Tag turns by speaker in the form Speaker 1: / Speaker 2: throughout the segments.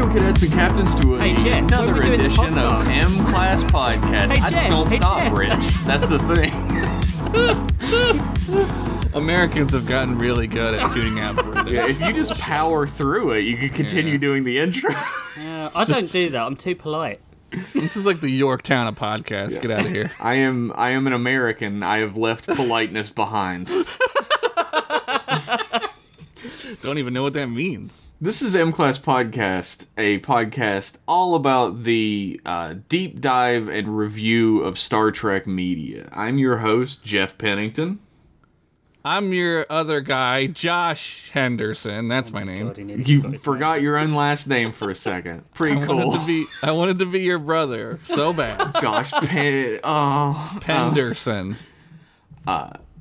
Speaker 1: Welcome, cadets and captains, to
Speaker 2: Hey, Jeff,
Speaker 1: another
Speaker 2: when we doing the
Speaker 1: edition of
Speaker 2: podcast?
Speaker 1: M Class Podcast.
Speaker 2: Hey,
Speaker 1: I just
Speaker 2: Jeff,
Speaker 1: don't
Speaker 2: hey,
Speaker 1: stop,
Speaker 2: Jeff.
Speaker 1: Rich. That's the thing.
Speaker 3: Americans have gotten really good at tuning out British.
Speaker 1: Yeah, if you just power through it, you can continue
Speaker 3: Yeah.
Speaker 1: doing the intro.
Speaker 2: Uh, I don't do that. I'm too polite.
Speaker 3: This is like the Yorktown of podcasts. Get out of here.
Speaker 1: I am I am an American. I have left politeness behind.
Speaker 3: Don't even know what that means.
Speaker 1: This is M Class Podcast, a podcast all about the uh, deep dive and review of Star Trek media. I'm your host, Jeff Pennington.
Speaker 3: I'm your other guy, Josh Henderson. That's my name.
Speaker 2: God,
Speaker 1: You
Speaker 2: forgot his
Speaker 1: your own last name for a second. Pretty
Speaker 3: I
Speaker 1: cool.
Speaker 3: wanted to be. I wanted to be your brother so bad.
Speaker 1: Josh Penn. Oh,
Speaker 3: Henderson.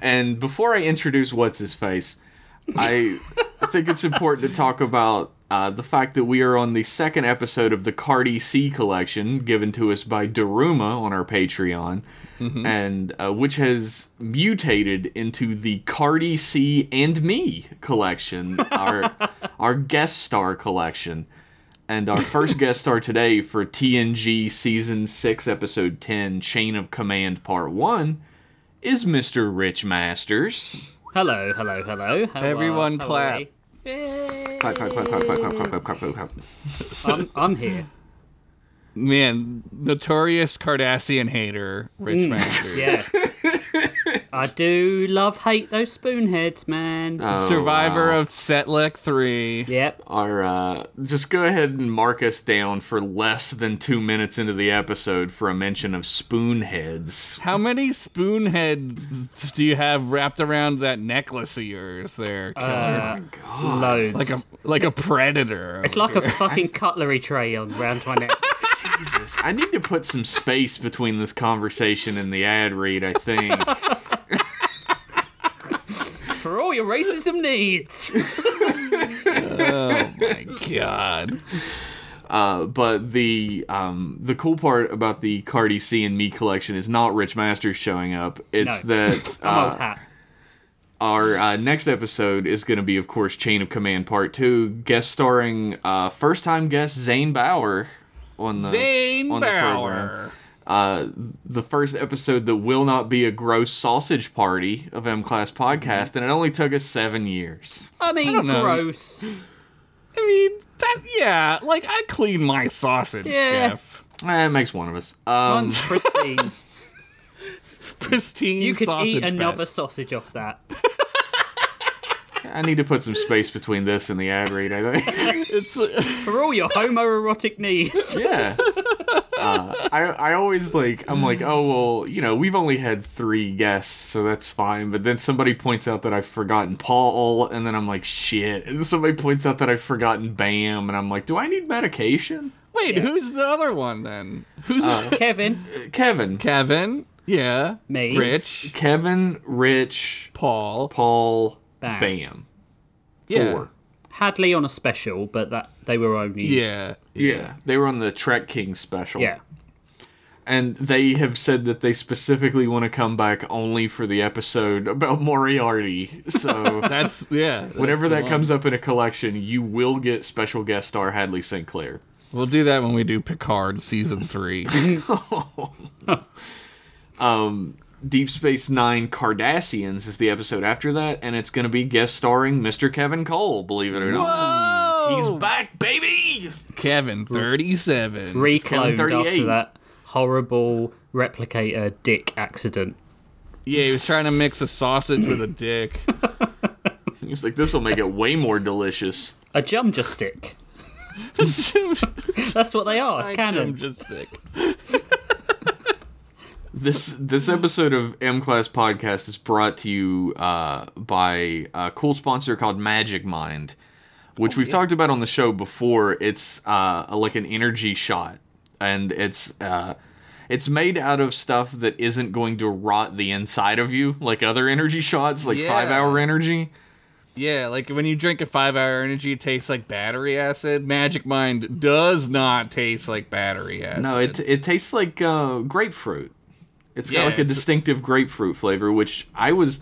Speaker 1: And before I introduce what's his face, I think it's important to talk about uh, the fact that we are on the second episode of the Cardi C collection given to us by Daruma on our Patreon, and uh, which has mutated into the Cardi C and Me collection, our our guest star collection. And our first guest star today for TNG Season 6, Episode 10, Chain of Command Part 1, is Mr. Rich Masters.
Speaker 2: Hello, hello, hello. How,
Speaker 3: Everyone
Speaker 2: how
Speaker 3: clap.
Speaker 2: are? Yay.
Speaker 1: Clap, clap, clap, clap, clap, clap, clap, clap, clap, clap, clap.
Speaker 2: I'm, I'm here.
Speaker 3: Man, notorious Cardassian hater, Rich mm. Masters.
Speaker 2: Yeah. I do love hate those spoonheads, man.
Speaker 1: Oh,
Speaker 3: Survivor
Speaker 1: wow.
Speaker 3: of Setlik 3.
Speaker 2: yep.
Speaker 1: Our, uh, just go ahead and mark us down for less than two minutes into the episode for a mention of spoonheads.
Speaker 3: How many spoonheads do you have wrapped around that necklace of yours there, killer?
Speaker 2: Uh,
Speaker 1: God.
Speaker 2: loads.
Speaker 3: like a like a predator.
Speaker 2: it's like a fucking cutlery tray on round my neck.
Speaker 1: Jesus. I need to put some space between this conversation and the ad read, I think.
Speaker 2: For all your racism needs.
Speaker 3: oh my god.
Speaker 1: Uh, but the um, the cool part about the Cardi C and Me collection is not Rich Masters showing up. It's
Speaker 2: No.
Speaker 1: that uh, our uh, next episode is going to be, of course, Chain of Command Part Two, guest starring uh, first time guest Zane Bauer on the
Speaker 3: Zane
Speaker 1: on the program.
Speaker 3: Bauer.
Speaker 1: Uh, the first episode that will not be a gross sausage party of M Class podcast, and it only took us seven years.
Speaker 2: I mean,
Speaker 3: don't
Speaker 2: gross.
Speaker 3: I mean, that yeah, like I clean my sausage,
Speaker 2: Yeah.
Speaker 3: Jeff.
Speaker 1: Eh, it makes one of us. Um,
Speaker 2: One's pristine.
Speaker 3: Pristine
Speaker 2: You could
Speaker 3: sausage
Speaker 2: eat another
Speaker 3: fest.
Speaker 2: sausage off that.
Speaker 1: I need to put some space between this and the ad read. I think.
Speaker 3: It's
Speaker 2: For all your homoerotic needs.
Speaker 1: Yeah. Uh, I I always like I'm like oh well you know we've only had three guests so that's fine but then somebody points out that I've forgotten Paul and then I'm like shit and then somebody points out that I've forgotten Bam and I'm like do I need medication
Speaker 3: Wait, who's the other one then? Who's
Speaker 2: Kevin,
Speaker 1: Kevin
Speaker 3: Kevin? Yeah.
Speaker 2: Me.
Speaker 3: Rich.
Speaker 1: Kevin Rich
Speaker 3: Paul.
Speaker 1: Paul
Speaker 2: Bam.
Speaker 1: Bam,
Speaker 3: Yeah.
Speaker 1: Four.
Speaker 2: Hadley on a special, but that they were only
Speaker 3: Yeah.
Speaker 1: yeah they were on the Trek King special
Speaker 2: yeah.
Speaker 1: and they have said that they specifically want to come back only for the episode about Moriarty so
Speaker 3: That's yeah. that's
Speaker 1: Whenever that
Speaker 3: one.
Speaker 1: comes up in a collection, you will get special guest star Hadley St. Clair.
Speaker 3: We'll do that when we do Picard season three.
Speaker 1: Um, Deep Space Nine Cardassians is the episode after that, and it's going to be guest starring Mr. Kevin Cole, believe it or not.
Speaker 3: Whoa!
Speaker 1: He's back, baby!
Speaker 3: Kevin, thirty-seven.
Speaker 2: Recloned
Speaker 1: 38.
Speaker 2: after that horrible replicator dick accident.
Speaker 3: yeah, he was trying to mix a sausage with a dick.
Speaker 1: He's like, this will make it way more delicious.
Speaker 2: A jumja stick. That's what they are. It's canon.
Speaker 3: Just stick.
Speaker 1: This this episode of M Class Podcast is brought to you uh, by a cool sponsor called Magic Mind, which we've talked about on the show before. It's uh, like an energy shot, and it's uh, it's made out of stuff that isn't going to rot the inside of you like other energy shots, like
Speaker 3: Yeah.
Speaker 1: five hour energy.
Speaker 3: Yeah, like when you drink a five hour energy, it tastes like battery acid. Magic Mind does not taste like battery acid.
Speaker 1: No, it it tastes like uh, grapefruit. It's got
Speaker 3: Yeah,
Speaker 1: like a distinctive grapefruit flavor, which I was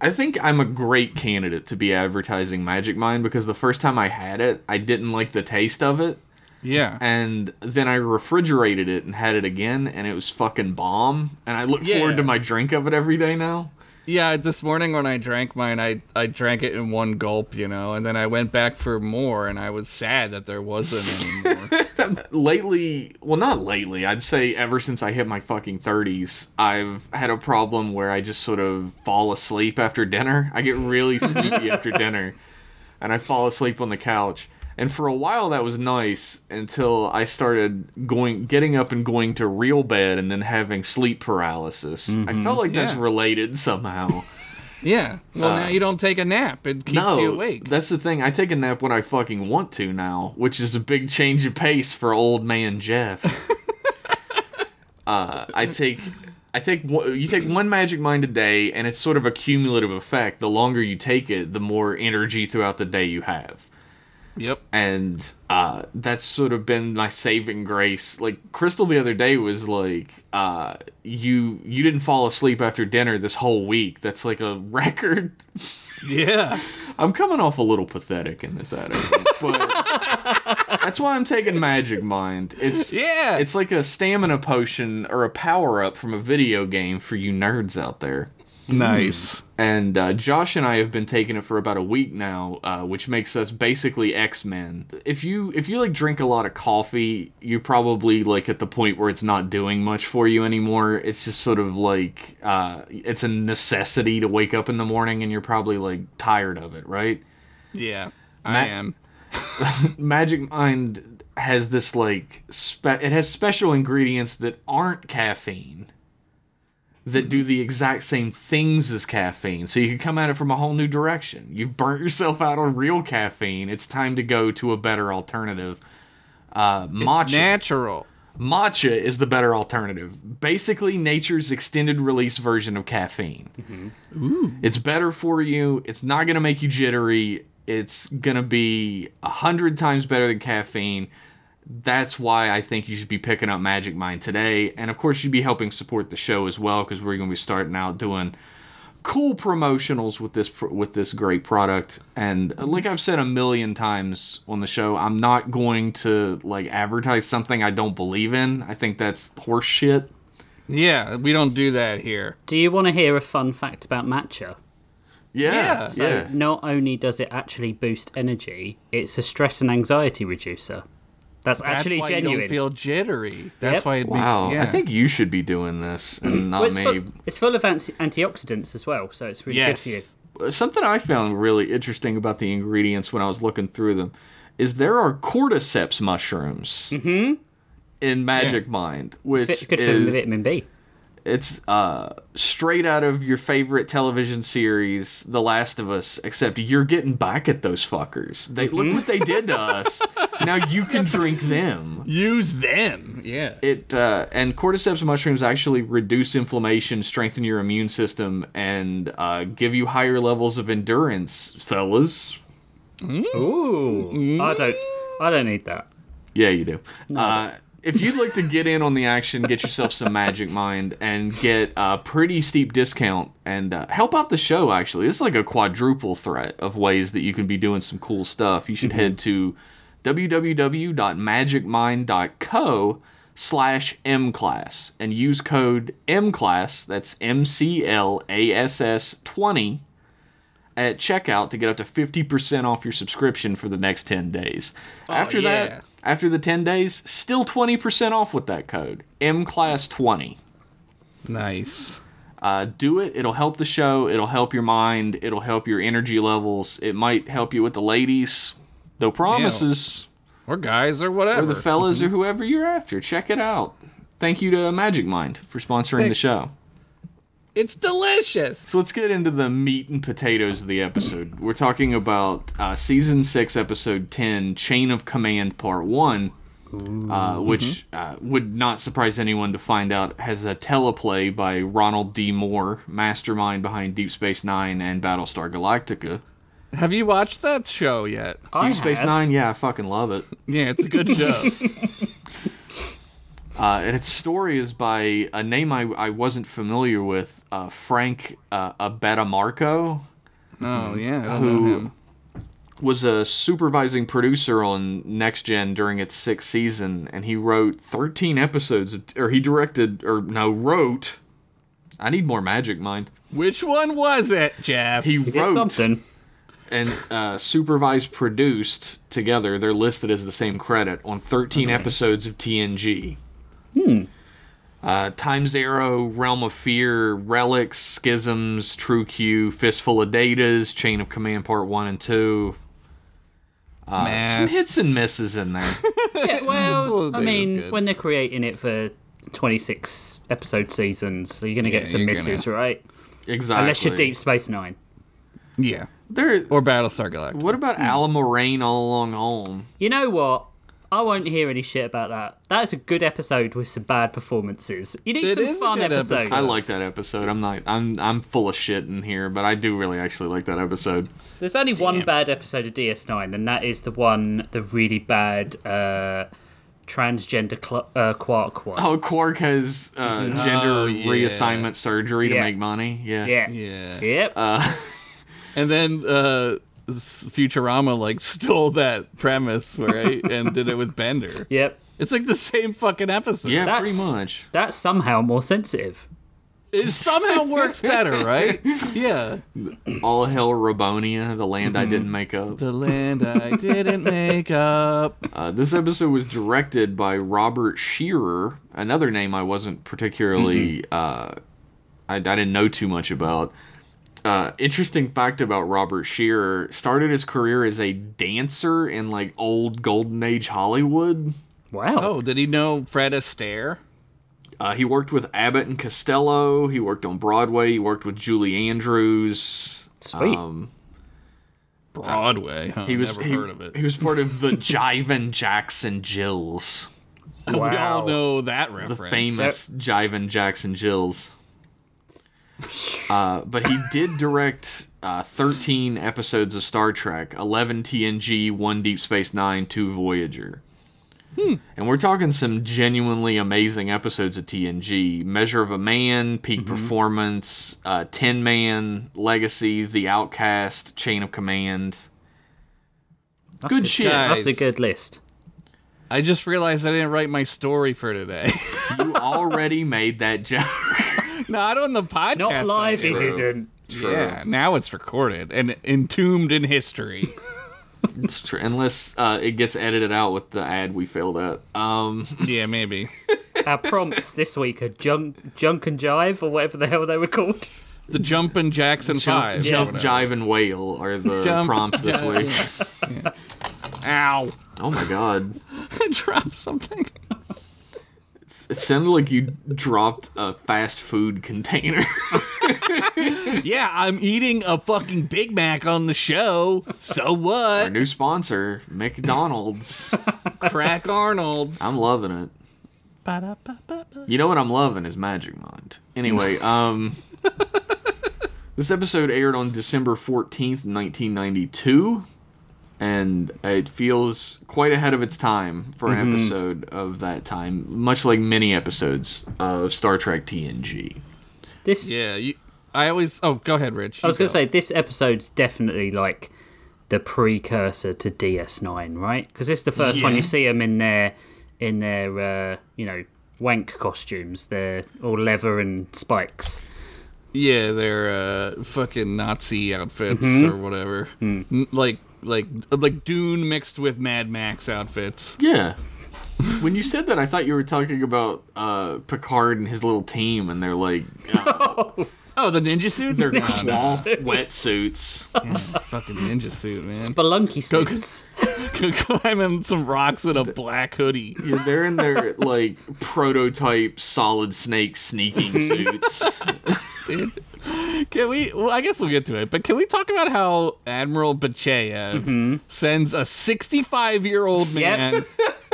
Speaker 1: I think I'm a great candidate to be advertising Magic Mind because the first time I had it, I didn't like the taste of it.
Speaker 3: Yeah.
Speaker 1: And then I refrigerated it and had it again, and it was fucking bomb. And I look
Speaker 3: Yeah.
Speaker 1: forward to my drink of it every day now.
Speaker 3: Yeah, this morning when I drank mine, I, I drank it in one gulp, you know, and then I went back for more, and I was sad that there wasn't anymore.
Speaker 1: lately, well, not lately, I'd say ever since I hit my fucking 30s, I've had a problem where I just sort of fall asleep after dinner. I get really sleepy after dinner, and I fall asleep on the couch. And for a while that was nice until I started going getting up and going to real bed and then having sleep paralysis. I mm-hmm. felt like that's
Speaker 3: Yeah.
Speaker 1: related somehow.
Speaker 3: Yeah. Well, now you don't take a nap. It keeps
Speaker 1: no,
Speaker 3: you awake.
Speaker 1: that's the thing. I take a nap when I fucking want to now, which is a big change of pace for old man Jeff. uh, I take, I take, you take one magic mind a day, and it's sort of a cumulative effect. The longer you take it, the more energy throughout the day you have,
Speaker 3: Yep.
Speaker 1: and uh, that's sort of been my saving grace. Like Crystal the other day was like, uh, "You you didn't fall asleep after dinner this whole week. That's like a record."
Speaker 3: Yeah.
Speaker 1: I'm coming off a little pathetic in this attitude, but that's why I'm taking Magic Mind. It's
Speaker 3: Yeah.
Speaker 1: it's like a stamina potion or a power up from a video game for you nerds out there.
Speaker 3: Nice.
Speaker 1: And uh, Josh and I have been taking it for about a week now, uh, which makes us basically X Men. If you if you like drink a lot of coffee, you're probably like at the point where it's not doing much for you anymore. It's just sort of like uh, it's a necessity to wake up in the morning, and you're probably like tired of it, right?
Speaker 3: Yeah. I
Speaker 1: Ma-
Speaker 3: am.
Speaker 1: Magic Mind has this like spe- it has special ingredients that aren't caffeine that do the exact same things as caffeine. So you can come at it from a whole new direction. You've burnt yourself out on real caffeine. It's time to go to a better alternative. Uh, matcha.
Speaker 3: Natural.
Speaker 1: matcha is the better alternative. Basically, nature's extended release version of caffeine. Ooh! It's better for you. It's not going to make you jittery. It's going to be a hundred times better than caffeine. That's why I think you should be picking up Magic Mind today. And of course, you'd be helping support the show as well because we're going to be starting out doing cool promotionals with this with this great product and uh, like I've said a million times on the show I'm not going to like advertise something I don't believe in I think that's horse shit
Speaker 3: Yeah, we don't do that here.
Speaker 2: Do you want to hear a fun fact about matcha?
Speaker 1: yeah
Speaker 3: Yeah.
Speaker 2: So
Speaker 1: yeah
Speaker 2: not only does it actually boost energy, it's a stress and anxiety reducer. That's,
Speaker 3: That's
Speaker 2: actually
Speaker 3: why
Speaker 2: genuine.
Speaker 3: you don't feel jittery. That's
Speaker 2: Yep.
Speaker 3: why it
Speaker 1: wow
Speaker 3: makes. Yeah.
Speaker 1: I think you should be doing this and
Speaker 2: Well,
Speaker 1: not
Speaker 2: it's,
Speaker 1: me
Speaker 2: full, it's full of anti- antioxidants as well, so it's really
Speaker 3: Yes.
Speaker 2: good for you.
Speaker 1: something I found really interesting about the ingredients when I was looking through them is there are cordyceps mushrooms in Magic Mind which
Speaker 2: Mm-hmm. It's good for
Speaker 1: is
Speaker 2: vitamin B.
Speaker 1: It's uh straight out of your favorite television series, The Last of Us, except you're getting back at those fuckers. They look what they did to us. Now you can drink them.
Speaker 3: use them. Yeah.
Speaker 1: It uh, and cordyceps mushrooms actually reduce inflammation, strengthen your immune system, and uh, give you higher levels of endurance, fellas.
Speaker 2: Ooh, I don't, I don't need that.
Speaker 1: Yeah, you do. uh, if you'd like to get in on the action, get yourself some Magic Mind and get a pretty steep discount and uh, help out the show, actually. This is like a quadruple threat of ways that you can be doing some cool stuff. You should head to www.magicmind.co slash mclass and use code mclass, that's M-C-L-A-S-S 20 at checkout to get up to 50% off your subscription for the next 10 days. after
Speaker 3: yeah.
Speaker 1: that, after the 10 days, still 20% off with that code. MClass20.
Speaker 3: Nice.
Speaker 1: Uh, do it. It'll help the show. It'll help your mind. It'll help your energy levels. It might help you with the ladies. No promises.
Speaker 3: Or guys or whatever.
Speaker 1: Or the fellas or whoever you're after. Check it out. Thank you to Magic Mind for sponsoring the show.
Speaker 3: It's delicious.
Speaker 1: So let's get into the meat and potatoes of the episode. We're talking about uh, season six, episode ten, "Chain of Command" part one, uh, which uh, would not surprise anyone to find out has a teleplay by Ronald D. Moore, mastermind behind Deep Space Nine and Battlestar Galactica.
Speaker 3: Have you watched that show yet?
Speaker 2: I
Speaker 1: Deep Space
Speaker 2: have.
Speaker 1: Nine, yeah, I fucking love it.
Speaker 3: Yeah, it's a good show.
Speaker 1: Uh, and its story is by a name I, I wasn't familiar with, uh, Frank uh, Abatemarco.
Speaker 3: Oh yeah, I
Speaker 1: Who-
Speaker 3: know him.
Speaker 1: was a supervising producer on Next Gen during its sixth season, and he wrote 13 episodes, of, or he directed, or no, wrote. I need more magic, mind.
Speaker 3: Which one was it, Jeff?
Speaker 1: He
Speaker 2: You did
Speaker 1: wrote
Speaker 2: something.
Speaker 1: and uh, supervised produced together. They're listed as the same credit on 13 episodes of TNG. Hmm. Uh, Times Arrow, Realm of Fear, Relics, Schisms, True Q, Fistful of Datas, Chain of Command Part 1 and 2. Uh, some hits and misses in there.
Speaker 2: Yeah, well,
Speaker 3: Well,
Speaker 2: I mean, when they're creating it for 26 episode seasons, so you're going to
Speaker 3: Yeah,
Speaker 2: get some
Speaker 3: you're
Speaker 2: misses, right?
Speaker 1: exactly.
Speaker 2: Unless you're Deep Space Nine.
Speaker 3: yeah,
Speaker 1: There,
Speaker 3: or Battlestar Galactica.
Speaker 1: what about Allamaraine all along home?
Speaker 2: You know what? I won't hear any shit about that. That's a good episode with some bad performances. You need
Speaker 3: It
Speaker 2: some fun episodes.
Speaker 3: episode.
Speaker 1: I like that episode. I'm not. I'm. I'm full of shit in here, but I do really actually like that episode.
Speaker 2: There's only one bad episode of DS9, and that is the one, the really bad uh, transgender cl- uh, Quark one.
Speaker 1: Oh, Quark has uh, gender
Speaker 3: Oh, yeah.
Speaker 1: reassignment surgery to make money. Yeah.
Speaker 2: yeah.
Speaker 3: Yeah.
Speaker 2: Yep.
Speaker 3: And then uh, s- Futurama like stole that premise, right, and did it with Bender.
Speaker 2: yep.
Speaker 3: It's like the same fucking episode.
Speaker 1: Yeah,
Speaker 2: That's,
Speaker 1: pretty much.
Speaker 2: That's somehow more sensitive.
Speaker 3: It somehow works better, right? Yeah.
Speaker 1: All hail Robonia, the land I didn't make up.
Speaker 3: The land I didn't make up.
Speaker 1: Uh, this episode was directed by Robert Scheerer, another name I wasn't particularly. Uh, I, I didn't know too much about. Uh, interesting fact about Robert Scheerer: started his career as a dancer in like old golden age Hollywood.
Speaker 2: Wow.
Speaker 3: Oh, did he know Fred Astaire?
Speaker 1: Uh, he worked with Abbott and Costello. He worked on Broadway. He worked with Julie Andrews.
Speaker 2: Sweet.
Speaker 1: Um,
Speaker 3: Broadway. Huh?
Speaker 1: he was
Speaker 3: Never
Speaker 1: he,
Speaker 3: heard of it.
Speaker 1: he was part of the Jive Jackson Jills, Wow.
Speaker 3: We all know that reference.
Speaker 1: the
Speaker 3: reference.
Speaker 1: famous Jive Jackson Jills. Uh, but he did direct uh, 13 episodes of Star Trek, 11 TNG, 1 Deep Space Nine, 2 Voyager. And we're talking some genuinely amazing episodes of TNG. Measure of a Man, Peak Performance, uh, Tin Man, Legacy, The Outcast, Chain of Command.
Speaker 2: That's
Speaker 1: good shit.
Speaker 2: That's a good list.
Speaker 3: I just realized I didn't write my story for today.
Speaker 1: You already made that joke.
Speaker 3: Not on the podcast.
Speaker 2: Not live, he
Speaker 3: did.
Speaker 2: didn't.
Speaker 3: Yeah, now it's recorded and entombed in history.
Speaker 1: It's true, unless uh, it gets edited out with the ad we failed at. Um,
Speaker 3: yeah, maybe.
Speaker 2: Our prompts this week are junk, junk and jive, or whatever the hell they were called.
Speaker 3: The jump and Jackson
Speaker 1: jump,
Speaker 3: Five. or
Speaker 1: jump,
Speaker 3: whatever.
Speaker 1: jive, and whale are the
Speaker 3: Jump,
Speaker 1: prompts this
Speaker 3: jive,
Speaker 1: week.
Speaker 3: Ow!
Speaker 1: Oh my god,
Speaker 3: I dropped something.
Speaker 1: It sounded like you dropped a fast food container.
Speaker 3: Yeah, I'm eating a fucking Big Mac on the show. So what?
Speaker 1: Our new sponsor, McDonald's.
Speaker 3: Crack Arnold.
Speaker 1: I'm loving it.
Speaker 3: Ba-da-ba-ba-ba.
Speaker 1: You know what I'm loving is Magic Mind. Anyway, um this episode aired on December 14th, 1992, and it feels quite ahead of its time for an episode of that time, much like many episodes of Star Trek TNG.
Speaker 2: This,
Speaker 3: Yeah, you, I always. Oh, go ahead, Rich.
Speaker 2: I was going to say, this episode's definitely like the precursor to DS9, right? Because it's the first one you see them in their, in their, uh, you know, wank costumes. They're all leather and spikes.
Speaker 3: Yeah, they're uh, fucking Nazi outfits or whatever. N- like like like Dune mixed with Mad Max outfits.
Speaker 1: Yeah. when you said that, I thought you were talking about uh, Picard and his little team, and they're like, uh,
Speaker 3: Oh, the ninja suits.
Speaker 1: they're
Speaker 3: Nah,
Speaker 1: cloth wetsuits.
Speaker 3: yeah, fucking ninja suit, man.
Speaker 2: Spelunky suits.
Speaker 3: Climbing some rocks in a black hoodie.
Speaker 1: Yeah, they're in their like prototype solid snake sneaking suits.
Speaker 3: dude. Can we? Well, I guess we'll get to it, but can we talk about how Admiral Nechayev mm-hmm. sends a 65 year old man,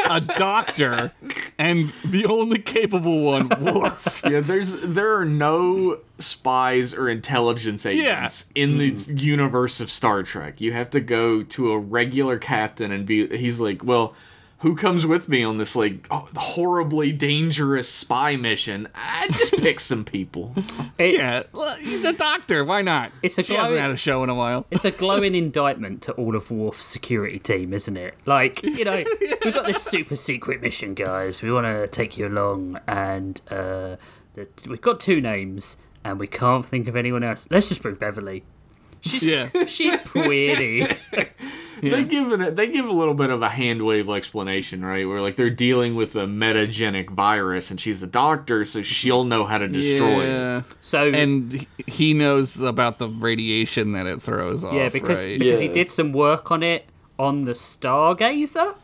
Speaker 3: a doctor, and the only capable one, Worf?
Speaker 1: yeah, there's there are no spies or intelligence agents in the mm-hmm. universe of Star Trek. You have to go to a regular captain and be. He's like, well, who comes with me on this like horribly dangerous spy mission? I just pick some people.
Speaker 2: It-
Speaker 3: Yeah, well, he's the doctor. Why not?
Speaker 2: It's a
Speaker 3: she hasn't
Speaker 2: glowing-
Speaker 3: had a show in a while.
Speaker 2: It's a glowing indictment to all of Worf's security team, isn't it? Like, you know, we've got this super secret mission, guys. We want to take you along, and uh, the, we've got two names, and we can't think of anyone else. Let's just bring Beverly. She's
Speaker 3: Yeah.
Speaker 2: she's pretty.
Speaker 1: They give it. They give a little bit of a hand wave explanation, right? Where like they're dealing with a metagenic virus, and she's a doctor, so she'll know how to destroy it.
Speaker 3: Yeah.
Speaker 2: So
Speaker 3: And he- he knows about the radiation that it throws off.
Speaker 2: yeah, because
Speaker 3: right?
Speaker 2: because he did some work on it on the Stargazer.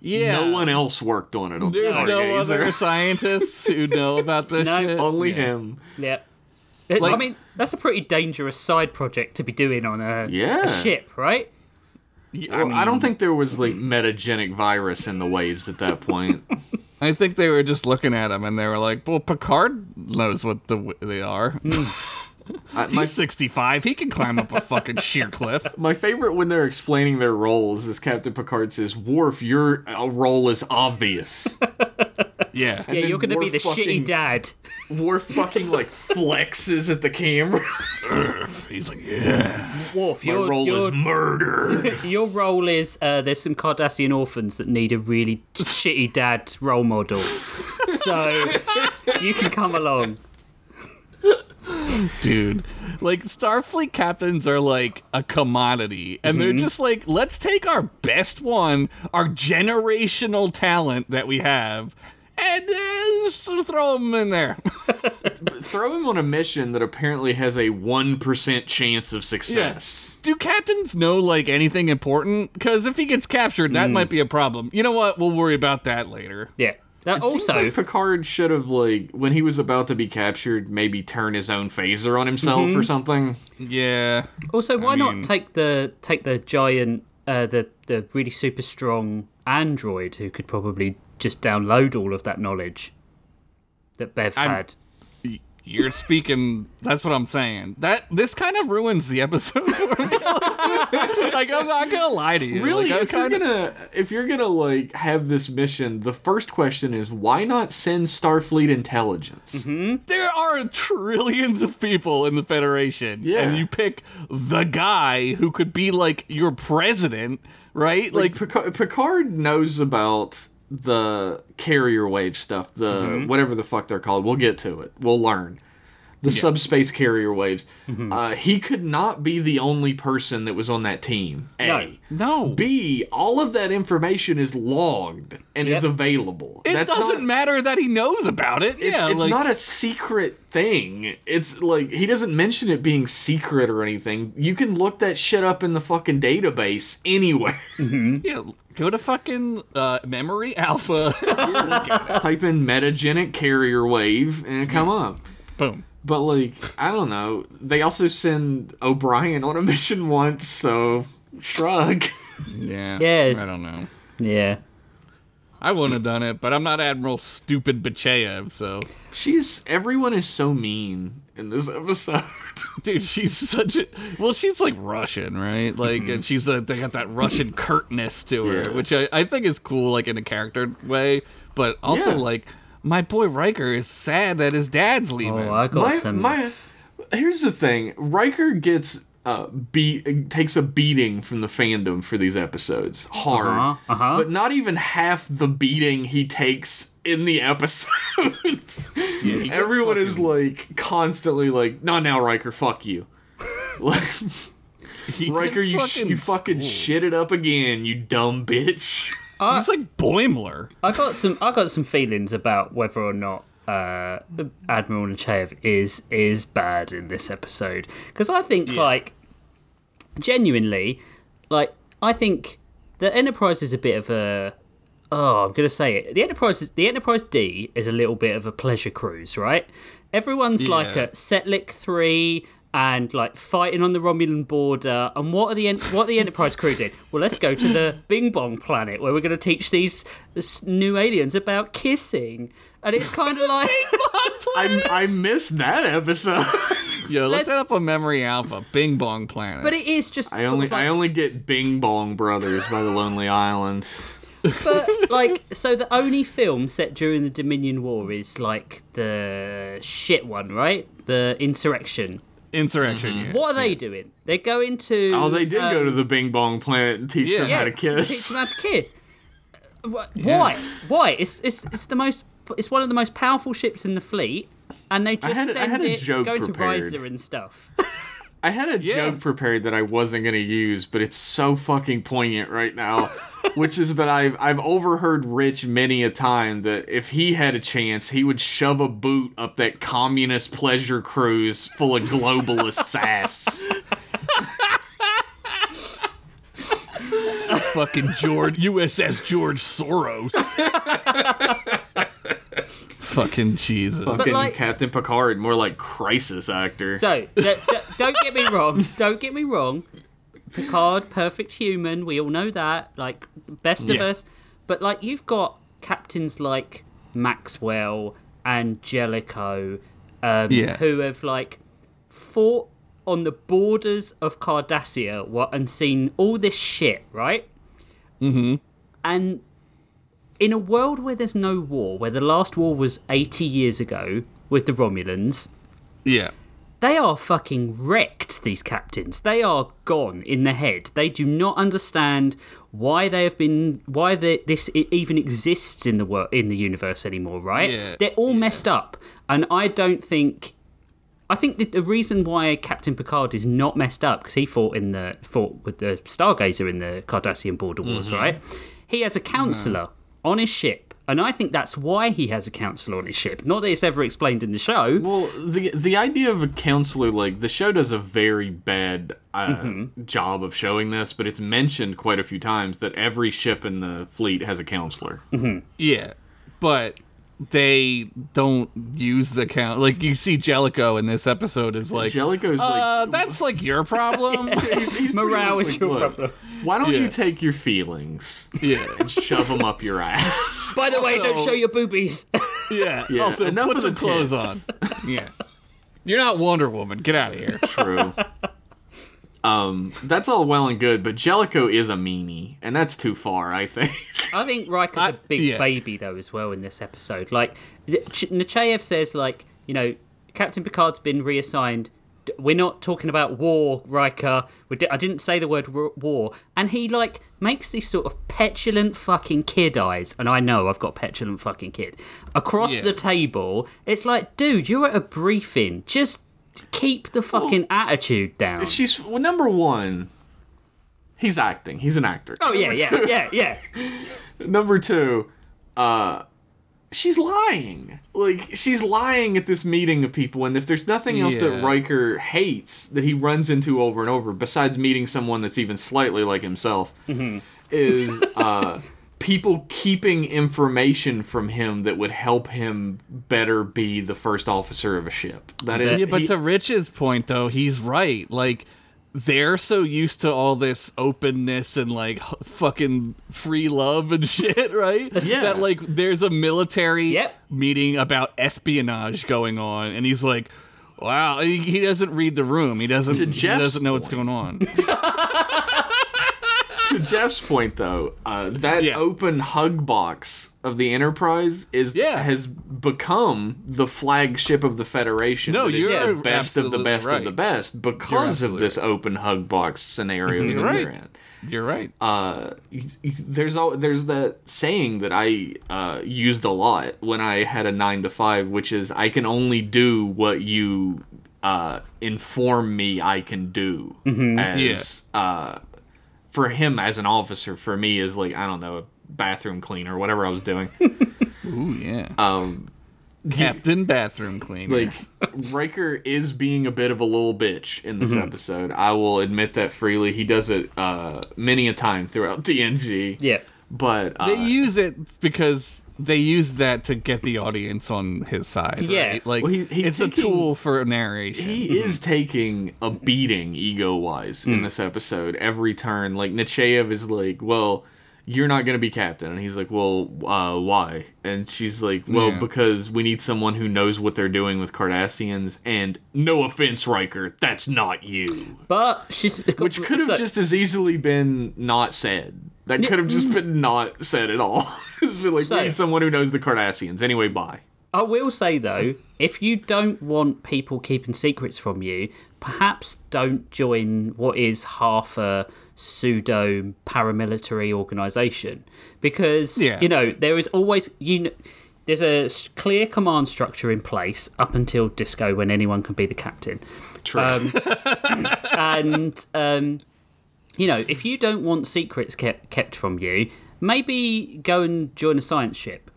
Speaker 3: yeah,
Speaker 1: No one else worked on it. On
Speaker 3: There's
Speaker 1: the
Speaker 3: no other scientists who know about this
Speaker 2: No.
Speaker 3: shit.
Speaker 1: Only
Speaker 3: Yeah.
Speaker 1: him.
Speaker 2: Yeah. I mean, that's a pretty dangerous side project to be doing on a,
Speaker 1: Yeah.
Speaker 2: a ship, right?
Speaker 3: Yeah,
Speaker 1: Well, I don't think there was like metagenic virus in the waves at that point.
Speaker 3: I think they were just looking at him and they were like, "Well, Picard knows what the they are.
Speaker 1: I, my
Speaker 3: He's 65. He can climb up a fucking sheer cliff."
Speaker 1: my favorite when they're explaining their roles is Captain Picard says, "Worf, your uh, role is obvious."
Speaker 3: Yeah.
Speaker 2: Yeah, you're going to be the
Speaker 1: fucking-
Speaker 2: shitty dad.
Speaker 1: Worf fucking like flexes at the camera.
Speaker 3: He's like, "Yeah."
Speaker 2: Worf,
Speaker 1: My
Speaker 2: your,
Speaker 1: role is murder.
Speaker 2: your role is uh, there's some Cardassian orphans that need a really shitty dad role model. So you can come along.
Speaker 3: Dude, like Starfleet captains are like a commodity, and they're just like, let's take our best one, our generational talent that we have, and uh, throw him in there.
Speaker 1: Throw him on a mission that apparently has a one percent chance of success.
Speaker 3: Do captains know like anything important? Because if he gets captured, that might be a problem. You know what? We'll worry about that later.
Speaker 2: Yeah. That
Speaker 1: Seems
Speaker 2: also,
Speaker 1: like Picard should have like when he was about to be captured, maybe turn his own phaser on himself or something.
Speaker 3: Yeah.
Speaker 2: also, why
Speaker 3: mean-
Speaker 2: not take the take the giant, uh, the the really super strong android who could probably just download all of that knowledge that Bev
Speaker 3: I'm-
Speaker 2: had.
Speaker 3: You're speaking. That's what I'm saying. That this kind of ruins the episode. like I'm not gonna lie to you.
Speaker 1: Really,
Speaker 3: like, I'm
Speaker 1: if you're
Speaker 3: kinda-
Speaker 1: gonna if you're gonna like have this mission, the first question is why not send Starfleet intelligence? Mm-hmm.
Speaker 3: there are trillions of people in the Federation,
Speaker 1: Yeah.
Speaker 3: and you pick the guy who could be like your president, right?
Speaker 1: Like
Speaker 3: Like,
Speaker 1: Picard, Picard knows about the carrier wave stuff, the mm-hmm. whatever the fuck they're called. We'll get to it. We'll learn. The subspace carrier waves. Uh, he could not be the only person that was on that team. A.
Speaker 2: No.
Speaker 3: no,
Speaker 1: B. All of that information is logged and is available.
Speaker 3: it
Speaker 1: That's
Speaker 3: doesn't
Speaker 1: not,
Speaker 3: matter that he knows about it.
Speaker 1: It's,
Speaker 3: yeah,
Speaker 1: it's
Speaker 3: like,
Speaker 1: not a secret thing. It's like he doesn't mention it being secret or anything. You can look that shit up in the fucking database anywhere.
Speaker 3: Yeah, go to fucking uh, Memory Alpha.
Speaker 1: Type in metagenic carrier wave and it come up.
Speaker 3: Boom.
Speaker 1: But like, I don't know. They also send O'Brien on a mission once, so shrug.
Speaker 3: Yeah.
Speaker 2: Yeah.
Speaker 3: I don't know.
Speaker 2: Yeah.
Speaker 3: I wouldn't have done it, but I'm not Admiral Stupid Nechayev, so.
Speaker 1: She's everyone is so mean in this episode.
Speaker 3: Dude, she's such a. Well, she's like Russian, right? Like, mm-hmm. and she's a, they got that Russian curtness to her,
Speaker 1: Yeah.
Speaker 3: which I, I think is cool, like in a character way, but also
Speaker 1: Yeah.
Speaker 3: like. My boy Riker is sad that his dad's leaving.
Speaker 2: Oh, I got
Speaker 1: my,
Speaker 2: some.
Speaker 1: my here's the thing Riker gets uh beat takes a beating from the fandom for these episodes hard
Speaker 2: Uh-huh, uh-huh.
Speaker 1: but not even half the beating he takes in the episodes
Speaker 3: he gets
Speaker 1: everyone is like constantly like "Not now Riker fuck you like
Speaker 3: He
Speaker 1: Riker
Speaker 3: gets
Speaker 1: you sh- you fucking
Speaker 3: schooled.
Speaker 1: shit it up again you dumb bitch
Speaker 3: He's like Boimler.
Speaker 2: I got some. I got some feelings about whether or not uh, Admiral Nechayev is is bad in this episode because I think like genuinely, like I think the Enterprise is a bit of a. Oh, I'm gonna say it. The Enterprise, is, the Enterprise D, is a little bit of a pleasure cruise, right? Everyone's like
Speaker 3: Yeah.
Speaker 2: at Setlik three and like fighting on the Romulan border. And what are the En- what are the Enterprise crew did? Well, let's go to the Bing Bong planet where we're going to teach these this new aliens about kissing. And it's kind of like
Speaker 1: I, I missed that episode
Speaker 3: Yo, look
Speaker 2: Let's-
Speaker 3: that up on Memory Alpha. Bing Bong Planet.
Speaker 2: But it is just.
Speaker 1: I only
Speaker 2: like,
Speaker 1: I only get Bing Bong Brothers by the Lonely Island
Speaker 2: but like, so the only film set during the Dominion War is like the shit one, right? The Insurrection.
Speaker 3: Insurrection.
Speaker 1: Mm-hmm.
Speaker 3: Yeah.
Speaker 2: What are they doing? They're going to.
Speaker 1: Oh, they did go
Speaker 2: um,
Speaker 1: to the Bing Bong planet and teach
Speaker 3: yeah.
Speaker 1: them
Speaker 2: yeah,
Speaker 1: how to kiss.
Speaker 2: Teach them how to kiss. Wh- Why? Why? It's it's it's the most. It's one of the most powerful ships in the fleet, and they just
Speaker 1: had-
Speaker 2: send it
Speaker 1: joke
Speaker 2: go to
Speaker 1: prepared.
Speaker 2: Riser and stuff.
Speaker 1: I had a
Speaker 3: Yeah.
Speaker 1: joke prepared that I wasn't gonna use, but it's so fucking poignant right now. which is that I've I've overheard Rich many a time that if he had a chance, he would shove a boot up that communist pleasure cruise full of globalists' ass.
Speaker 3: Fucking George USS George Soros. Fucking Jesus.
Speaker 1: Fucking
Speaker 2: like-
Speaker 1: Captain Picard, more like crisis actor.
Speaker 2: So d- d- don't get me wrong. Don't get me wrong. Picard, perfect human. We all know that. Like best of
Speaker 3: Yeah.
Speaker 2: us. But like you've got captains like Maxwell and Jellico, um,
Speaker 3: Yeah.
Speaker 2: who have like fought on the borders of Cardassia what, and seen all this shit, right? Mm-hmm. And in a world where there's no war, where the last war was 80 years ago with the Romulans,
Speaker 3: Yeah.
Speaker 2: They are fucking wrecked these captains. They are gone in the head. They do not understand why they have been why the, this even exists in the world in the universe anymore right?
Speaker 3: Yeah,
Speaker 2: they're all messed up. And i don't think I think the reason why Captain Picard is not messed up because he fought in the fought with the Stargazer in the Cardassian border wars, mm-hmm. right? He has a counselor mm. on his ship, and I think that's why he has a counselor on his ship. Not that it's ever explained in the show.
Speaker 1: Well, the the idea of a counselor, like the show does a very bad uh,
Speaker 2: Mm-hmm.
Speaker 1: job of showing this, but it's mentioned quite a few times that every ship in the fleet has a counselor.
Speaker 3: Yeah. But they don't use the count. Like you see Jellico in this episode is like,
Speaker 1: Jellico's
Speaker 3: uh,
Speaker 1: like,
Speaker 3: that's like your problem.
Speaker 1: he's, he's
Speaker 2: Morale is
Speaker 1: like,
Speaker 2: your
Speaker 1: "Look,
Speaker 2: problem."
Speaker 1: Why don't
Speaker 3: Yeah.
Speaker 1: you take your feelings
Speaker 3: yeah.
Speaker 1: and shove them up your ass?
Speaker 2: By the way, don't show your boobies.
Speaker 3: Yeah.
Speaker 1: Yeah,
Speaker 3: Also,
Speaker 1: enough
Speaker 3: put some
Speaker 1: the
Speaker 3: clothes on. Yeah. You're not Wonder Woman. Get out of here.
Speaker 1: True. Um, that's all well and good, but Jellico is a meanie, and that's too far, I think.
Speaker 2: I think Riker's
Speaker 3: I-
Speaker 2: a big
Speaker 3: yeah.
Speaker 2: baby though as well in this episode. Like Ch- Nechayev says, like you know, Captain Picard's been reassigned. We're not talking about war, Riker. We di- I didn't say the word war- war, and he like makes these sort of petulant fucking kid eyes. And I know I've got petulant fucking kid across
Speaker 3: Yeah.
Speaker 2: the table. It's like, dude, you're at a briefing. Just keep the fucking attitude down.
Speaker 1: She's well, number one. He's acting. He's an actor.
Speaker 2: Oh yeah, yeah, yeah, yeah.
Speaker 1: Number two, uh, she's lying. Like she's lying at this meeting of people, and if there's nothing else that
Speaker 3: Yeah.
Speaker 1: Riker hates that he runs into over and over, besides meeting someone that's even slightly like himself, is uh, people keeping information from him that would help him better be the first officer of a ship. That is,
Speaker 3: Yeah, but
Speaker 1: he-
Speaker 3: to Rich's point though, he's right. Like they're so used to all this openness and like h- fucking free love and shit, right?
Speaker 1: Yeah.
Speaker 3: That like there's a military
Speaker 2: Yep.
Speaker 3: meeting about espionage going on, and he's like, "Wow." He, he doesn't read the room. He doesn't.
Speaker 1: To
Speaker 3: He doesn't know what's going on.
Speaker 1: to Jeff's point, though, uh, that
Speaker 3: Yeah.
Speaker 1: open hug box of the Enterprise is
Speaker 3: Yeah.
Speaker 1: has become the flagship of the Federation.
Speaker 3: No, you're
Speaker 1: the best of the best
Speaker 3: right.
Speaker 1: of the best because of this open hug box scenario that
Speaker 3: You're
Speaker 1: they're
Speaker 3: right.
Speaker 1: in.
Speaker 3: You're right.
Speaker 1: Uh, there's al- there's that saying that I uh, used a lot when I had a nine to five, which is I can only do what you uh, inform me I can do. As uh, for him as an officer, for me is like I don't know a bathroom cleaner, whatever I was doing.
Speaker 3: Ooh yeah.
Speaker 1: um,
Speaker 3: Captain Bathroom Cleaner.
Speaker 1: like Riker is being a bit of a little bitch in this episode. I will admit that freely. He does it uh, many a time throughout TNG.
Speaker 2: Yeah.
Speaker 1: But uh,
Speaker 3: they use it because they use that to get the audience on his side.
Speaker 2: Yeah.
Speaker 3: right? like
Speaker 1: Well, he- he's
Speaker 3: it's a tool for narration.
Speaker 1: he is taking a beating ego wise
Speaker 3: Hmm.
Speaker 1: in this episode every turn. Like Nechayev is like, "Well, you're not gonna be captain," and he's like, "Well, uh, why?" And she's like, "Well,
Speaker 3: Yeah.
Speaker 1: because we need someone who knows what they're doing with Cardassians." And no offense, Riker, that's not you.
Speaker 2: But she's
Speaker 1: Which could have
Speaker 2: so-
Speaker 1: just as easily been not said. That could have just been not said at all. it's been like
Speaker 2: So-
Speaker 1: need someone who knows the Cardassians. Anyway, bye.
Speaker 2: I will say though, if you don't want people keeping secrets from you, perhaps don't join what is half a pseudo paramilitary organization because
Speaker 3: Yeah.
Speaker 2: you know there is always you. kn- There's a clear command structure in place up until Disco when anyone can be the captain.
Speaker 1: True.
Speaker 2: Um, and um, you know, if you don't want secrets kept kept from you, maybe go and join a science ship.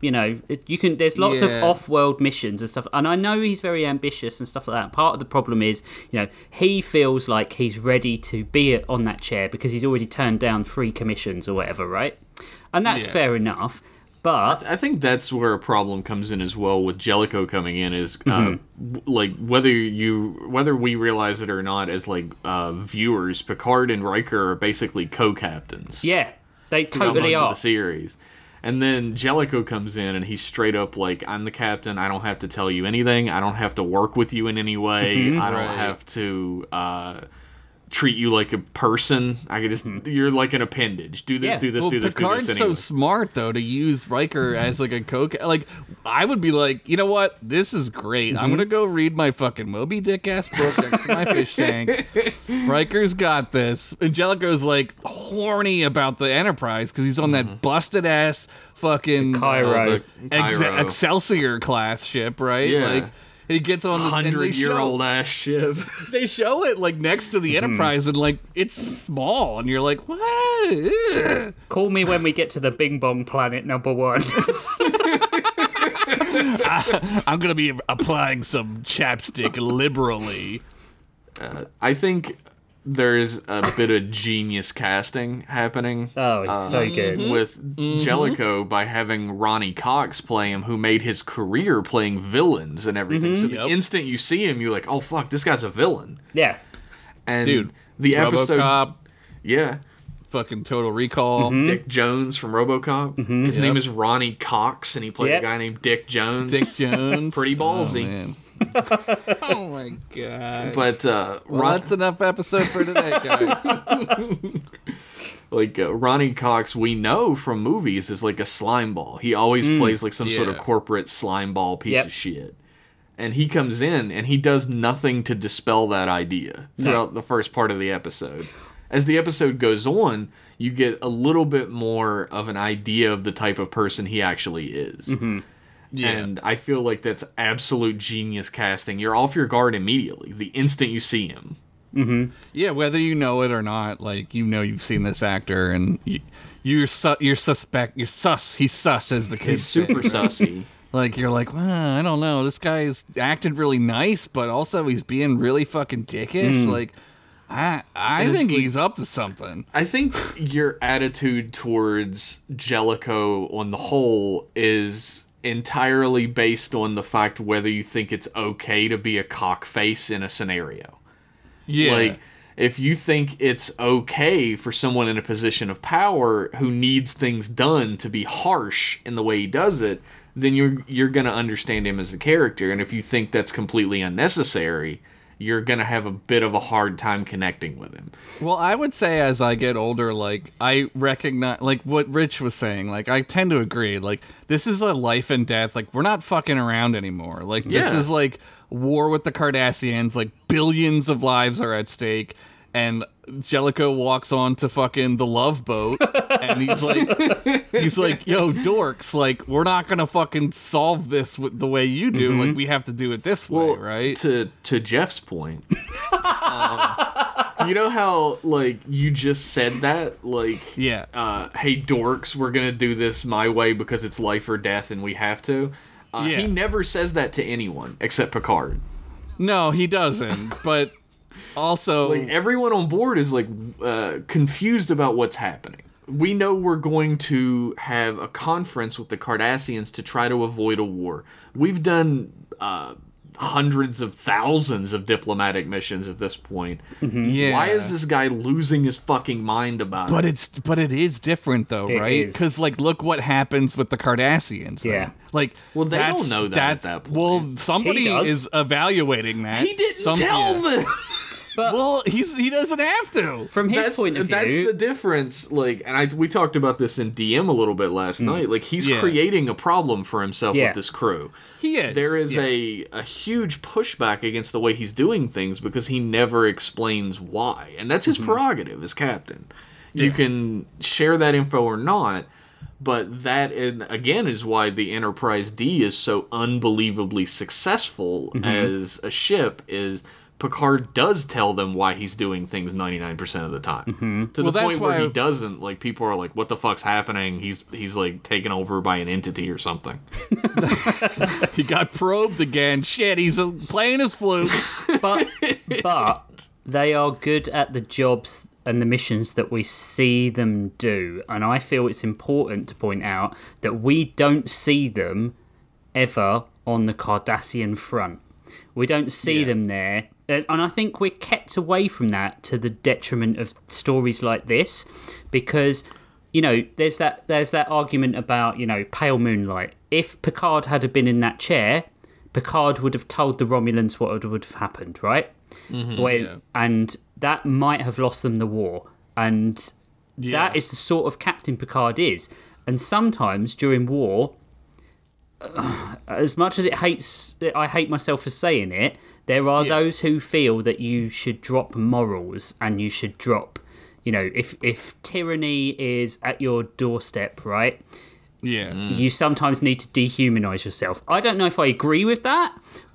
Speaker 2: You know, it- you can. There's lots of
Speaker 3: Yeah.
Speaker 2: off-world missions and stuff, and I know he's very ambitious and stuff like that. Part of the problem is, you know, he feels like he's ready to be on that chair because he's already turned down three commissions or whatever, right? And that's
Speaker 3: Yeah.
Speaker 2: fair enough. But
Speaker 1: I think that's where a problem comes in as well with Jellico coming in is uh,
Speaker 2: Mm-hmm.
Speaker 1: w- like whether you whether we realize it or not as like uh, viewers, Picard and Riker are basically co-captains.
Speaker 2: yeah, they
Speaker 1: throughout
Speaker 2: totally
Speaker 1: most of
Speaker 2: are.
Speaker 1: the series. And then Jellico comes in and he's straight up like, I'm the captain. I don't have to tell you anything. I don't have to work with you in any way.
Speaker 2: Mm-hmm.
Speaker 1: I don't
Speaker 3: Right.
Speaker 1: have to uh, treat you like a person. I could just, you're like an appendage. Do this.
Speaker 2: Yeah.
Speaker 1: do this,
Speaker 3: Well,
Speaker 1: do this,
Speaker 3: Picard's
Speaker 1: do this.
Speaker 3: so smart though to use Riker as like a co like I would be like, you know what, this is great.
Speaker 1: Mm-hmm.
Speaker 3: I'm gonna go read my fucking Moby Dick ass book next to my fish tank. Riker's got this. And Jellico's like horny about the Enterprise because he's on
Speaker 1: Mm-hmm.
Speaker 3: that busted ass fucking
Speaker 2: Cairo.
Speaker 3: uh, Ex-
Speaker 1: Cairo.
Speaker 3: Excelsior class ship, right?
Speaker 1: Yeah.
Speaker 3: Like he gets on the
Speaker 1: Hundred year
Speaker 3: show-
Speaker 1: old ass ship.
Speaker 3: they show it like next to the mm-hmm. Enterprise and like it's small and you're like, what?
Speaker 2: Call me when we get to the Bing Bong planet number one.
Speaker 3: I'm gonna be applying some chapstick liberally.
Speaker 1: Uh, I think there's a bit of genius casting happening.
Speaker 2: Oh, it's uh, so good. Mm-hmm.
Speaker 1: with mm-hmm. Jellico by having Ronny Cox play him, who made his career playing villains and everything. Mm-hmm. So the
Speaker 3: Yep.
Speaker 1: instant you see him, you're like, "Oh fuck, this guy's a villain."
Speaker 2: Yeah.
Speaker 1: And
Speaker 3: Dude,
Speaker 1: the episode,
Speaker 3: RoboCop,
Speaker 1: yeah,
Speaker 3: fucking Total Recall,
Speaker 1: Dick Jones from RoboCop. His
Speaker 3: Yep.
Speaker 1: name is Ronny Cox, and he played
Speaker 2: Yep.
Speaker 1: a guy named Dick Jones.
Speaker 3: Dick Jones.
Speaker 1: Pretty ballsy.
Speaker 3: Oh, man. Oh my god.
Speaker 1: But uh,
Speaker 3: Well,
Speaker 1: Ron,
Speaker 3: that's enough episode for today, guys.
Speaker 1: like uh, Ronny Cox, we know from movies is like a slime ball. He always plays like some sort of corporate slime ball piece
Speaker 2: Yep.
Speaker 1: of shit. And he comes in and he does nothing to dispel that idea throughout the first part of the episode. As the episode goes on, you get a little bit more of an idea of the type of person he actually is.
Speaker 3: Yeah.
Speaker 1: And I feel like that's absolute genius casting. You're off your guard immediately the instant you see him. Mm-hmm.
Speaker 3: yeah, whether you know it or not, like you know you've seen this actor and you, you're su- you're suspect you're sus he's sus as the kid.
Speaker 1: He's super
Speaker 3: say.
Speaker 1: sussy.
Speaker 3: Like you're like, well, I don't know. This guy's acted really nice, but also he's being really fucking dickish. Mm. Like, I I
Speaker 1: And
Speaker 3: think
Speaker 1: like-
Speaker 3: he's up to something.
Speaker 1: I think your attitude towards Jellico on the whole is entirely based on the fact whether you think it's okay to be a cockface in a scenario.
Speaker 3: Yeah,
Speaker 1: Like, if you think it's okay for someone in a position of power who needs things done to be harsh in the way he does it, then you're you're gonna understand him as a character. And if you think that's completely unnecessary, you're gonna have a bit of a hard time connecting with him.
Speaker 3: Well, I would say as I get older, like I recognize, like what Rich was saying, like I tend to agree. Like this is a life and death. Like we're not fucking around anymore. Like this is like war with the Cardassians. Like billions of lives are at stake. And Jellico walks on to fucking the love boat, and he's like, he's like, "Yo, dorks! Like, we're not gonna fucking solve this with the way you do. Like, we have to do it this way, right?"
Speaker 1: To to Jeff's point, um, you know how like you just said that like
Speaker 3: Yeah.
Speaker 1: uh, hey dorks, we're gonna do this my way because it's life or death and we have to. Uh,
Speaker 3: Yeah.
Speaker 1: He never says that to anyone except Picard.
Speaker 3: No, he doesn't. But also,
Speaker 1: Like everyone on board is like uh, confused about what's happening. We know we're going to have a conference with the Cardassians to try to avoid a war. We've done uh, hundreds of thousands of diplomatic missions at this point.
Speaker 3: yeah.
Speaker 1: Why is this guy losing his fucking mind about
Speaker 3: But
Speaker 1: it?
Speaker 3: it's but it is different though,
Speaker 2: It
Speaker 3: right? Because like, look what happens with the Cardassians. then.
Speaker 2: Yeah.
Speaker 3: like
Speaker 1: Well, they don't know that at
Speaker 3: that's-
Speaker 1: that point.
Speaker 3: Well, somebody is evaluating that.
Speaker 1: He didn't
Speaker 3: Some-
Speaker 1: tell
Speaker 3: yeah.
Speaker 1: them.
Speaker 2: But
Speaker 3: Well, he's he doesn't have to.
Speaker 2: from his
Speaker 1: that's,
Speaker 2: point of view,
Speaker 1: that's the difference. Like, and I we talked about this in DM a little bit last night. Like, he's
Speaker 3: Yeah.
Speaker 1: creating a problem for himself
Speaker 2: Yeah.
Speaker 1: with this crew.
Speaker 3: He is.
Speaker 1: There is
Speaker 3: Yeah.
Speaker 1: a a huge pushback against the way he's doing things because he never explains why, and that's his
Speaker 3: Mm-hmm.
Speaker 1: prerogative as captain. You can share that info or not. But that, and again, is why the Enterprise D is so unbelievably successful
Speaker 3: Mm-hmm.
Speaker 1: as a ship. Is Picard does tell them why he's doing things ninety nine percent of the time. To
Speaker 3: Mm-hmm. Well,
Speaker 1: the
Speaker 3: that's
Speaker 1: point where
Speaker 3: why-
Speaker 1: he doesn't. Like people are like, "What the fuck's happening?" He's he's like taken over by an entity or something.
Speaker 3: He got probed again. Shit, he's uh, playing his flute.
Speaker 2: but but they are good at the jobs and the missions that we see them do and i feel it's important to point out that we don't see them ever on the cardassian front we don't see
Speaker 1: Yeah.
Speaker 2: them there and and i think we're kept away from that to the detriment of stories like this because you know there's that there's that argument about you know pale moonlight if picard had been in that chair Picard would have told the Romulans what would- have happened, right? Mm-hmm, when,
Speaker 3: yeah.
Speaker 2: And that might have lost them the war. And
Speaker 3: Yeah.
Speaker 2: that is the sort of captain Picard is. And sometimes during war, as much as it hates, I hate myself for saying it. There are
Speaker 3: Yeah.
Speaker 2: those who feel that you should drop morals and you should drop, you know, if if tyranny is at your doorstep, right?
Speaker 3: Yeah. Mm.
Speaker 2: You sometimes need to dehumanize yourself. I don't know if I agree with that,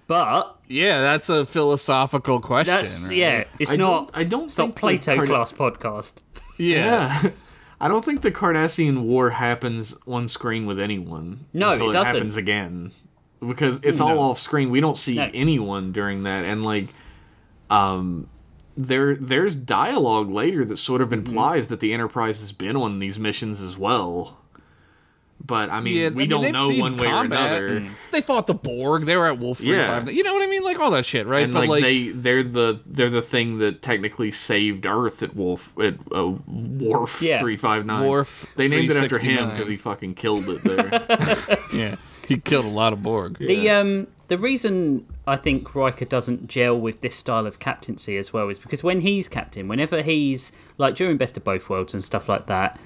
Speaker 2: but
Speaker 3: Yeah, that's a philosophical question.
Speaker 2: that's
Speaker 3: right?
Speaker 2: yeah. It's
Speaker 1: I
Speaker 2: not.
Speaker 1: don't- I don't
Speaker 2: It's not
Speaker 1: think the
Speaker 2: Plato
Speaker 1: Card-
Speaker 2: class podcast.
Speaker 3: Yeah.
Speaker 1: Yeah. I don't think the Cardassian War happens on screen with anyone.
Speaker 2: No,
Speaker 1: until
Speaker 2: it doesn't.
Speaker 1: happens again because it's all off screen. We don't see
Speaker 2: No.
Speaker 1: anyone during that, and like, um, there there's dialogue later that sort of
Speaker 2: Mm-hmm.
Speaker 1: implies that the Enterprise has been on these missions as well. But I mean,
Speaker 3: Yeah, I
Speaker 1: we
Speaker 3: mean,
Speaker 1: don't know one way
Speaker 3: combat.
Speaker 1: or another.
Speaker 3: They fought the Borg. They were at Wolf
Speaker 1: Yeah.
Speaker 3: 35. You know what I mean? Like all that shit, right?
Speaker 1: And
Speaker 3: but
Speaker 1: like,
Speaker 3: like,
Speaker 1: they they're the they're the thing that technically saved Earth at Wolf at uh, Worf
Speaker 2: Yeah.
Speaker 1: three five nine.
Speaker 3: Worf
Speaker 1: They named it after him because he fucking killed it there.
Speaker 3: yeah, he killed a lot of Borg.
Speaker 2: The um the reason I think Riker doesn't gel with this style of captaincy as well is because when he's captain, whenever he's like during Best of Both Worlds and stuff like that,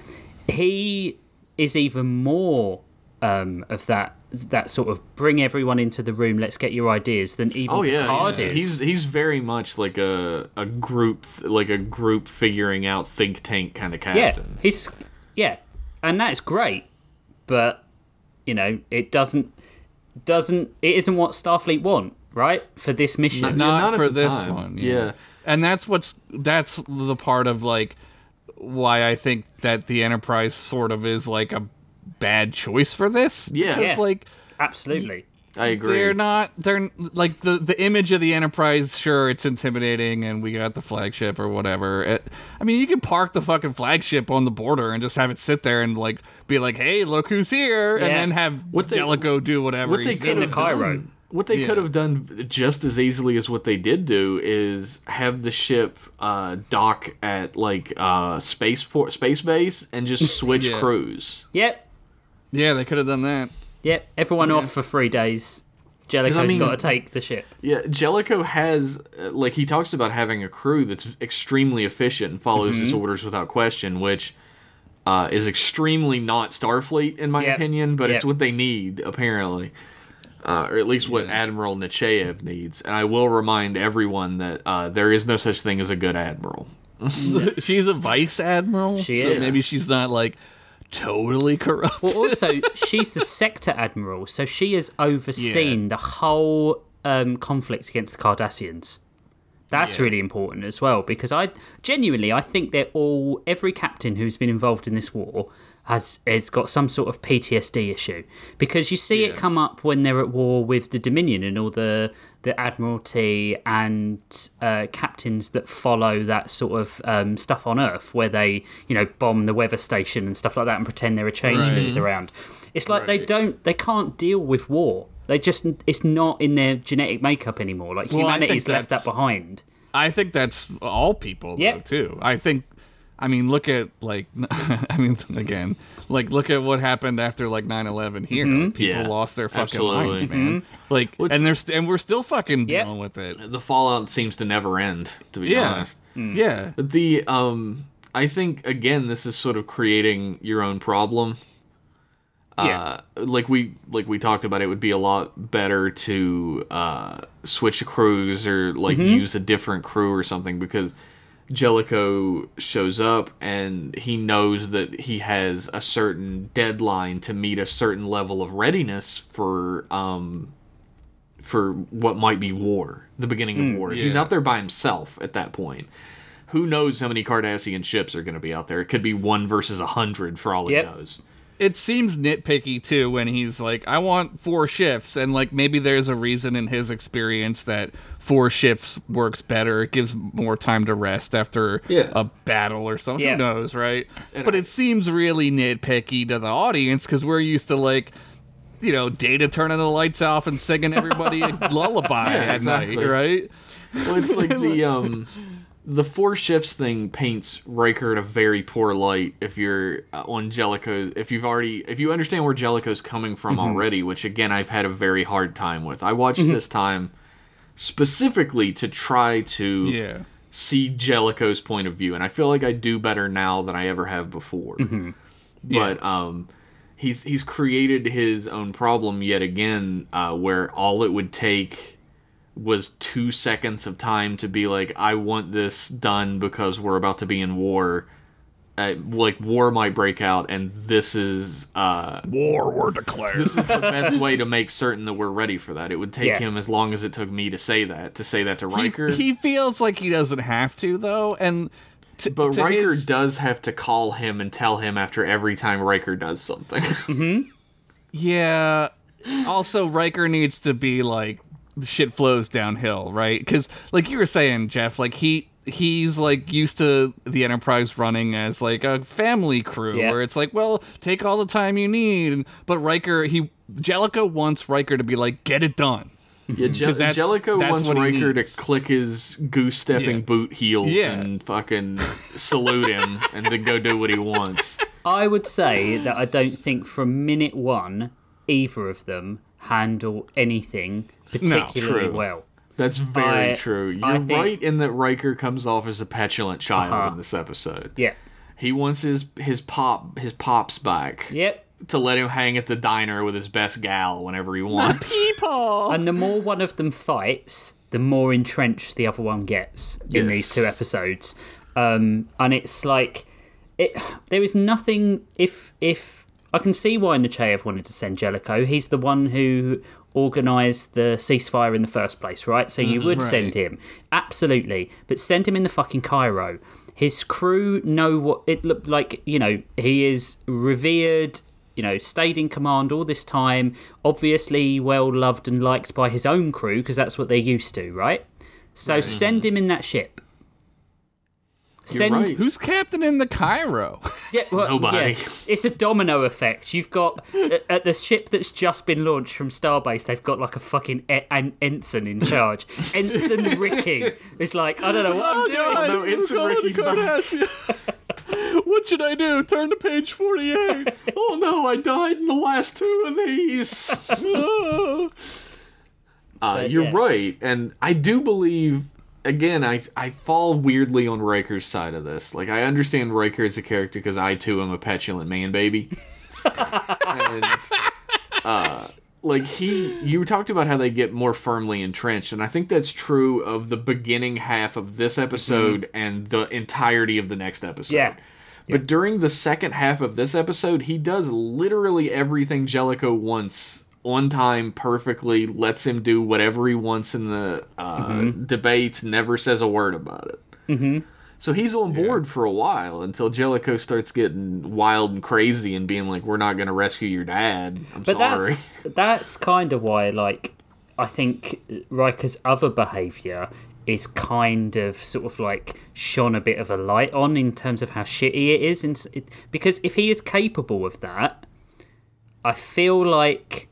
Speaker 2: he is even more um, of that that sort of bring everyone into the room, let's get your ideas than even
Speaker 1: Oh yeah,
Speaker 2: Picard
Speaker 1: yeah.
Speaker 2: is.
Speaker 1: he's he's very much like a a group like a group figuring out think tank kind of captain.
Speaker 2: yeah, he's yeah, and that's great, but you know it doesn't doesn't it isn't what Starfleet want right for this mission.
Speaker 1: No,
Speaker 3: not,
Speaker 1: not
Speaker 3: for this
Speaker 1: time.
Speaker 3: one.
Speaker 1: Yeah.
Speaker 3: and that's what's that's the part of like why I think that the Enterprise sort of is like a bad choice for this.
Speaker 1: Yeah.
Speaker 3: because
Speaker 2: Yeah.
Speaker 3: like
Speaker 2: Absolutely.
Speaker 1: I agree.
Speaker 3: they're not they're like the the image of the Enterprise. Sure, it's intimidating, and we got the flagship or whatever. It, I mean, you can park the fucking flagship on the border and just have it sit there and like be like, "Hey, look who's here," and then have
Speaker 1: What they-
Speaker 3: do whatever.
Speaker 1: what they
Speaker 3: he's
Speaker 1: could
Speaker 2: the
Speaker 1: have
Speaker 2: Cairo.
Speaker 1: done, what they
Speaker 3: Yeah.
Speaker 1: could have done just as easily as what they did do is have the ship uh, dock at like uh, spaceport space base and just switch
Speaker 3: Yeah.
Speaker 1: crews.
Speaker 2: Yep.
Speaker 3: Yeah, they could have done that.
Speaker 2: Yep. Everyone off for three days. Jellico's
Speaker 1: I mean-
Speaker 2: got to take the ship.
Speaker 1: Yeah, Jellico has uh, like he talks about having a crew that's extremely efficient and follows his
Speaker 2: Mm-hmm.
Speaker 1: orders without question, which uh, is extremely not Starfleet in my
Speaker 2: Yep.
Speaker 1: opinion, but it's what they need apparently, uh, or at least what Admiral Nechayev needs. And I will remind everyone that uh, there is no such thing as a good admiral.
Speaker 3: she's a vice admiral.
Speaker 2: She
Speaker 3: so
Speaker 2: is.
Speaker 3: Maybe she's not like totally corrupt.
Speaker 2: Well, also, she's the sector admiral, so she has overseen the whole um, conflict against the Cardassians. That's
Speaker 3: Yeah.
Speaker 2: really important as well because I genuinely I think they're all every captain who's been involved in this war has has got some sort of PTSD issue because you see it come up when they're at war with the Dominion and all the the Admiralty and uh, captains that follow that sort of um, stuff on Earth where they you know bomb the weather station and stuff like that and pretend there are changelings around. It's like they don't they can't deal with war. They just it's not in their genetic makeup anymore. Like
Speaker 3: Well,
Speaker 2: humanity's left that behind.
Speaker 3: I think that's all people though too. I think I mean, look at like, I mean, again, like look at what happened after like 9-11 here. People
Speaker 1: Yeah,
Speaker 3: lost their fucking
Speaker 1: absolutely.
Speaker 3: minds, man. Like,
Speaker 1: What's-
Speaker 3: and there's and we're still fucking
Speaker 2: Yep.
Speaker 3: dealing with it.
Speaker 1: The fallout seems to never end, to be
Speaker 3: Yeah,
Speaker 1: honest.
Speaker 3: yeah,
Speaker 1: But the um I think again this is sort of creating your own problem.
Speaker 2: Yeah.
Speaker 1: Uh, like we like we talked about, it would be a lot better to uh, switch crews or like use a different crew or something because Jellico shows up and he knows that he has a certain deadline to meet a certain level of readiness for um for what might be war, the beginning of war. He's out there by himself at that point. Who knows how many Cardassian ships are going to be out there? It could be one versus a hundred for all
Speaker 2: Yep.
Speaker 1: he knows.
Speaker 3: it seems nitpicky too when he's like, I want four shifts, and like maybe there's a reason in his experience that four shifts works better. It gives more time to rest after
Speaker 1: Yeah.
Speaker 3: a battle or something.
Speaker 2: Yeah.
Speaker 3: Who knows, right? but it seems really nitpicky to the audience because we're used to like. You know, Data turning the lights off and singing everybody a lullaby
Speaker 1: Yeah,
Speaker 3: at
Speaker 1: exactly.
Speaker 3: night, right?
Speaker 1: Well, it's like the um the four shifts thing paints Riker in a very poor light if you're uh, on Jellico. If you've already if you understand where Jellico's coming from
Speaker 3: Mm-hmm.
Speaker 1: already, which again I've had a very hard time with. I watched this time specifically to try to
Speaker 3: Yeah.
Speaker 1: see Jellico's point of view, and I feel like I do better now than I ever have before. But um, he's he's created his own problem yet again, uh, where all it would take was two seconds of time to be like, I want this done because we're about to be in war. Uh, like war might break out, and this is uh,
Speaker 3: War were declared.
Speaker 1: this is the best way to make certain that we're ready for that. It would take
Speaker 2: Yeah.
Speaker 1: him as long as it took me to say that, to say that to Riker.
Speaker 3: he feels like he doesn't have to though, and
Speaker 1: But
Speaker 3: to
Speaker 1: Riker
Speaker 3: his-
Speaker 1: does have to call him and tell him after every time Riker does something.
Speaker 3: Yeah. Also, Riker needs to be like shit flows downhill, right? Because, like you were saying, Jeff, like he he's like used to the Enterprise running as like a family crew,
Speaker 2: Yeah.
Speaker 3: where it's like, well, take all the time you need. But Riker, he Jellico wants Riker to be like, get it done.
Speaker 1: yeah, Je-
Speaker 3: 'Cause that's-
Speaker 1: Jellico
Speaker 3: that's
Speaker 1: wants
Speaker 3: what
Speaker 1: Riker to click his goose stepping
Speaker 3: Yeah.
Speaker 1: boot heels
Speaker 3: Yeah.
Speaker 1: and fucking salute him and then go do what he wants.
Speaker 2: I would say that I don't think from minute one either of them handle anything particularly
Speaker 1: true.
Speaker 2: well.
Speaker 1: That's very
Speaker 2: I-
Speaker 1: true. You're
Speaker 2: think-
Speaker 1: right in that Riker comes off as a petulant child
Speaker 2: Uh-huh.
Speaker 1: in this episode.
Speaker 2: Yeah.
Speaker 1: He wants his his pop his pops back
Speaker 2: Yep.
Speaker 1: to let him hang at the diner with his best gal whenever he wants. People.
Speaker 2: And the more one of them fights, the more entrenched the other one gets in
Speaker 1: Yes.
Speaker 2: these two episodes. Um, and it's like it. There is nothing. If if I can see why Nechayev wanted to send Jellico, he's the one who organised the ceasefire in the first place, right? So you mm-hmm. would send him absolutely, but send him in the fucking Cairo. His crew know what it looked like. You know, he is revered you know, stayed in command all this time, obviously well loved and liked by his own crew because that's what they're used to, right? So send mm-hmm. him in that ship. Send
Speaker 1: right.
Speaker 3: Who's captain in the Cairo?
Speaker 2: yeah, well,
Speaker 1: Nobody.
Speaker 2: yeah, it's a domino effect. You've got at- at the ship that's just been launched from Starbase, they've got like a fucking e- an ensign in charge. ensign Ricky is like, I don't know what I'm doing.
Speaker 1: no, it's a Ricky's
Speaker 3: what should I do? Turn to page 48.
Speaker 1: oh no, I died in the last two of these. uh, you're
Speaker 2: yeah.
Speaker 1: right, and I do believe. Again, I I fall weirdly on Riker's side of this. Like I understand Riker as a character because I too am a petulant man baby. and uh, like he, you talked about how they get more firmly entrenched, and I think that's true of the beginning half of this episode and the entirety of the next episode.
Speaker 2: Yeah.
Speaker 1: But during the second half of this episode, he does literally everything Jellico wants on time perfectly, lets him do whatever he wants in the uh, debates, never says a word about it. Mm-hmm. So he's on board for a while until Jellico starts getting wild and crazy and being like, "We're not going to rescue your dad." I'm
Speaker 2: But
Speaker 1: sorry.
Speaker 2: that's that's kind of why, like, I think Riker's other behaviour is kind of sort of like shone a bit of a light on in terms of how shitty it is, and it, because if he is capable of that, I feel like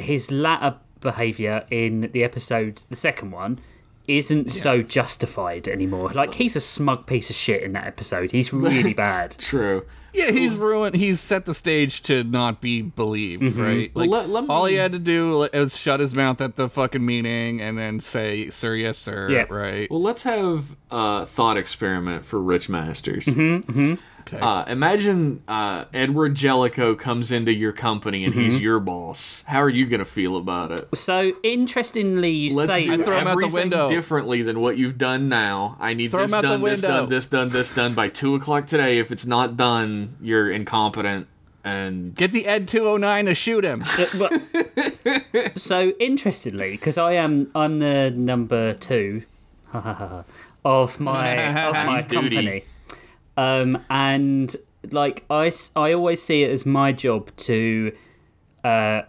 Speaker 2: his latter behaviour in the episode, the second one, isn't so justified anymore. Like he's a smug piece of shit in that episode. He's really bad.
Speaker 1: True.
Speaker 3: Yeah, he's ruined. He's set the stage to not be believed, right?
Speaker 1: Well,
Speaker 3: Like
Speaker 1: let- let
Speaker 3: all he had to do was shut his mouth at the fucking meeting and then say, "Sir, yes, sir."
Speaker 2: Yeah.
Speaker 3: Right.
Speaker 1: Well, let's have a thought experiment for Rich Masters.
Speaker 2: Mm-hmm,
Speaker 3: Okay.
Speaker 1: Uh, imagine uh, Edward Jellico comes into your company and
Speaker 2: Mm-hmm.
Speaker 1: he's your boss. How are you going to feel about it?
Speaker 2: So interestingly, you
Speaker 1: Let's
Speaker 2: say
Speaker 1: do
Speaker 3: throw him out the
Speaker 1: everything
Speaker 3: window.
Speaker 1: differently than what you've done now. I need
Speaker 3: Throw
Speaker 1: this
Speaker 3: him out the
Speaker 1: done, this done, this done, this done by two o'clock today. If it's not done, you're incompetent. And
Speaker 3: Get the Ed 209 to shoot him.
Speaker 2: But- so interestingly, because I am I'm the number two of my of my
Speaker 1: company. duty.
Speaker 2: Um, and like I, I always see it as my job to uh,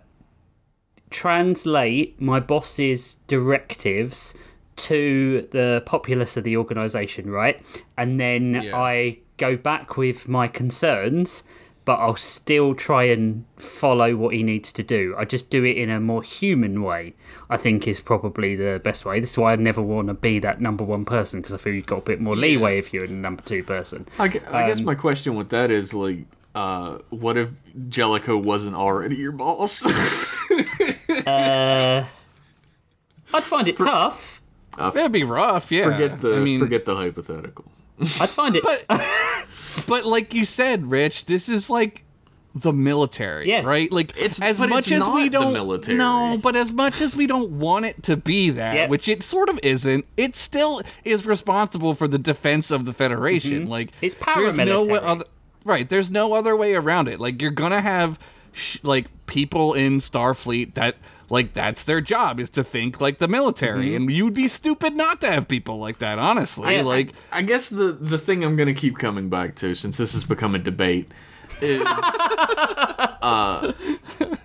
Speaker 2: translate my boss's directives to the populace of the organization, right? And then
Speaker 3: Yeah.
Speaker 2: I go back with my concerns, but I'll still try and follow what he needs to do. I just do it in a more human way, I think is probably the best way. This is why I never want to be that number one person because I feel you've got a bit more leeway if you're a number two person.
Speaker 1: I, gu- I
Speaker 2: Um,
Speaker 1: guess my question with that is like, uh, what if Jellico wasn't already your boss?
Speaker 2: I'd find it tough.
Speaker 3: That'd be rough, yeah.
Speaker 1: forget the
Speaker 3: I mean,
Speaker 1: forget the hypothetical.
Speaker 2: I'd find it.
Speaker 3: but but like you said, Rich, this is like the military,
Speaker 2: Yeah.
Speaker 3: right? Like
Speaker 1: It's-
Speaker 3: as
Speaker 1: but
Speaker 3: much
Speaker 1: it's
Speaker 3: as
Speaker 1: not
Speaker 3: we don't
Speaker 1: military.
Speaker 3: no, but as much as we don't want it to be that,
Speaker 2: Yeah.
Speaker 3: which it sort of isn't, it still is responsible for the defense of the Federation. Mm-hmm. Like
Speaker 2: It's
Speaker 3: there's no
Speaker 2: paramilitary.
Speaker 3: other right. There's no other way around it. Like you're gonna have sh- like people in Starfleet that. Like that's their job is to think like the military, and you'd be stupid not to have people like that. Honestly,
Speaker 2: Yeah.
Speaker 3: like
Speaker 1: I guess the the thing I'm gonna keep coming back to, since this has become a debate, is uh,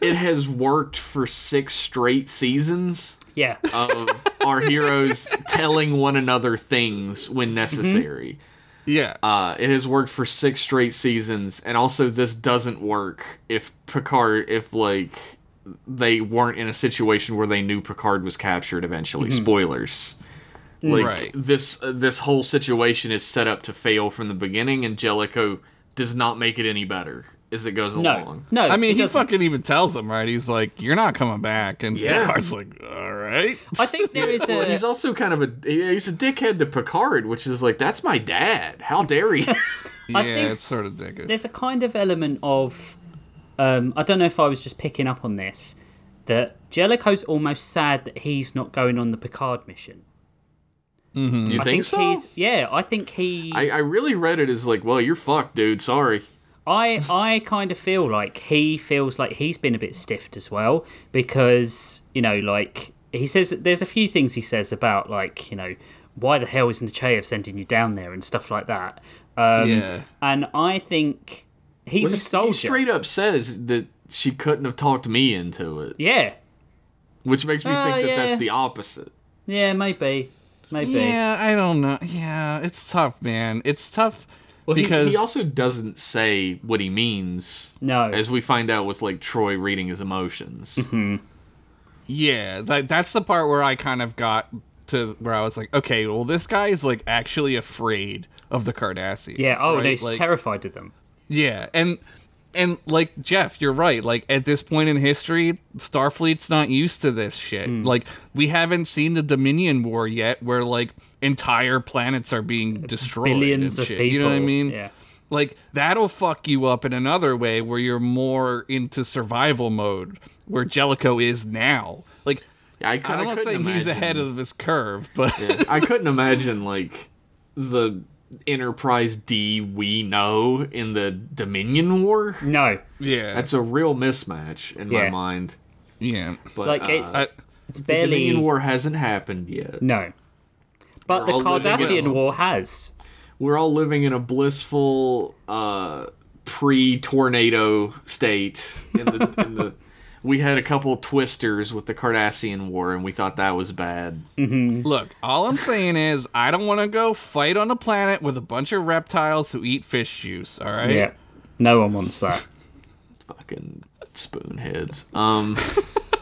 Speaker 1: it has worked for six straight seasons
Speaker 2: Yeah.
Speaker 1: of our heroes telling one another things when necessary.
Speaker 3: yeah,
Speaker 1: Uh, it has worked for six straight seasons, and also this doesn't work if Picard, if like they weren't in a situation where they knew Picard was captured eventually. Spoilers. Like
Speaker 3: Right.
Speaker 1: this, uh, this whole situation is set up to fail from the beginning, and Jellico does not make it any better as it goes
Speaker 2: No.
Speaker 1: along.
Speaker 2: No.
Speaker 3: I mean, he
Speaker 2: doesn't.
Speaker 3: fucking even tells him, right? He's like, "You're not coming back," and
Speaker 1: Yeah.
Speaker 3: Picard's like, "All right."
Speaker 2: I think there is a.
Speaker 1: he's also kind of a he's a dickhead to Picard, which is like that's my dad. How dare he?
Speaker 3: Yeah,
Speaker 2: think
Speaker 3: it's sort of dickish.
Speaker 2: there's a kind of element of um, I don't know if I was just picking up on this that Jellico's almost sad that he's not going on the Picard mission.
Speaker 1: you think,
Speaker 2: I think
Speaker 1: so?
Speaker 2: he's yeah. I think he.
Speaker 1: I, I really read it as like, well, you're fucked, dude. Sorry.
Speaker 2: I I kind of feel like he feels like he's been a bit stiffed as well because you know like he says there's a few things he says about like you know why the hell isn't Nechayev sending you down there and stuff like that. Um,
Speaker 3: Yeah.
Speaker 2: and I think he's
Speaker 1: Well,
Speaker 2: a
Speaker 1: he- He straight up says that she couldn't have talked me into it,
Speaker 2: yeah,
Speaker 1: which makes me
Speaker 2: Uh,
Speaker 1: think that
Speaker 2: yeah.
Speaker 1: that's the opposite.
Speaker 2: yeah, maybe, maybe.
Speaker 3: Yeah, I don't know. Yeah, it's tough, man. It's tough
Speaker 1: Well,
Speaker 3: because
Speaker 1: he, also doesn't say what he means.
Speaker 2: No.
Speaker 1: as we find out with like Troi reading his emotions.
Speaker 2: Mm-hmm.
Speaker 3: yeah, that, that's the part where I kind of got to where I was like, okay, well, this guy is like actually afraid of the Cardassians.
Speaker 2: Yeah. Oh,
Speaker 3: right?
Speaker 2: no, he's
Speaker 3: Like-
Speaker 2: terrified of them.
Speaker 3: Yeah, and and like Jeff, you're right. Like at this point in history, Starfleet's not used to this shit.
Speaker 2: Hmm.
Speaker 3: Like we haven't seen the Dominion War yet, where like entire planets are being destroyed.
Speaker 2: Billions of
Speaker 3: shit.
Speaker 2: people.
Speaker 3: You know what I mean?
Speaker 2: Yeah.
Speaker 3: Like that'll fuck you up in another way, where you're more into survival mode, where Jellico is now. Like
Speaker 1: Yeah, I, cou- I
Speaker 3: I'm not
Speaker 1: couldn't
Speaker 3: saying he's ahead of his curve, but
Speaker 1: I couldn't imagine like the Enterprise D we know in the Dominion War.
Speaker 2: No,
Speaker 3: yeah,
Speaker 1: That's a real mismatch in my mind.
Speaker 3: yeah.
Speaker 1: But
Speaker 2: like
Speaker 1: uh,
Speaker 2: it's
Speaker 3: I,
Speaker 2: it's
Speaker 1: the Dominion War hasn't happened yet.
Speaker 2: no. But
Speaker 1: We're
Speaker 2: the
Speaker 1: all
Speaker 2: Cardassian. War has.
Speaker 1: We're all living in a blissful uh, pre-tornado state. In the, in the we had a couple twisters with the Cardassian War, and we thought that was bad.
Speaker 3: Look, all I'm saying is I don't want to go fight on a planet with a bunch of reptiles who eat fish juice. All right.
Speaker 2: Yeah. No one wants that.
Speaker 1: Fucking spoonheads. Um.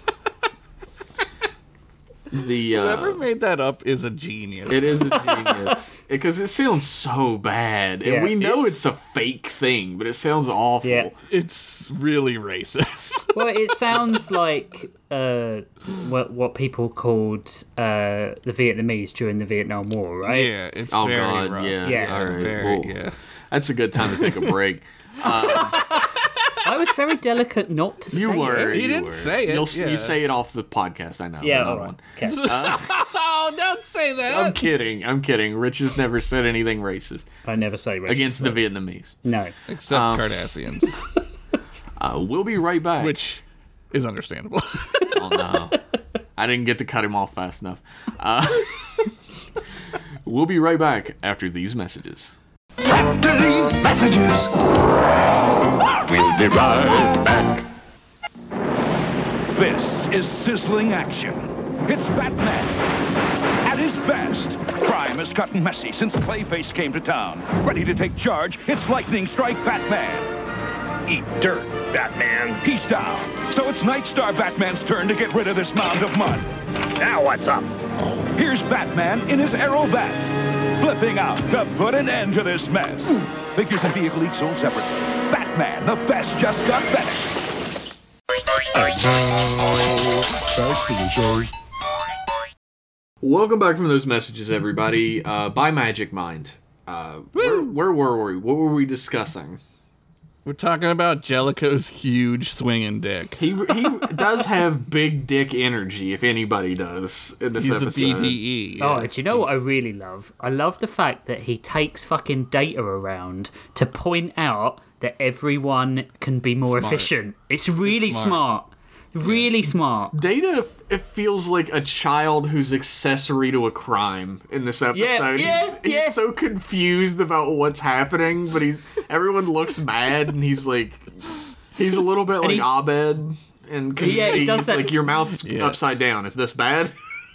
Speaker 1: The uh,
Speaker 3: Whoever made that up is a genius.
Speaker 1: It is a genius because it sounds so bad, and
Speaker 2: Yeah,
Speaker 1: we know
Speaker 3: it's-
Speaker 1: it's, a fake thing, but it sounds awful.
Speaker 2: Yeah.
Speaker 3: it's really racist.
Speaker 2: well, it sounds like uh, what what people called uh, the Vietnamese during the Vietnam War, right?
Speaker 3: yeah, it's
Speaker 1: Oh
Speaker 3: very
Speaker 1: God,
Speaker 3: rough.
Speaker 1: yeah.
Speaker 2: Yeah.
Speaker 1: All right.
Speaker 3: Very,
Speaker 1: well,
Speaker 3: yeah.
Speaker 1: That's a good time to take a break.
Speaker 2: I was very delicate not to
Speaker 1: You
Speaker 2: say
Speaker 1: were.
Speaker 2: it.
Speaker 3: He
Speaker 1: you
Speaker 3: didn't
Speaker 1: were.
Speaker 3: say it,
Speaker 1: You'll,
Speaker 3: yeah.
Speaker 1: You say it off the podcast. I know.
Speaker 2: Yeah,
Speaker 1: Another
Speaker 2: all right.
Speaker 1: one.
Speaker 2: Okay.
Speaker 3: Oh, don't say that.
Speaker 1: I'm kidding. I'm kidding. Rich has never said anything racist
Speaker 2: I never say racist
Speaker 1: against the. Vietnamese.
Speaker 2: No.
Speaker 3: Except
Speaker 1: Um,
Speaker 3: Cardassians,
Speaker 1: Uh, we'll be right back.
Speaker 3: which is understandable.
Speaker 1: Oh no, I didn't get to cut him off fast enough. Uh, we'll be right back after these messages.
Speaker 4: After these messages, we'll be right back.
Speaker 5: This is sizzling action. It's Batman. At his best, crime has gotten messy since Clayface came to town. Ready to take charge, it's Lightning Strike Batman. Eat dirt, Batman. He's down. So it's Nightstar Batman's turn to get rid of this mound of mud. Now what's up? Here's Batman in his Arrow Bat, flipping out to put an end to this mess. Figures and vehicle each sold separately. Batman, the best just got better.
Speaker 1: Welcome back from those messages, everybody. Uh, by Magic Mind. Uh, where, where were we? What were we discussing?
Speaker 3: We're talking about Jellico's huge swinging dick.
Speaker 1: He he does have big dick energy, if anybody does in this
Speaker 3: He's a
Speaker 1: episode.
Speaker 3: BDE.
Speaker 2: Oh, do you know what I really love? I love the fact that he takes fucking data around to point out that everyone can be more
Speaker 3: Smart.
Speaker 2: efficient. It's really
Speaker 3: It's
Speaker 2: smart.
Speaker 3: smart.
Speaker 2: Really smart.
Speaker 1: Data, it feels like a child who's accessory to a crime in this episode.
Speaker 2: Yeah,
Speaker 1: he's,
Speaker 2: yeah,
Speaker 1: he's
Speaker 2: yeah.
Speaker 1: so confused about what's happening, but he's everyone looks mad, and he's like, he's a little bit like
Speaker 2: he-
Speaker 1: Abed. And
Speaker 2: Yeah, he
Speaker 1: he's
Speaker 2: does that-
Speaker 1: like your mouth's
Speaker 3: Yeah.
Speaker 1: upside down. Is this bad?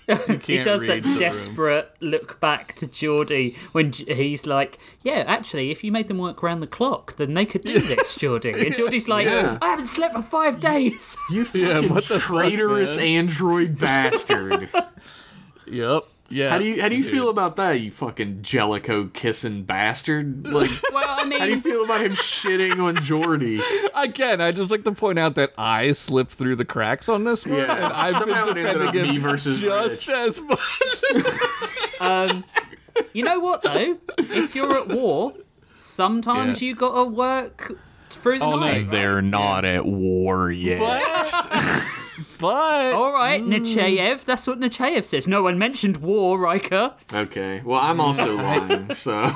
Speaker 2: He does that
Speaker 3: read the room.
Speaker 2: desperate look back to Geordi when he's like, "Yeah, actually, if you made them work around the clock, then they could do this, Geordi." And Geordi's like,
Speaker 1: Yeah.
Speaker 2: "I haven't slept for five days."
Speaker 1: You
Speaker 3: Yeah,
Speaker 1: fucking
Speaker 3: what the fuck,
Speaker 1: traitorous
Speaker 3: man?
Speaker 1: android bastard.
Speaker 3: Yep. Yeah.
Speaker 1: How do you how do you
Speaker 3: dude.
Speaker 1: feel about that, you fucking Jellico kissing bastard? Like
Speaker 2: Well, I
Speaker 1: how do you feel about him shitting on Geordi?
Speaker 3: Again, I just like to point out that I slipped through the cracks on this one,
Speaker 1: Yeah.
Speaker 3: and I've
Speaker 1: Somehow
Speaker 3: been
Speaker 1: ended up
Speaker 3: defending
Speaker 1: me
Speaker 3: him
Speaker 1: versus
Speaker 3: just
Speaker 1: Rich.
Speaker 3: as much.
Speaker 2: um, you know what though? If you're at war, sometimes
Speaker 3: Yeah.
Speaker 2: you gotta work through the
Speaker 3: All
Speaker 2: night.
Speaker 3: night.
Speaker 1: They're not at war yet.
Speaker 3: But, but
Speaker 2: All right, hmm. Nechayev. That's what Nechayev says. No one mentioned war, Riker.
Speaker 1: Okay. Well, I'm also lying, so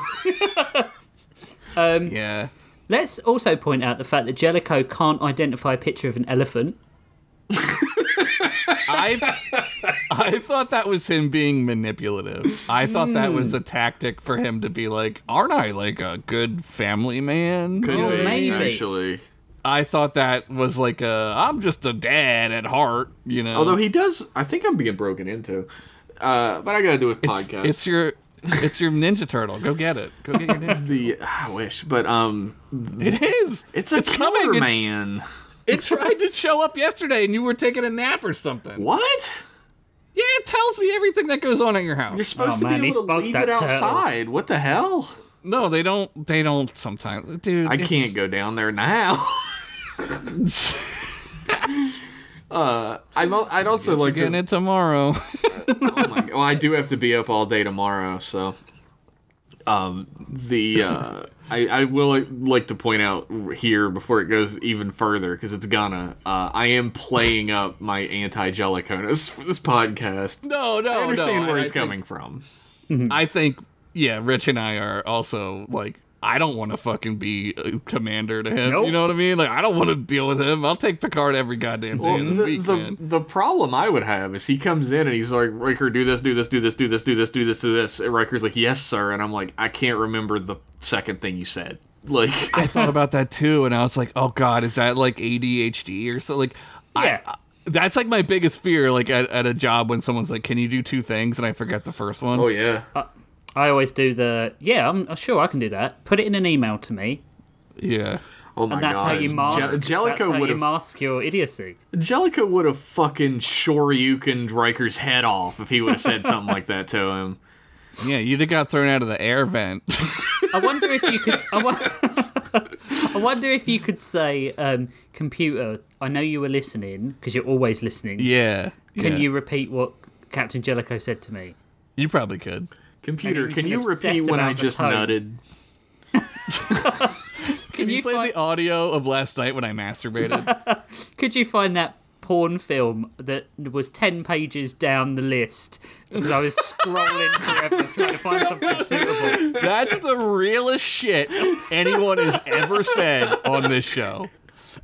Speaker 1: um,
Speaker 3: yeah,
Speaker 2: Let's also point out the fact that Jellico can't identify a picture of an elephant.
Speaker 3: I I thought that was him being manipulative. I thought that hmm. was a tactic for him to be like, "Aren't I like a good family man?"
Speaker 1: could
Speaker 2: Oh,
Speaker 1: be
Speaker 2: maybe.
Speaker 1: actually.
Speaker 3: I thought that was like a, "I'm just a dad at heart," you know.
Speaker 1: Although he does, I think I'm being broken into. Uh, but I gotta do a podcast.
Speaker 3: it's your it's your Ninja Turtle. Go get it. Go get your Ninja.
Speaker 1: the I wish, but um,
Speaker 3: It is.
Speaker 1: it's a
Speaker 3: It's
Speaker 1: killer
Speaker 3: coming. It's-
Speaker 1: man.
Speaker 3: It tried to show up yesterday, and you were taking a nap or something.
Speaker 1: What?
Speaker 3: Yeah, it tells me everything that goes on at your house.
Speaker 1: You're supposed
Speaker 2: Oh,
Speaker 1: to
Speaker 2: man,
Speaker 1: be able to leave it
Speaker 2: turtle.
Speaker 1: outside. What the hell?
Speaker 3: No, they don't. They don't. Sometimes, dude.
Speaker 1: I can't go down there now. uh, I'm, I'd also like to.
Speaker 3: it tomorrow.
Speaker 1: Oh my, well, I do have to be up all day tomorrow, so. Um, the uh, I I will like to point out here before it goes even further because it's gonna. Uh, I am playing up my anti-Jelliconus for this podcast.
Speaker 3: no, no,
Speaker 1: I understand
Speaker 3: no.
Speaker 1: where
Speaker 3: I
Speaker 1: he's
Speaker 3: think-
Speaker 1: coming from.
Speaker 3: I think, yeah, Rich and I are also like. I don't want to fucking be a commander to him.
Speaker 2: Nope.
Speaker 3: You know what I mean? Like, I don't want to deal with him. I'll take Picard every goddamn day
Speaker 1: Well,
Speaker 3: of the,
Speaker 1: the,
Speaker 3: week,
Speaker 1: the,
Speaker 3: man.
Speaker 1: the problem I would have is he comes in and he's like, Riker, do this, do this, do this, do this, do this, do this, do this. And Riker's like, yes, sir. And I'm like, I can't remember the second thing you said. Like,
Speaker 3: I thought about that too, and I was like, "Oh God, is that like ADHD or so?" Like,
Speaker 2: Yeah.
Speaker 3: I, that's like my biggest fear. Like at, at a job when someone's like, "Can you do two things?" and I forget the first one.
Speaker 1: oh yeah.
Speaker 2: Uh, I always do the yeah. I'm sure I can do that. Put it in an email to me.
Speaker 3: yeah.
Speaker 1: Oh my
Speaker 2: and that's how you mask.
Speaker 1: Je-
Speaker 2: that's
Speaker 1: Jellico
Speaker 2: how
Speaker 1: would
Speaker 2: you mask your idiocy.
Speaker 1: Jellico would have fucking Shoryuken Riker's head off if he would have said something like that to him.
Speaker 3: Yeah, you'd have got thrown out of the air vent.
Speaker 2: I wonder if you could. I, wo- I wonder if you could say, um, "Computer, I know you were listening because you're always listening.
Speaker 3: yeah.
Speaker 2: Can
Speaker 3: yeah.
Speaker 2: you repeat what Captain Jellico said to me?"
Speaker 3: You probably could.
Speaker 1: Computer,
Speaker 2: And
Speaker 1: can
Speaker 2: you
Speaker 1: you
Speaker 2: can obsess
Speaker 1: repeat when I just
Speaker 2: tone.
Speaker 1: nutted?
Speaker 2: Can
Speaker 3: you,
Speaker 2: you
Speaker 3: play
Speaker 2: find?
Speaker 3: the audio of last night when I masturbated?
Speaker 2: Could you find that porn film that was ten pages down the list? Because I was scrolling forever trying to find something suitable.
Speaker 3: That's the realest shit anyone has ever said on this show.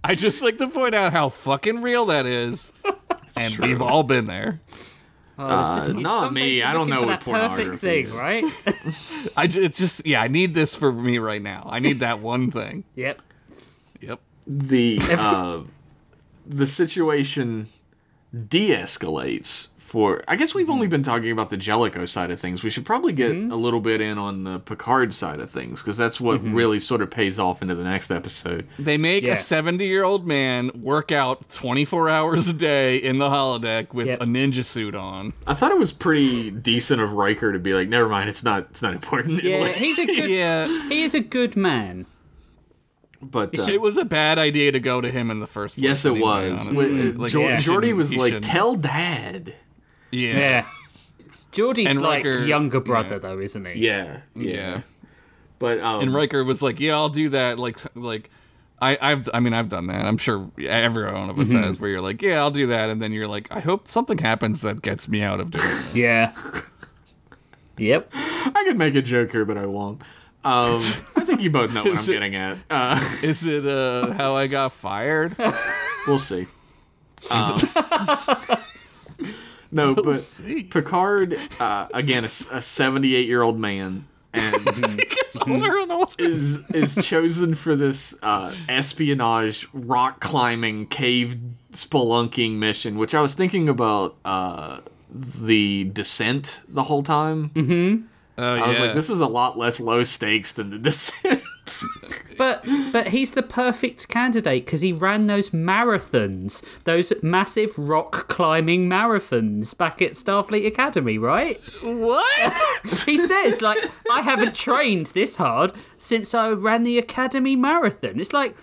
Speaker 3: I just like to point out how fucking real that is. And we've all been there.
Speaker 2: Oh, it's just,
Speaker 1: Uh, not me. I don't know what
Speaker 2: that perfect
Speaker 1: pornography
Speaker 2: thing,
Speaker 1: is.
Speaker 2: right?
Speaker 3: I ju- it's just yeah, I need this for me right now. I need that one thing.
Speaker 2: yep.
Speaker 3: Yep.
Speaker 1: The uh, the situation de-escalates for. I guess we've only mm-hmm. been talking about the Jellico side of things. We should probably get mm-hmm. a little bit in on the Picard side of things because that's what mm-hmm. really sort of pays off into the next episode.
Speaker 3: They make
Speaker 2: Yeah.
Speaker 3: a 70 year old man work out 24 hours a day in the holodeck with
Speaker 2: Yep.
Speaker 3: a ninja suit on.
Speaker 1: I thought it was pretty decent of Riker to be like, "Never mind, it's not. It's not important."
Speaker 2: Yeah, he's a good.
Speaker 3: Yeah,
Speaker 2: He is a good man.
Speaker 1: but uh,
Speaker 3: it was a bad idea to go to him in the first place.
Speaker 1: yes, it
Speaker 3: anyway,
Speaker 1: was.
Speaker 3: honestly.
Speaker 1: Uh,
Speaker 3: like,
Speaker 1: Jor-
Speaker 3: he
Speaker 2: yeah.
Speaker 1: Was like,
Speaker 3: shouldn't.
Speaker 1: "Tell Dad."
Speaker 3: Yeah.
Speaker 2: Yeah. Geordi's
Speaker 3: And
Speaker 2: like
Speaker 3: Riker-
Speaker 2: younger brother
Speaker 3: yeah.
Speaker 2: though, isn't he?
Speaker 1: Yeah, yeah.
Speaker 3: Yeah.
Speaker 1: But um,
Speaker 3: And Riker was like, "Yeah, I'll do that." Like, like, I, I've, I mean, I've done that. I'm sure every one of us
Speaker 2: Mm-hmm.
Speaker 3: has. Where you're like, "Yeah, I'll do that," and then you're like, "I hope something happens that gets me out of doing it."
Speaker 2: Yeah. Yep.
Speaker 1: I could make a joke here, but I won't. Um, I think you both know what I'm
Speaker 3: it-
Speaker 1: getting at. Uh,
Speaker 3: Is it uh, how I got fired?
Speaker 1: we'll see. Um, no, but
Speaker 3: see.
Speaker 1: Picard, uh, again, a 78 year old man, and
Speaker 3: Gets older and older.
Speaker 1: is is chosen for this uh, espionage, rock climbing, cave spelunking mission. Which I was thinking about uh, the descent the whole time.
Speaker 3: Oh yeah.
Speaker 1: I was like, this is a lot less low stakes than the descent.
Speaker 2: But but he's the perfect candidate because he ran those marathons, those massive rock climbing marathons back at Starfleet Academy, right?
Speaker 3: what?
Speaker 2: He says like, I haven't trained this hard since I ran the Academy marathon. It's like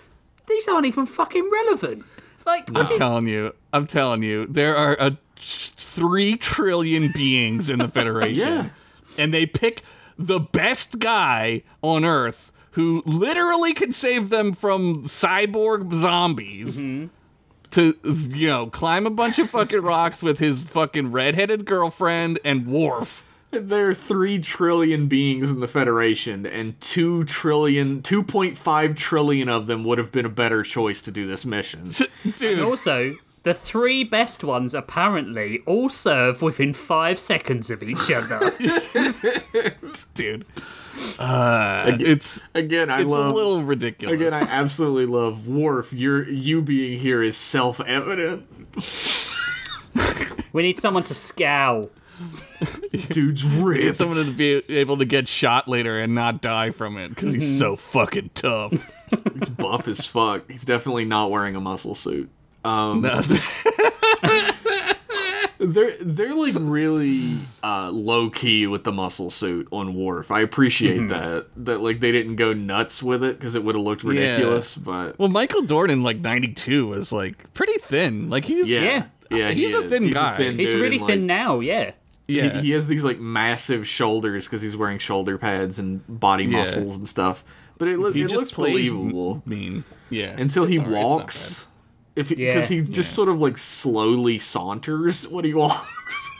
Speaker 2: these aren't even fucking relevant. Like,
Speaker 3: I'm telling you, I'm telling you, there are a three trillion beings in the Federation,
Speaker 1: Yeah.
Speaker 3: and they pick the best guy on Earth who literally can save them from cyborg zombies. To you know, climb a bunch of fucking rocks with his fucking redheaded girlfriend and Worf.
Speaker 1: There are 3 trillion beings in the Federation, and 2 trillion, 2.5 trillion of them would have been a better choice to do this mission.
Speaker 3: Dude,
Speaker 2: also. The three best ones apparently all serve within five seconds of each other.
Speaker 3: dude. Uh, it's
Speaker 1: Again, I
Speaker 3: it's
Speaker 1: love.
Speaker 3: a little ridiculous.
Speaker 1: Again, I absolutely love Worf. Your you being here is self-evident.
Speaker 2: we need someone to scowl.
Speaker 1: Dude's ripped.
Speaker 3: someone to be able to get shot later and not die from it because he's so fucking tough.
Speaker 1: He's buff as fuck. He's definitely not wearing a muscle suit.
Speaker 3: No,
Speaker 1: They're they're like really uh, low key with the muscle suit on Worf. I appreciate that. That like they didn't go nuts with it because it would have looked ridiculous. But
Speaker 3: well, Michael Dornan, like '92, was like pretty thin. Like he's
Speaker 1: yeah,
Speaker 2: Yeah.
Speaker 1: yeah, he
Speaker 3: He's a thin
Speaker 1: He's
Speaker 3: guy.
Speaker 1: thin
Speaker 2: He's
Speaker 1: dude,
Speaker 2: really
Speaker 1: and,
Speaker 2: thin
Speaker 1: like,
Speaker 2: now, yeah.
Speaker 3: yeah.
Speaker 1: He, he has these like massive shoulders because he's wearing shoulder pads and body
Speaker 3: Yeah.
Speaker 1: muscles and stuff. But it, lo-
Speaker 3: He
Speaker 1: it
Speaker 3: just
Speaker 1: looks
Speaker 3: plays
Speaker 1: believable
Speaker 3: mean. Yeah,
Speaker 1: until he
Speaker 3: It's all right,
Speaker 1: walks. If
Speaker 2: Yeah.
Speaker 1: because he just
Speaker 3: Yeah.
Speaker 1: sort of like slowly saunters when he walks.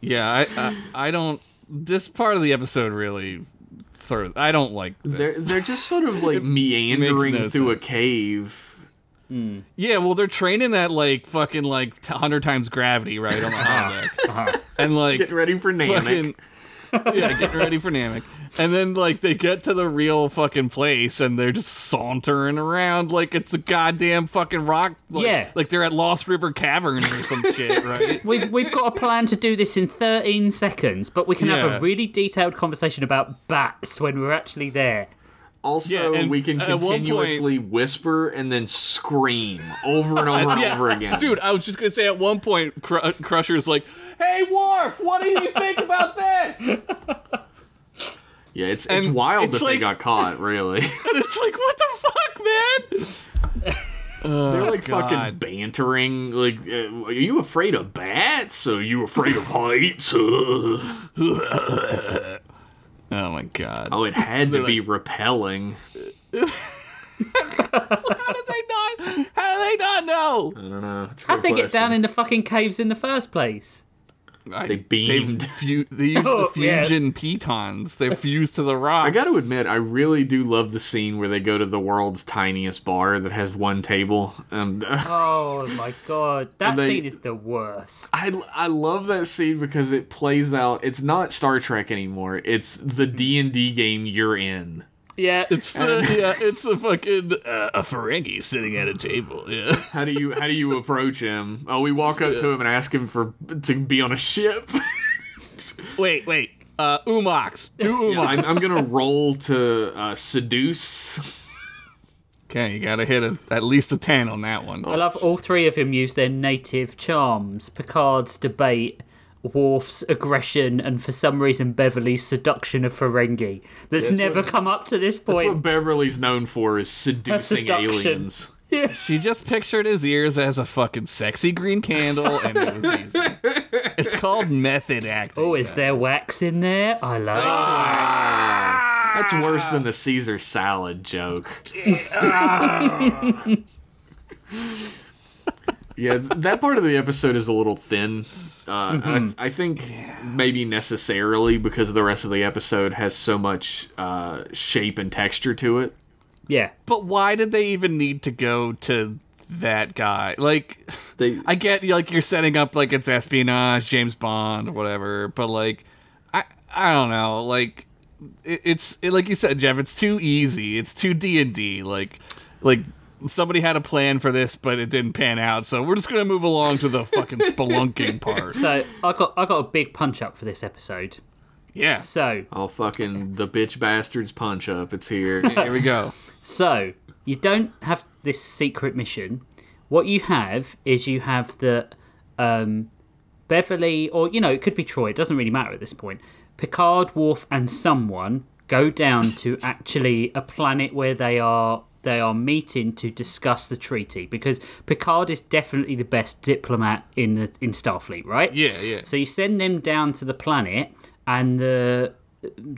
Speaker 3: Yeah, I, I I don't. This part of the episode really throws. I don't like. This.
Speaker 1: They're they're just sort of like meandering
Speaker 3: no
Speaker 1: through a
Speaker 3: sense.
Speaker 1: cave. Hmm.
Speaker 3: Yeah, well, they're training that like fucking like hundred times gravity right on the uh-huh. holodeck, uh-huh. and like
Speaker 1: Getting ready for Namek.
Speaker 3: fucking yeah, getting ready for Namek. And then like they get to the real fucking place and they're just sauntering around like it's a goddamn fucking rock. Like,
Speaker 2: Yeah.
Speaker 3: like they're at Lost River Cavern or some shit, right?
Speaker 2: We've, we've got a plan to do this in 13 seconds, but we can have a really detailed conversation about bats when we're actually there.
Speaker 1: Also,
Speaker 3: Yeah, and
Speaker 1: we can
Speaker 3: at one point-
Speaker 1: continuously whisper and then scream over and over and
Speaker 3: Yeah,
Speaker 1: over again.
Speaker 3: Dude, I was just gonna say at one point, Cr- Crusher's like, "Hey, Worf, what do you think about this?"
Speaker 1: Yeah, it's it's wild
Speaker 3: it's
Speaker 1: that they got caught. Really,
Speaker 3: And it's like, what the fuck, man?
Speaker 1: they're like
Speaker 3: God.
Speaker 1: fucking bantering. Like, uh, are you afraid of bats? Are you afraid of heights?
Speaker 3: Oh my god.
Speaker 1: oh, it had to be repelling.
Speaker 3: How did they not? How do they not know?
Speaker 1: I don't know.
Speaker 2: How'd
Speaker 1: good
Speaker 2: they get down in the fucking caves in the first place?
Speaker 3: They
Speaker 1: beamed.
Speaker 3: They, fu- they used
Speaker 2: Oh,
Speaker 3: the
Speaker 2: yeah.
Speaker 3: fusion pitons. They're fused to the rock.
Speaker 1: I got to admit, I really do love the scene where they go to the world's tiniest bar that has one table. And
Speaker 2: Oh my god, that
Speaker 1: And they-
Speaker 2: scene is the worst.
Speaker 1: I, I love that scene because it plays out. It's not Star Trek anymore. It's the D and D game you're in.
Speaker 2: Yeah,
Speaker 3: It's the yeah. It's a fucking uh, a Ferengi sitting at a table. Yeah.
Speaker 1: How do you how do you approach him? Oh, we walk up to him and ask him for to be on a ship.
Speaker 3: wait, wait. Uh, Umox. Do Umox.
Speaker 1: I'm, I'm gonna roll to uh, seduce.
Speaker 3: Okay, you gotta hit a, at least a ten on that one.
Speaker 2: I love all three of them use their native charms. Picard's debate, Worf's aggression, and for some reason Beverly's seduction of Ferengi. That's, never come up to this
Speaker 1: That's
Speaker 2: point.
Speaker 1: what Beverly's known for is seducing
Speaker 2: seduction.
Speaker 1: aliens.
Speaker 3: She just pictured his ears as a fucking sexy green candle, and it was easy. It's called method acting.
Speaker 2: Oh, is there wax in there? I like
Speaker 1: Ah, that's worse than the Caesar salad joke. yeah, that part of the episode is a little thin. Uh,
Speaker 2: Mm-hmm.
Speaker 1: I, I think maybe necessarily because the rest of the episode has so much uh, shape and texture to it.
Speaker 2: Yeah.
Speaker 3: But why did they even need to go to that guy? Like,
Speaker 1: They,
Speaker 3: I get like you're setting up like it's espionage, James Bond, whatever. But like, I I don't know. Like, it, it's it, like you said, Jeff. It's too easy. It's too D and D. Like, like somebody had a plan for this, but it didn't pan out. So we're just gonna move along to the fucking spelunking part.
Speaker 2: So I got I got a big punch up for this episode.
Speaker 3: Yeah.
Speaker 2: So
Speaker 1: oh fucking the bitch bastards punch up. It's here.
Speaker 3: Here we go.
Speaker 2: So you don't have this secret mission. What you have is you have the um, Beverly, or you know, it could be Troi. It doesn't really matter at this point. Picard, Worf, and someone go down to actually a planet where they are they are meeting to discuss the treaty because Picard is definitely the best diplomat in the in Starfleet, right?
Speaker 3: Yeah, yeah.
Speaker 2: So you send them down to the planet, and the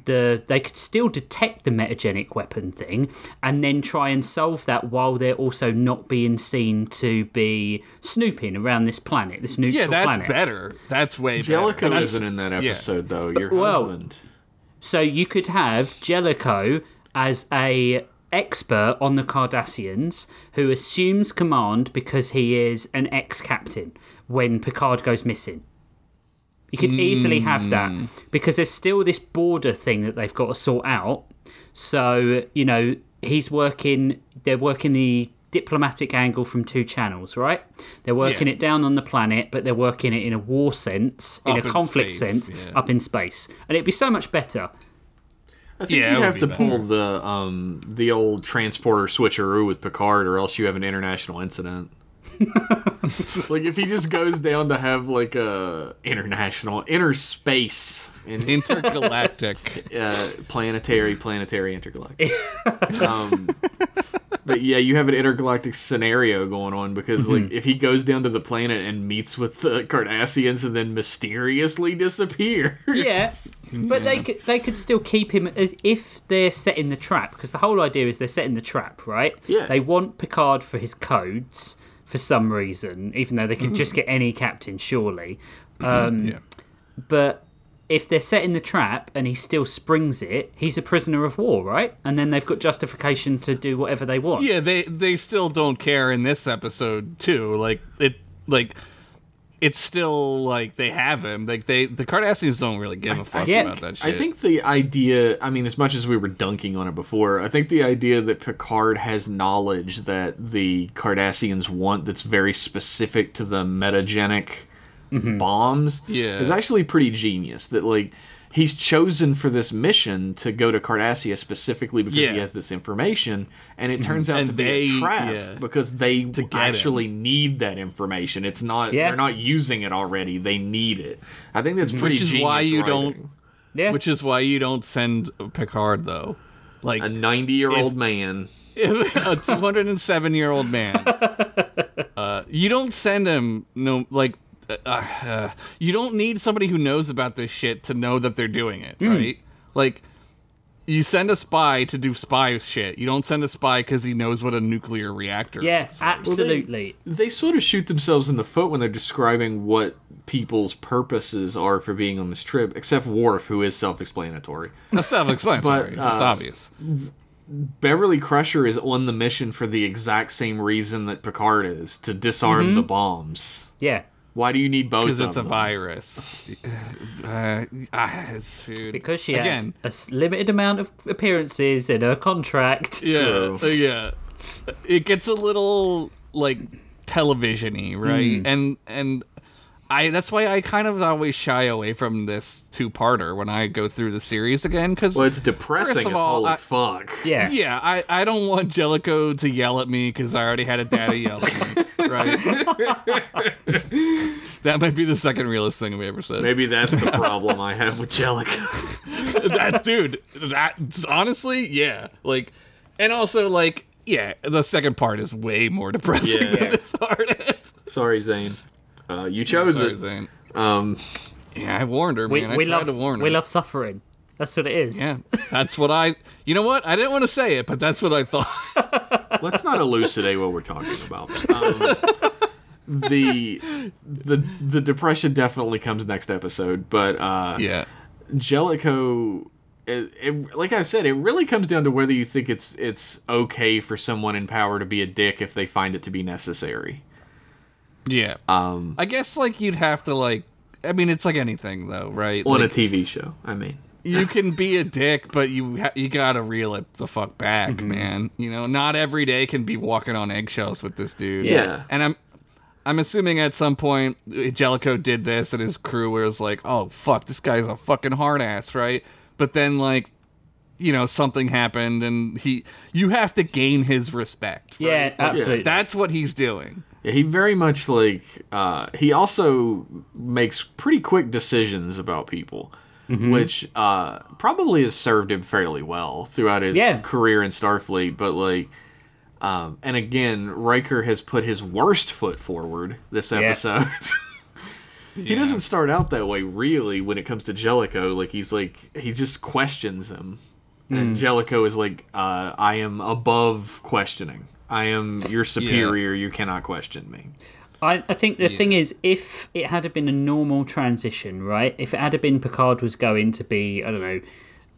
Speaker 2: the they could still detect the metagenic weapon thing, and then try and solve that while they're also not being seen to be snooping around this planet, this neutral
Speaker 3: Yeah, that's
Speaker 2: planet.
Speaker 3: better. That's way better.
Speaker 1: Jellico
Speaker 3: That's-
Speaker 1: isn't in that
Speaker 3: yeah.
Speaker 1: episode though. Your
Speaker 2: well-
Speaker 1: husband.
Speaker 2: So you could have Jellico as a expert on the Cardassians who assumes command because he is an ex-captain when Picard goes missing. You could easily have that hmm. because there's still this border thing that they've got to sort out. So, you know, he's working they're working the diplomatic angle from two channels, right? They're working
Speaker 3: Yeah.
Speaker 2: it down on the planet, but they're working it in a war sense, in
Speaker 3: Up
Speaker 2: a
Speaker 3: in
Speaker 2: conflict
Speaker 3: space,
Speaker 2: sense,
Speaker 3: yeah.
Speaker 2: up in space. And it'd be so much better.
Speaker 1: I think
Speaker 3: Yeah,
Speaker 1: you'd have to pull the um the old transporter switcheroo with Picard, or else you have an international incident. like if he just goes down to have like a international inner space and
Speaker 3: Intergalactic.
Speaker 1: uh, planetary planetary intergalactic. um, but yeah, you have an intergalactic scenario going on because like if he goes down to the planet and meets with the Cardassians and then mysteriously disappears.
Speaker 2: Yeah, but they could they could still keep him as if they're setting the trap because the whole idea is they're setting the trap, right?
Speaker 1: Yeah.
Speaker 2: They want Picard for his codes for some reason, even though they could just get any captain, surely. Um,
Speaker 3: Yeah.
Speaker 2: But if they're setting the trap and he still springs it, he's a prisoner of war, right? And then they've got justification to do whatever they want.
Speaker 3: Yeah, they they still don't care in this episode too. Like it like it's still like they have him. Like they the Cardassians don't really give a fuck
Speaker 2: Yeah.
Speaker 3: about that shit.
Speaker 1: I think the idea, I mean, as much as we were dunking on it before, I think the idea that Picard has knowledge that the Cardassians want that's very specific to the metagenic bombs
Speaker 3: Yeah.
Speaker 1: is actually pretty genius. That, like, he's chosen for this mission to go to Cardassia specifically because
Speaker 3: Yeah.
Speaker 1: he has this information, and it turns out
Speaker 3: And
Speaker 1: to be
Speaker 3: they-
Speaker 1: a trap
Speaker 3: yeah.
Speaker 1: because they
Speaker 3: get
Speaker 1: actually need that information. It's not
Speaker 2: Yeah.
Speaker 1: they're not using it already; they need it. I think that's pretty.
Speaker 3: Which is why you
Speaker 1: writing.
Speaker 3: don't.
Speaker 2: Yeah.
Speaker 3: Which is why you don't send Picard though. Like
Speaker 1: a ninety-year-old man.
Speaker 3: a 207 year old man. Uh, you don't send him no like. Uh, uh, you don't need somebody who knows about this shit to know that they're doing it,
Speaker 2: Hmm.
Speaker 3: right? Like, you send a spy to do spy shit. You don't send a spy because he knows what a nuclear reactor
Speaker 2: yeah,
Speaker 3: is.
Speaker 2: absolutely.
Speaker 1: They sort of shoot themselves in the foot when they're describing what people's purposes are for being on this trip, except Worf, who is self-explanatory.
Speaker 3: That's self-explanatory.
Speaker 1: But,
Speaker 3: it's
Speaker 1: uh,
Speaker 3: obvious.
Speaker 1: Beverly Crusher is on the mission for the exact same reason that Picard is to disarm
Speaker 2: Mm-hmm.
Speaker 1: the bombs.
Speaker 2: Yeah.
Speaker 1: Why do you need both?
Speaker 3: Because it's a
Speaker 1: them?
Speaker 3: virus. Uh, it's, dude.
Speaker 2: Because she
Speaker 3: Again,
Speaker 2: had a s- limited amount of appearances in her contract.
Speaker 3: Yeah,
Speaker 1: True.
Speaker 3: uh, yeah. It gets a little like televisiony, right?
Speaker 1: Hmm.
Speaker 3: And and I that's why I kind of always shy away from this two-parter when I go through the series again cuz
Speaker 1: Well, it's depressing
Speaker 3: First of
Speaker 1: as
Speaker 3: all,
Speaker 1: holy
Speaker 3: I-
Speaker 1: fuck.
Speaker 2: Yeah.
Speaker 3: yeah, I, I don't want Jellico to yell at me because I already had a daddy yell at me, right? that might be the second realest thing we ever said.
Speaker 1: Maybe that's the problem I have with Jellico.
Speaker 3: that dude that's honestly yeah like and also like yeah the second part is way more depressing
Speaker 1: Yeah.
Speaker 3: than this part is
Speaker 1: Sorry, Zane. Uh, you chose
Speaker 3: Sorry,
Speaker 1: it.
Speaker 3: Zane.
Speaker 1: Um,
Speaker 3: yeah i warned her
Speaker 2: We,
Speaker 3: man i
Speaker 2: we
Speaker 3: tried
Speaker 2: love
Speaker 3: to warn her
Speaker 2: we love suffering. That's what it is.
Speaker 3: yeah that's what i you know what i didn't want to say it but that's what i thought
Speaker 1: let's not elucidate what we're talking about. Um, the the the depression definitely comes next episode, but uh,
Speaker 3: yeah
Speaker 1: Jellico. It, it, like I said, it really comes down to whether you think it's it's okay for someone in power to be a dick if they find it to be necessary.
Speaker 3: Yeah um i guess like you'd have to like i mean it's like anything though right
Speaker 1: On
Speaker 3: Like,
Speaker 1: a TV show, I mean.
Speaker 3: you can be a dick, but you ha- you gotta reel it the fuck back,
Speaker 1: Mm-hmm.
Speaker 3: man. You know, not every day can be walking on eggshells with this dude.
Speaker 1: Yeah.
Speaker 3: and I'm I'm assuming at some point Jellico did this, and his crew was like, "Oh fuck, this guy's a fucking hard ass," right? But then like, you know, something happened, and he you have to gain his respect.
Speaker 2: Yeah, absolutely.
Speaker 3: That's what he's doing.
Speaker 1: Yeah, he very much like uh, he also makes pretty quick decisions about people,
Speaker 2: Mm-hmm.
Speaker 1: which uh, probably has served him fairly well throughout his
Speaker 2: Yeah.
Speaker 1: career in Starfleet. But like, um, and again, Riker has put his worst foot forward this episode. he doesn't start out that way really when it comes to Jellico. Like he's like he just questions him,
Speaker 2: Mm.
Speaker 1: and Jellico is like, uh, "I am above questioning." I am your superior. You cannot question me.
Speaker 2: I, I think the thing is, if it had been a normal transition, right? If it had been Picard was going to be, I don't know,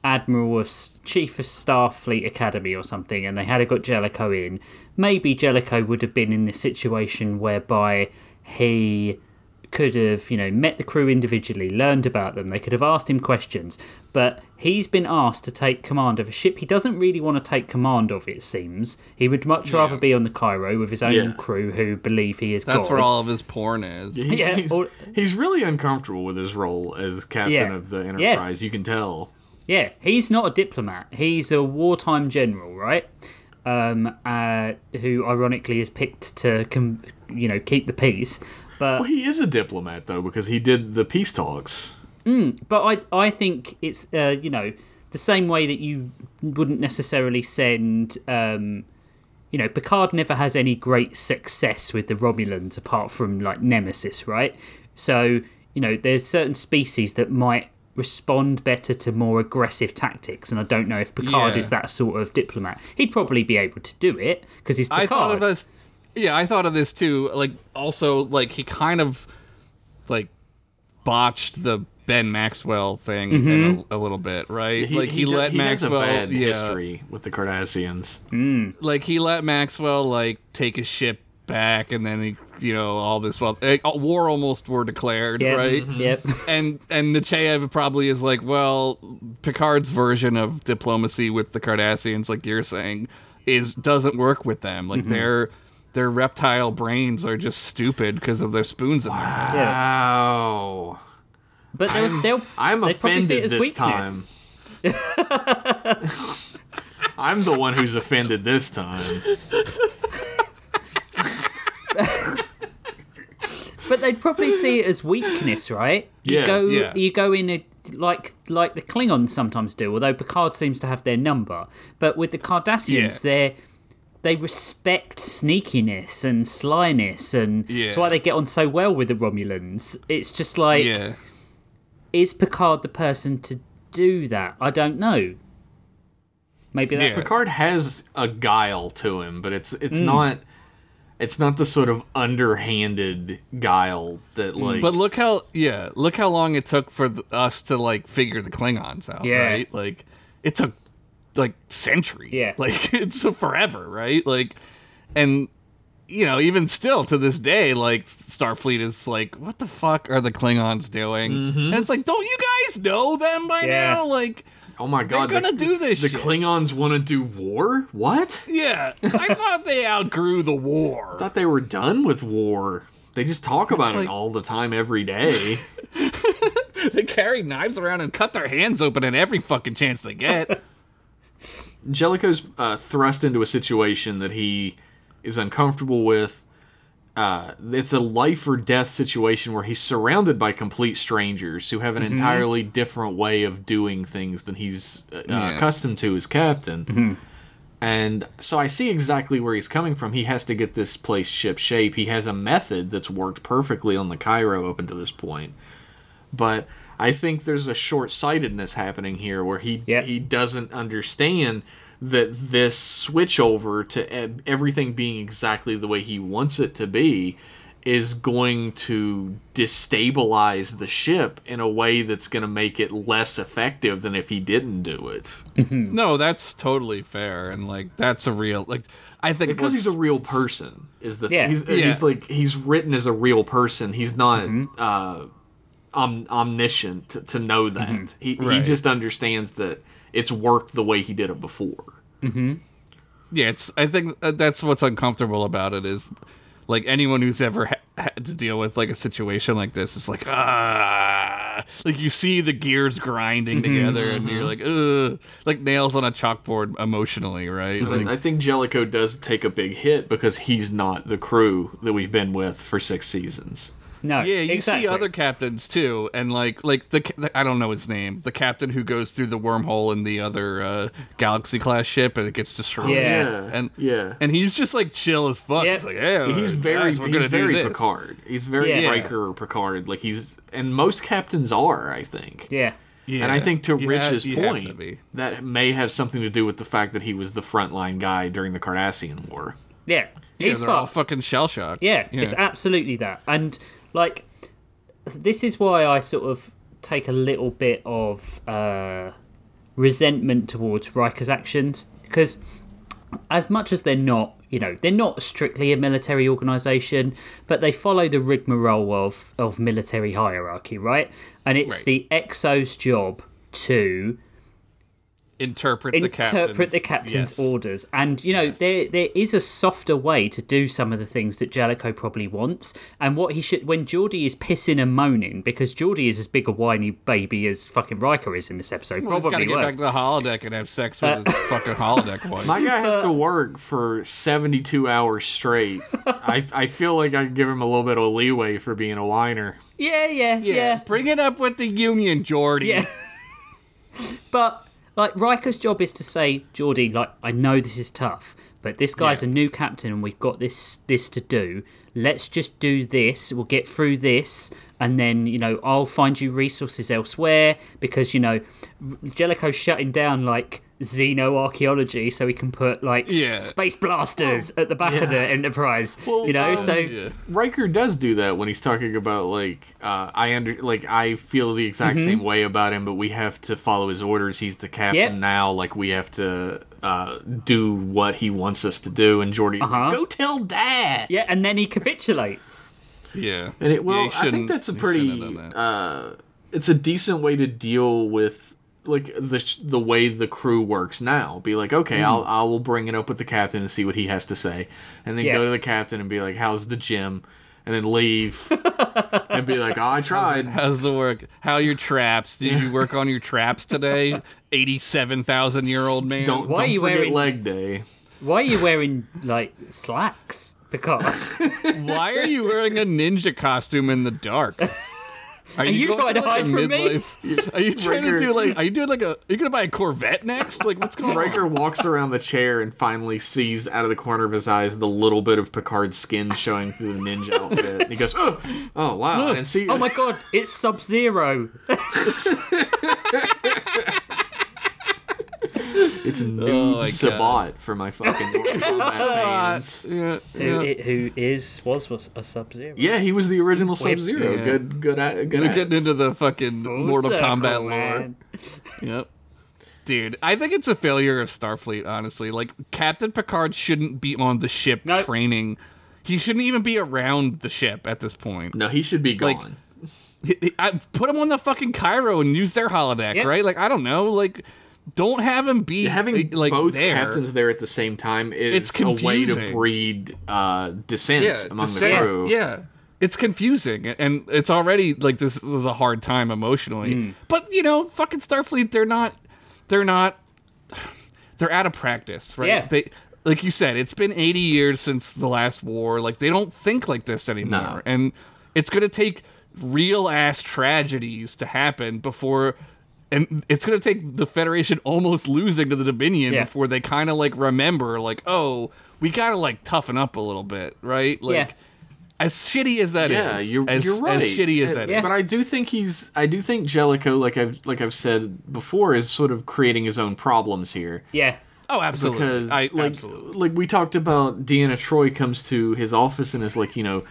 Speaker 2: Admiral of Chief of Starfleet Academy or something, and they had got Jellico in, maybe Jellico would have been in this situation whereby he could have, you know, met the crew individually, learned about them. They could have asked him questions, but he's been asked to take command of a ship he doesn't really want to take command of. It seems he would much rather be on the Cairo with his own
Speaker 1: Yeah.
Speaker 2: crew who believe he is
Speaker 3: That's
Speaker 2: God.
Speaker 3: where all of his porn is.
Speaker 1: He-
Speaker 2: Yeah,
Speaker 1: he's,
Speaker 2: or-
Speaker 1: he's really uncomfortable with his role as captain
Speaker 2: Yeah.
Speaker 1: of the
Speaker 2: Yeah.
Speaker 1: Enterprise. You can tell.
Speaker 2: Yeah, he's not a diplomat. He's a wartime general, right? Um, uh, who ironically is picked to, com- you know, keep the peace. But
Speaker 1: Well, he is a diplomat though because he did the peace talks.
Speaker 2: but I I think it's uh, you know the same way that you wouldn't necessarily send um, you know Picard never has any great success with the Romulans apart from like Nemesis, right? So you know there's certain species that might respond better to more aggressive tactics, and I don't know if Picard
Speaker 3: Yeah.
Speaker 2: is that sort of diplomat. He'd probably be able to do it because he's Picard.
Speaker 3: I thought of. Yeah, I thought of this too. Like, also, like he kind of like botched the Ben Maxwell thing in a, mm-hmm. a little bit, right? like he,
Speaker 1: do-
Speaker 3: let
Speaker 1: he
Speaker 3: Maxwell.
Speaker 1: has a bad
Speaker 3: yeah,
Speaker 1: history with the Cardassians. Mm.
Speaker 3: like he let Maxwell like take his ship back, and then he, you know, all this. Well, eh, war almost were declared,
Speaker 2: yeah,
Speaker 3: right? Mm-hmm.
Speaker 2: Yep.
Speaker 3: and and Nechayev probably is like, well, Picard's version of diplomacy with the Cardassians, like you're saying, is doesn't work with them. Like mm-hmm. their their reptile brains are just stupid because of their spoons in their head.
Speaker 2: Yeah.
Speaker 1: Wow.
Speaker 2: but they'll, they'll
Speaker 1: I'm
Speaker 2: they'd probably see
Speaker 1: offended
Speaker 2: as
Speaker 1: this time. I'm the one who's offended this time.
Speaker 2: But they'd probably see it as weakness, right? You
Speaker 1: Yeah,
Speaker 2: go,
Speaker 3: yeah.
Speaker 2: you go in a like like the Klingons sometimes do. Although Picard seems to have their number, but with the Cardassians,
Speaker 3: Yeah.
Speaker 2: they're they respect sneakiness and slyness, and
Speaker 3: Yeah.
Speaker 2: that's why they get on so well with the Romulans. It's just like,
Speaker 3: Yeah.
Speaker 2: is Picard the person to do that? I don't know. Maybe that.
Speaker 3: Yeah.
Speaker 1: Picard has a guile to him, but it's
Speaker 2: Mm.
Speaker 1: it's not it's not the sort of underhanded guile that like
Speaker 3: But look how yeah, look how long it took for th- us to like figure the Klingons out,
Speaker 2: Yeah.
Speaker 3: right? Like it took like century.
Speaker 2: Yeah.
Speaker 3: Like it's forever, right? Like and you know, even still to this day, like Starfleet is like, what the fuck are the Klingons doing? Mm-hmm. And it's like, don't you guys know them by
Speaker 2: Yeah.
Speaker 3: now? Like,
Speaker 1: oh my god, they're
Speaker 3: gonna
Speaker 1: the,
Speaker 3: do this
Speaker 1: The
Speaker 3: shit.
Speaker 1: Klingons want to do war? What?
Speaker 3: yeah, I thought they outgrew the war.
Speaker 1: I thought they were done with war. They just talk about it all the time, every day.
Speaker 3: they carry knives around and cut their hands open at every fucking chance they get.
Speaker 1: Jellico's uh, thrust into a situation that he is uncomfortable with. Uh, it's a life or death situation where he's surrounded by complete strangers who have an entirely different way of doing things than he's uh,
Speaker 3: Yeah.
Speaker 1: accustomed to as captain. And so I see exactly where he's coming from. He has to get this place ship shape. He has a method that's worked perfectly on the Cairo up until this point. But I think there's a short sightedness happening here where he
Speaker 2: Yeah.
Speaker 1: he doesn't understand that this switch over to e- everything being exactly the way he wants it to be is going to destabilize the ship in a way that's going to make it less effective than if he didn't do it.
Speaker 3: no, that's totally fair, and like that's a real like. I think
Speaker 1: because he's a real person is the
Speaker 2: Yeah.
Speaker 1: he's,
Speaker 3: Yeah.
Speaker 1: he's like he's written as a real person he's not uh om- omniscient to, to know that. Mm-hmm. He, he
Speaker 3: Right.
Speaker 1: just understands that it's worked the way he did it before. Mm-hmm.
Speaker 3: Yeah, it's. I think uh, that's what's uncomfortable about it is, like anyone who's ever ha- had to deal with like a situation like this is like ah, like you see the gears grinding mm-hmm, together and you're like ugh, like nails on a chalkboard emotionally, right?
Speaker 1: But
Speaker 3: Like,
Speaker 1: I think Jellico does take a big hit because he's not the crew that we've been with for six seasons
Speaker 2: No,
Speaker 3: yeah, you
Speaker 2: exactly.
Speaker 3: see other captains too, and like like the, the I don't know his name, the captain who goes through the wormhole in the other uh, galaxy class ship and it gets destroyed.
Speaker 2: Yeah.
Speaker 3: and
Speaker 1: yeah
Speaker 3: and he's just like chill as fuck.
Speaker 2: Yeah.
Speaker 3: He's like, yeah,
Speaker 1: he's very
Speaker 3: guys, we're
Speaker 1: he's very. Picard he's very
Speaker 2: Yeah.
Speaker 1: Riker or Picard like he's and most captains are I think
Speaker 2: Yeah,
Speaker 3: Yeah.
Speaker 1: And I think to Rich's
Speaker 3: have- you to
Speaker 1: point, that may have something to do with the fact that he was the frontline guy during the Cardassian War.
Speaker 2: yeah.
Speaker 3: Yeah,
Speaker 2: He's
Speaker 3: they're all fucking shell shocked.
Speaker 2: Yeah, it's absolutely that. And like this is why I sort of take a little bit of uh, resentment towards Riker's actions because as much as they're not, you know, they're not strictly a military organization, but they follow the rigmarole of of military hierarchy, right? And it's
Speaker 3: Right.
Speaker 2: the EXO's job to
Speaker 3: interpret the
Speaker 2: interpret
Speaker 3: captain's,
Speaker 2: the captain's
Speaker 3: yes.
Speaker 2: orders. And you know, there there is a softer way to do some of the things that Jellico probably wants. And what he should when Geordi is pissing and moaning, because Geordi is as big a whiny baby as fucking Riker is in this episode.
Speaker 3: Well, he's got to
Speaker 2: probably
Speaker 3: get back to the holodeck and have sex with his fucking holodeck wife.
Speaker 1: My guy has to work for 72 hours straight. I, I feel like I give him a little bit of leeway for being a whiner.
Speaker 2: Yeah, yeah, yeah.
Speaker 3: bring it up with the Union, Geordi.
Speaker 2: Yeah. but like Riker's job is to say, Geordi, like I know this is tough, but this guy's
Speaker 3: Yeah.
Speaker 2: a new captain and we've got this this to do. Let's just do this. We'll get through this, and then you know I'll find you resources elsewhere because you know Jellico's shutting down like xenoarchaeology so we can put like
Speaker 3: Yeah.
Speaker 2: space blasters at the back of the Enterprise. you know,
Speaker 1: um,
Speaker 2: so
Speaker 3: Yeah.
Speaker 1: Riker does do that when he's talking about like uh, I under like I feel the exact
Speaker 2: Mm-hmm.
Speaker 1: same way about him, but we have to follow his orders. He's the captain
Speaker 2: Yep.
Speaker 1: now. Like we have to uh, do what he wants us to do. And Geordi's
Speaker 2: Uh-huh.
Speaker 1: like, go tell Dad.
Speaker 2: yeah, and then he capitulates.
Speaker 3: yeah.
Speaker 1: And it, well,
Speaker 3: Yeah,
Speaker 1: I think that's a pretty,
Speaker 3: shouldn't have done that.
Speaker 1: uh, it's a decent way to deal with like the sh- the way the crew works now. Be like, okay, I'll
Speaker 3: Hmm.
Speaker 1: I will bring it up with the captain and see what he has to say, and then
Speaker 2: Yeah.
Speaker 1: go to the captain and be like, how's the gym, and then leave, and be like, "Oh, I tried."
Speaker 3: How's the work? How your traps? Did you work on your traps today? Eighty-seven thousand year old man.
Speaker 1: Don't,
Speaker 2: Why
Speaker 1: don't
Speaker 2: are you wearing-
Speaker 1: leg day.
Speaker 2: Why are you wearing like slacks, Picard?
Speaker 3: Why are you wearing a ninja costume in the dark? Are,
Speaker 2: you
Speaker 3: going
Speaker 2: trying to
Speaker 3: through, like,
Speaker 2: hide
Speaker 3: a
Speaker 2: from me?
Speaker 3: midlife- Are you trying to do like? Are you doing like a? Are you gonna buy a Corvette next? Like what's going on?
Speaker 1: Riker walks around the chair and finally sees out of the corner of his eyes the little bit of Picard's skin showing through the ninja outfit. And he goes, "Oh, oh wow! I didn't see."
Speaker 2: oh my god, it's Sub Zero.
Speaker 1: It's
Speaker 3: Oh
Speaker 1: Noob
Speaker 3: my
Speaker 1: Saibot for my fucking Mortal Kombat fans.
Speaker 3: Yeah,
Speaker 2: Who,
Speaker 3: yeah.
Speaker 2: who is was was a Sub Zero?
Speaker 1: Yeah, he was the original Sub Zero.
Speaker 3: Yeah.
Speaker 1: Good, good, a- good.
Speaker 3: We're
Speaker 1: act.
Speaker 3: getting into the fucking Mortal Kombat lore.
Speaker 2: man.
Speaker 3: Yep. Dude, I think it's a failure of Starfleet, honestly. Like, Captain Picard shouldn't be on the ship
Speaker 2: Nope.
Speaker 3: training. He shouldn't even be around the ship at this point.
Speaker 1: No, he should be
Speaker 3: Like-
Speaker 1: gone.
Speaker 3: He- he- I, put him on the fucking Cairo and use their holodeck,
Speaker 2: Yep.
Speaker 3: right? Like, I don't know. Like, don't have him be
Speaker 1: Having
Speaker 3: like
Speaker 1: both
Speaker 3: there.
Speaker 1: captains there at the same time is
Speaker 3: It's
Speaker 1: a way to breed uh, dissent
Speaker 3: yeah,
Speaker 1: among
Speaker 3: to
Speaker 1: the crew.
Speaker 3: Yeah. It's confusing and it's already like this is a hard time emotionally.
Speaker 1: Hmm.
Speaker 3: But you know, fucking Starfleet, they're not they're not they're out of practice, right?
Speaker 2: Yeah.
Speaker 3: They like you said, it's been 80 years since the last war. Like they don't think like this anymore.
Speaker 1: No.
Speaker 3: And it's going to take real ass tragedies to happen before and it's going to take the Federation almost losing to the Dominion
Speaker 2: Yeah.
Speaker 3: before they kind of like remember like, "Oh, we got to like toughen up a little bit," right? Like
Speaker 2: Yeah.
Speaker 3: as shitty as that is,
Speaker 1: Yeah, you're,
Speaker 3: as,
Speaker 1: you're right.
Speaker 3: As shitty as
Speaker 1: Uh,
Speaker 3: that is,
Speaker 2: Yeah.
Speaker 1: But I do think he's. I do think Jellico, like I've like I've said before, is sort of creating his own problems here.
Speaker 2: Yeah.
Speaker 3: oh, absolutely,
Speaker 1: Because
Speaker 3: I,
Speaker 1: like
Speaker 3: absolutely.
Speaker 1: like we talked about, Deanna Troi comes to his office and is like, you know,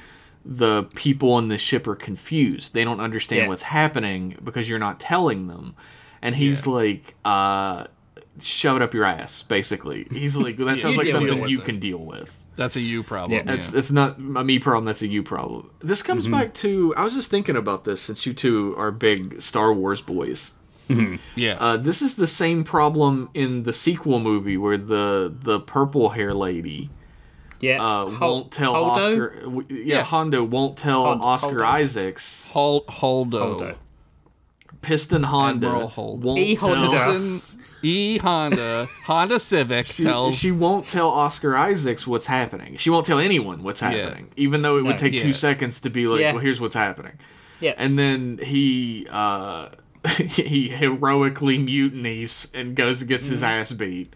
Speaker 1: the people on the ship are confused. They don't understand
Speaker 2: Yeah.
Speaker 1: what's happening because you're not telling them. And he's like, uh, shove it up your ass, basically. He's like, that sounds like something you
Speaker 3: it.
Speaker 1: can deal with.
Speaker 3: That's a you problem.
Speaker 2: Yeah.
Speaker 3: Yeah,
Speaker 1: That's that's not a me problem. That's a you problem. This comes back to I was just thinking about this since you two are big Star Wars boys.
Speaker 3: yeah.
Speaker 1: Uh, this is the same problem in the sequel movie where the the purple hair lady
Speaker 2: Yeah.
Speaker 1: uh,
Speaker 2: Hol-
Speaker 1: won't tell
Speaker 2: Holdo?
Speaker 1: Oscar. Yeah,
Speaker 3: Yeah.
Speaker 1: Hondo won't tell
Speaker 2: Hol-
Speaker 1: Oscar
Speaker 2: Holdo.
Speaker 1: Isaacs.
Speaker 3: Hol- Holdo.
Speaker 2: Holdo.
Speaker 1: Piston Honda
Speaker 3: Admiral Holdo.
Speaker 1: won't
Speaker 2: E.
Speaker 1: tell.
Speaker 2: Honda.
Speaker 3: E Honda Honda Civic
Speaker 1: She,
Speaker 3: tells
Speaker 1: she won't tell Oscar Isaacs what's happening. She won't tell anyone what's happening, even though it would
Speaker 2: No.
Speaker 1: take two seconds to be like,
Speaker 2: Yeah.
Speaker 1: "Well, here's what's happening."
Speaker 2: Yeah.
Speaker 1: and then he uh he heroically mutinies and goes and gets his ass beat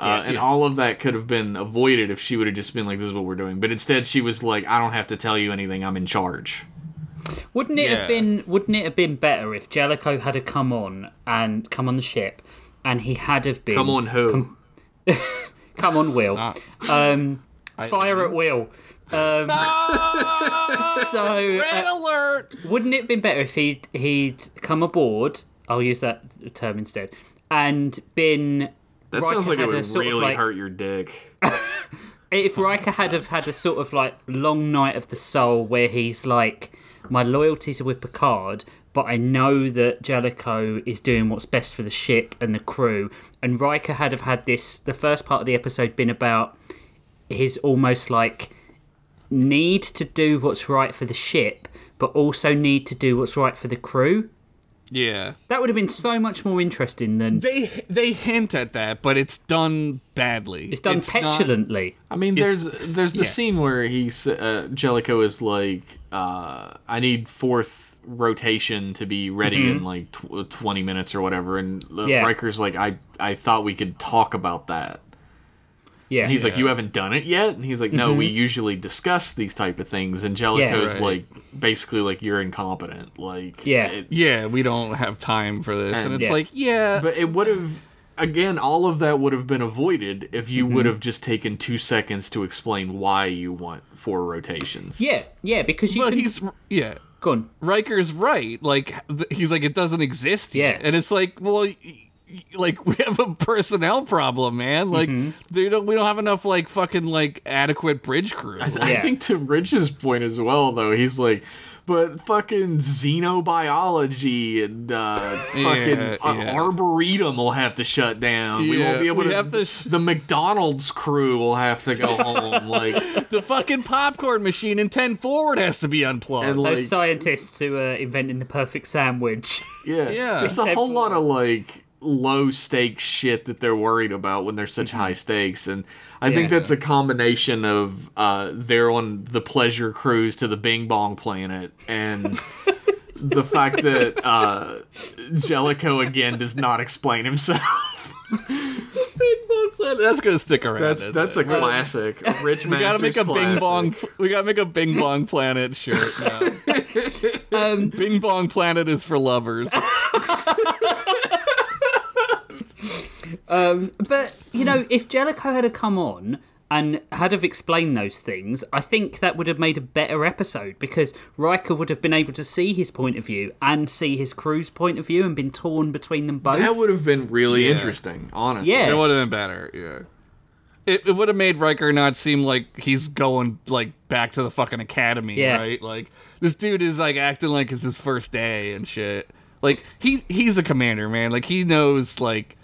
Speaker 1: uh,
Speaker 2: Yeah,
Speaker 1: and
Speaker 3: yeah.
Speaker 1: all of that could have been avoided if she would have just been like this is what we're doing but instead she was like i don't have to tell you anything i'm in charge
Speaker 2: Wouldn't it
Speaker 3: Yeah.
Speaker 2: have been Wouldn't it have been better if Jellico had have come on and come on the ship, and he had have been
Speaker 1: come on who
Speaker 2: com- come on Will,
Speaker 3: Ah.
Speaker 2: um, fire at Will. Um, so
Speaker 3: Red
Speaker 2: uh,
Speaker 3: alert.
Speaker 2: wouldn't it have been better if he'd he'd come aboard? I'll use that term instead, and been.
Speaker 1: That
Speaker 2: Riker
Speaker 1: sounds like it would really
Speaker 2: like-
Speaker 1: hurt your dick
Speaker 2: if Riker had have had a sort of like long night of the soul where he's like, my loyalties are with Picard, but I know that Jellico is doing what's best for the ship and the crew, and Riker had have had this. The first part of the episode been about his almost like need to do what's right for the ship, but also need to do what's right for the crew.
Speaker 3: Yeah.
Speaker 2: That would have been so much more interesting than
Speaker 3: They they hint at that, but it's done badly.
Speaker 2: it's done
Speaker 3: not-
Speaker 2: petulantly.
Speaker 1: I mean, there's there's the
Speaker 3: yeah.
Speaker 1: scene where he's uh, Jellico is like, uh, I need fourth rotation to be ready in like tw- twenty minutes or whatever, and uh,
Speaker 2: Yeah.
Speaker 1: Riker's like, I I thought we could talk about that.
Speaker 2: Yeah,
Speaker 1: And he's like, you haven't done it yet, and he's like, no, we usually discuss these type of things, and Jellico's
Speaker 3: right.
Speaker 1: like, basically like you're incompetent, like
Speaker 2: Yeah.
Speaker 1: it-
Speaker 3: yeah, we don't have time for this, and,
Speaker 1: And-
Speaker 3: it's
Speaker 2: Yeah.
Speaker 3: like, yeah,
Speaker 1: But it would have, again, all of that would have been avoided if you
Speaker 2: Mm-hmm.
Speaker 1: would have just taken two seconds to explain why you want four rotations.
Speaker 2: yeah, yeah, because you
Speaker 3: but
Speaker 2: can
Speaker 3: he's yeah.
Speaker 2: go on.
Speaker 3: Riker's right. Like th- he's like it doesn't exist yet,
Speaker 2: Yeah.
Speaker 3: and it's like, well, y- y- like we have a personnel problem, man. Like
Speaker 2: Mm-hmm.
Speaker 3: they don't, we don't have enough like fucking like adequate bridge crew.
Speaker 1: I, th- I think to Rich's point as well, though, he's like, but fucking xenobiology and uh, fucking
Speaker 3: Yeah,
Speaker 1: uh,
Speaker 3: yeah.
Speaker 1: arboretum will have to shut down. we won't be able to.
Speaker 3: have to sh-
Speaker 1: the McDonald's crew will have to go home. Like
Speaker 3: The fucking popcorn machine in 10 forward has to be unplugged.
Speaker 1: and like
Speaker 2: Those scientists who are inventing the perfect sandwich.
Speaker 1: yeah,
Speaker 3: Yeah.
Speaker 1: It's a whole lot of like low stakes shit that they're worried about when there's such high stakes, and I think that's a combination of uh, they're on the pleasure cruise to the Bing Bong planet and. the fact that uh, Jellico again does not explain himself. Bing bong planet.
Speaker 3: That's gonna stick around.
Speaker 1: That's that's
Speaker 3: it?
Speaker 1: a classic. Rich
Speaker 3: We gotta make a Bing Bong. We gotta make a Bing Bong Planet shirt now.
Speaker 2: Um,
Speaker 3: Bing Bong Planet is for lovers.
Speaker 2: Um, but you know, if Jellico had have come on and had have explained those things, I think that would have made a better episode because Riker would have been able to see his point of view and see his crew's point of view and been torn between them both.
Speaker 1: That would have been really
Speaker 3: Yeah.
Speaker 1: interesting, honestly.
Speaker 2: Yeah.
Speaker 3: It would have been better. Yeah. It, it would have made Riker not seem like he's going like back to the fucking academy,
Speaker 2: Yeah.
Speaker 3: right? Like this dude is like acting like it's his first day and shit. Like he he's a commander, man. Like he knows like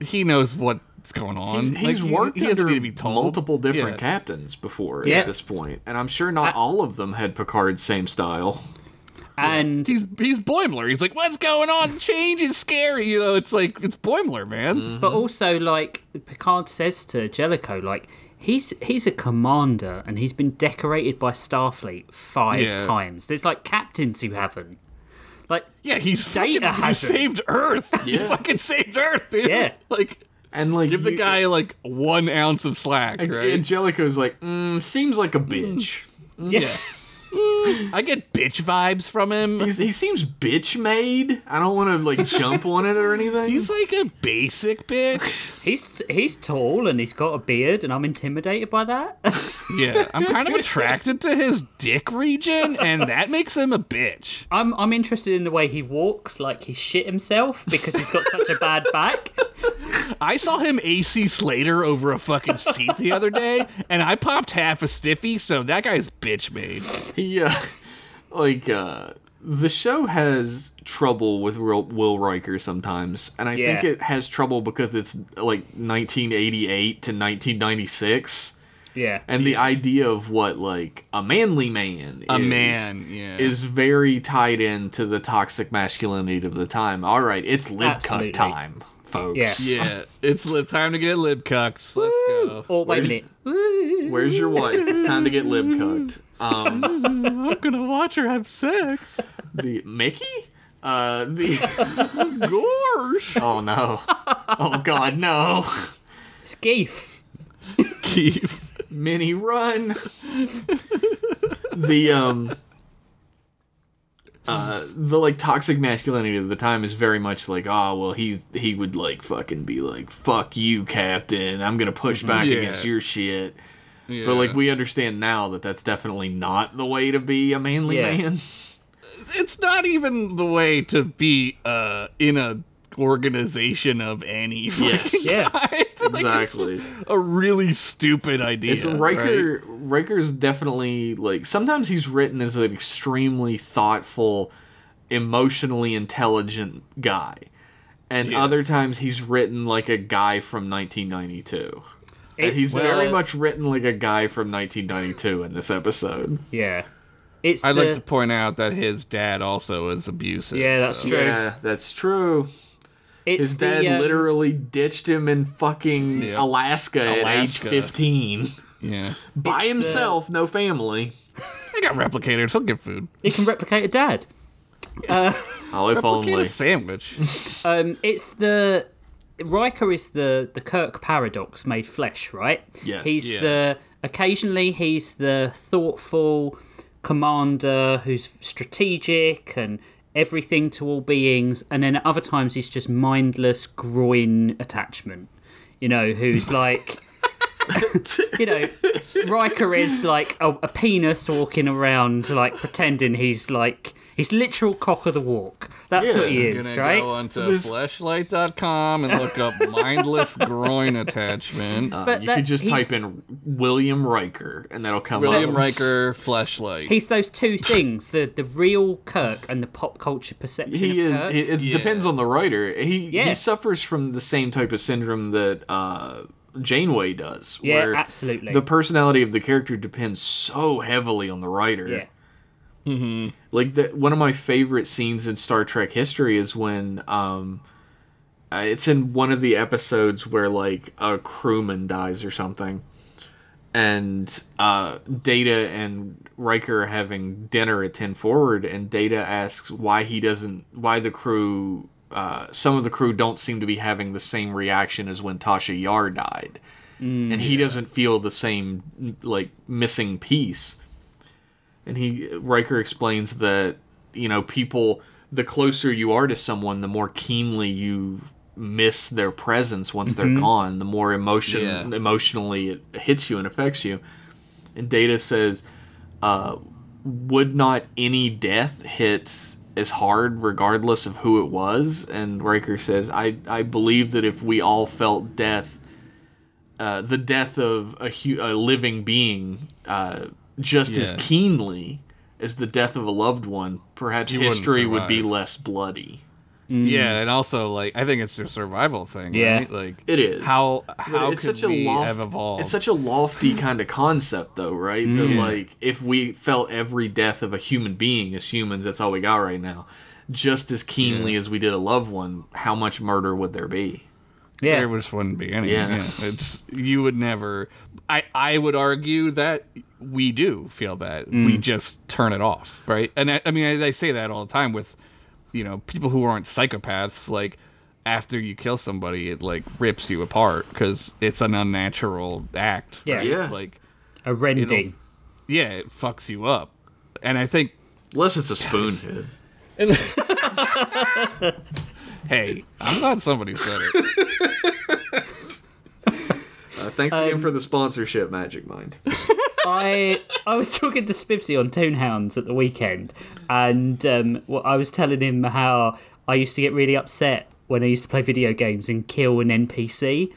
Speaker 3: he knows what's going on.
Speaker 1: He's, he's
Speaker 3: like,
Speaker 1: worked
Speaker 3: he, he
Speaker 1: under
Speaker 3: need to be told.
Speaker 1: multiple different
Speaker 3: Yeah.
Speaker 1: captains before
Speaker 2: Yeah.
Speaker 1: at this point, and I'm sure not all of them had Picard's same style.
Speaker 2: and
Speaker 3: He's he's Boimler. He's like, what's going on? Change is scary. You know, it's like it's Boimler, man.
Speaker 1: Mm.
Speaker 2: but also like Picard says to Jellico, like he's he's a commander and he's been decorated by Starfleet five
Speaker 3: Yeah.
Speaker 2: times. There's like captains who haven't. Like
Speaker 3: Yeah, he's
Speaker 2: Data
Speaker 3: fucking, he
Speaker 2: hasn't.
Speaker 3: saved Earth. He fucking saved Earth, dude.
Speaker 2: Yeah.
Speaker 3: Like
Speaker 1: And like
Speaker 3: give the
Speaker 1: you-
Speaker 3: guy like one ounce of slack,
Speaker 1: and
Speaker 3: right?
Speaker 1: Jellico's like, mm, seems like a bitch.
Speaker 2: yeah.
Speaker 3: I get bitch vibes from him.
Speaker 1: He's, he seems bitch made. I don't want to like jump on it or anything.
Speaker 3: He's like a basic bitch.
Speaker 2: He's he's tall and he's got a beard and I'm intimidated by that.
Speaker 3: Yeah, I'm kind of attracted to his dick region, and that makes him a bitch.
Speaker 2: I'm I'm interested in the way he walks, like he shit himself because he's got such a bad back.
Speaker 3: I saw him AC Slater over a fucking seat the other day, and I popped half a stiffy, so that guy's bitch made.
Speaker 1: he uh, like uh, the show has trouble with Will, Will Riker sometimes, and I think it has trouble because it's like 1988 to 1996.
Speaker 2: Yeah.
Speaker 1: and the idea of what like a manly man
Speaker 3: A
Speaker 1: is,
Speaker 3: man, yeah.
Speaker 1: is very tied into the toxic masculinity of the time all right it's lip
Speaker 2: Absolutely.
Speaker 1: cut time folks
Speaker 2: Yeah.
Speaker 3: Yeah, it's lib time to get lib cucks. Let's go.
Speaker 2: Oh wait a minute.
Speaker 1: Where's your wife it's time to get lip cooked um
Speaker 3: I'm gonna watch her have sex.
Speaker 1: the mickey uh the
Speaker 3: Gosh.
Speaker 1: oh no oh god no
Speaker 2: It's Geef.
Speaker 3: Keith.
Speaker 1: mini run the um uh the like toxic masculinity of the time is very much like oh well he's he would like fucking be like fuck you captain i'm gonna push back
Speaker 3: Yeah.
Speaker 1: against your shit but like we understand now that that's definitely not the way to be a manly
Speaker 2: Yeah.
Speaker 1: man
Speaker 3: it's not even the way to be uh in a organization of any
Speaker 1: Yes.
Speaker 2: Yeah.
Speaker 3: Like,
Speaker 1: Exactly.
Speaker 3: a really stupid idea.
Speaker 1: It's Riker. Riker's definitely like sometimes he's written as an extremely thoughtful, emotionally intelligent guy, and
Speaker 3: Yeah.
Speaker 1: other times he's written like a guy from 1992. And
Speaker 2: It's,
Speaker 1: he's very
Speaker 2: uh,
Speaker 1: much written like a guy from 1992 in this episode.
Speaker 2: Yeah. It's
Speaker 3: I'd
Speaker 2: the,
Speaker 3: like to point out that his dad also is abusive.
Speaker 2: Yeah, that's
Speaker 3: so-
Speaker 2: true.
Speaker 1: Yeah, that's true.
Speaker 2: it's
Speaker 1: His dad
Speaker 2: the, um,
Speaker 1: literally ditched him in fucking
Speaker 3: Yeah.
Speaker 1: Alaska, at age 15
Speaker 3: Yeah.
Speaker 1: by
Speaker 2: It's, uh,
Speaker 1: himself, no family.
Speaker 3: They got replicators. He'll get food.
Speaker 2: He can replicate a dad.
Speaker 1: Oh, if
Speaker 3: Replicate
Speaker 1: only.
Speaker 3: a sandwich.
Speaker 2: Um, it's the Riker is the the Kirk paradox made flesh, right?
Speaker 1: Yes.
Speaker 2: He's
Speaker 3: Yeah.
Speaker 2: the occasionally he's the thoughtful commander who's strategic and everything to all beings, and then at other times he's just mindless groin attachment. You know, who's like. you know, Riker is like a, a penis walking around, like pretending he's like He's literal cock of the walk. That's
Speaker 1: Yeah,
Speaker 2: what he
Speaker 3: I'm
Speaker 2: is,
Speaker 3: gonna
Speaker 2: right?
Speaker 3: go onto
Speaker 1: This-
Speaker 3: fleshlight.com and look up mindless groin attachment.
Speaker 2: But
Speaker 1: you
Speaker 2: that-
Speaker 1: could just
Speaker 2: he's-
Speaker 1: type in William Riker, and that'll come up.
Speaker 3: William
Speaker 1: up.
Speaker 3: Riker fleshlight.
Speaker 2: He's those two things: the the real Kirk and the pop culture perception
Speaker 1: He
Speaker 2: of
Speaker 1: is.
Speaker 2: Kirk.
Speaker 1: It, it
Speaker 3: Yeah.
Speaker 1: depends on the writer. He
Speaker 2: Yeah.
Speaker 1: he suffers from the same type of syndrome that uh, Janeway does.
Speaker 2: Yeah,
Speaker 1: where
Speaker 2: absolutely.
Speaker 1: The personality of the character depends so heavily on the writer.
Speaker 2: yeah,
Speaker 1: Like the, one of my favorite scenes in Star Trek history is when um, uh, it's in one of the episodes where like a crewman dies or something, and uh, Data and Riker are having dinner at Ten Forward, and Data asks why he doesn't, why the crew, uh, some of the crew don't seem to be having the same reaction as when Tasha Yar died, and he doesn't feel the same like missing piece and he Riker explains that you know people the closer you are to someone the more keenly you miss their presence once they're gone the more emotion
Speaker 3: Yeah.
Speaker 1: emotionally it hits you and affects you. And Data says uh, would not any death hit as hard regardless of who it was? And Riker says I I believe that if we all felt death uh, the death of a, hu- a living being uh, just as keenly as the death of a loved one, perhaps
Speaker 3: You
Speaker 1: history would be less bloody.
Speaker 3: Yeah, mm. and also like I think it's a survival thing.
Speaker 2: Yeah.
Speaker 3: right? like
Speaker 1: It is.
Speaker 3: How
Speaker 1: But
Speaker 3: how could we have evolved?
Speaker 1: It's such a lofty kind of concept, though, right? That mm. like if we felt every death of a human being as humans, that's all we got right now, just as keenly as we did a loved one, how much murder would there be?
Speaker 2: yeah.
Speaker 3: there just wouldn't be any.
Speaker 1: Yeah.
Speaker 3: Yeah. it's you would never. I I would argue that we do feel that
Speaker 1: Mm.
Speaker 3: we just turn it off, right? And I, I mean, I, I say that all the time with you know people who aren't psychopaths. Like after you kill somebody, it like rips you apart because it's an unnatural act.
Speaker 2: Yeah.
Speaker 3: right?
Speaker 1: Yeah.
Speaker 3: like
Speaker 2: a rending.
Speaker 3: yeah, it fucks you up. And I think
Speaker 1: Unless it's a spoonhead.
Speaker 3: hey, I'm glad somebody said it.
Speaker 1: Uh, thanks
Speaker 2: Um,
Speaker 1: again for the sponsorship, Magic Mind.
Speaker 2: I I was talking to Spivsy on Toonhounds at the weekend, and um, well, I was telling him how I used to get really upset when I used to play video games and kill an NPC.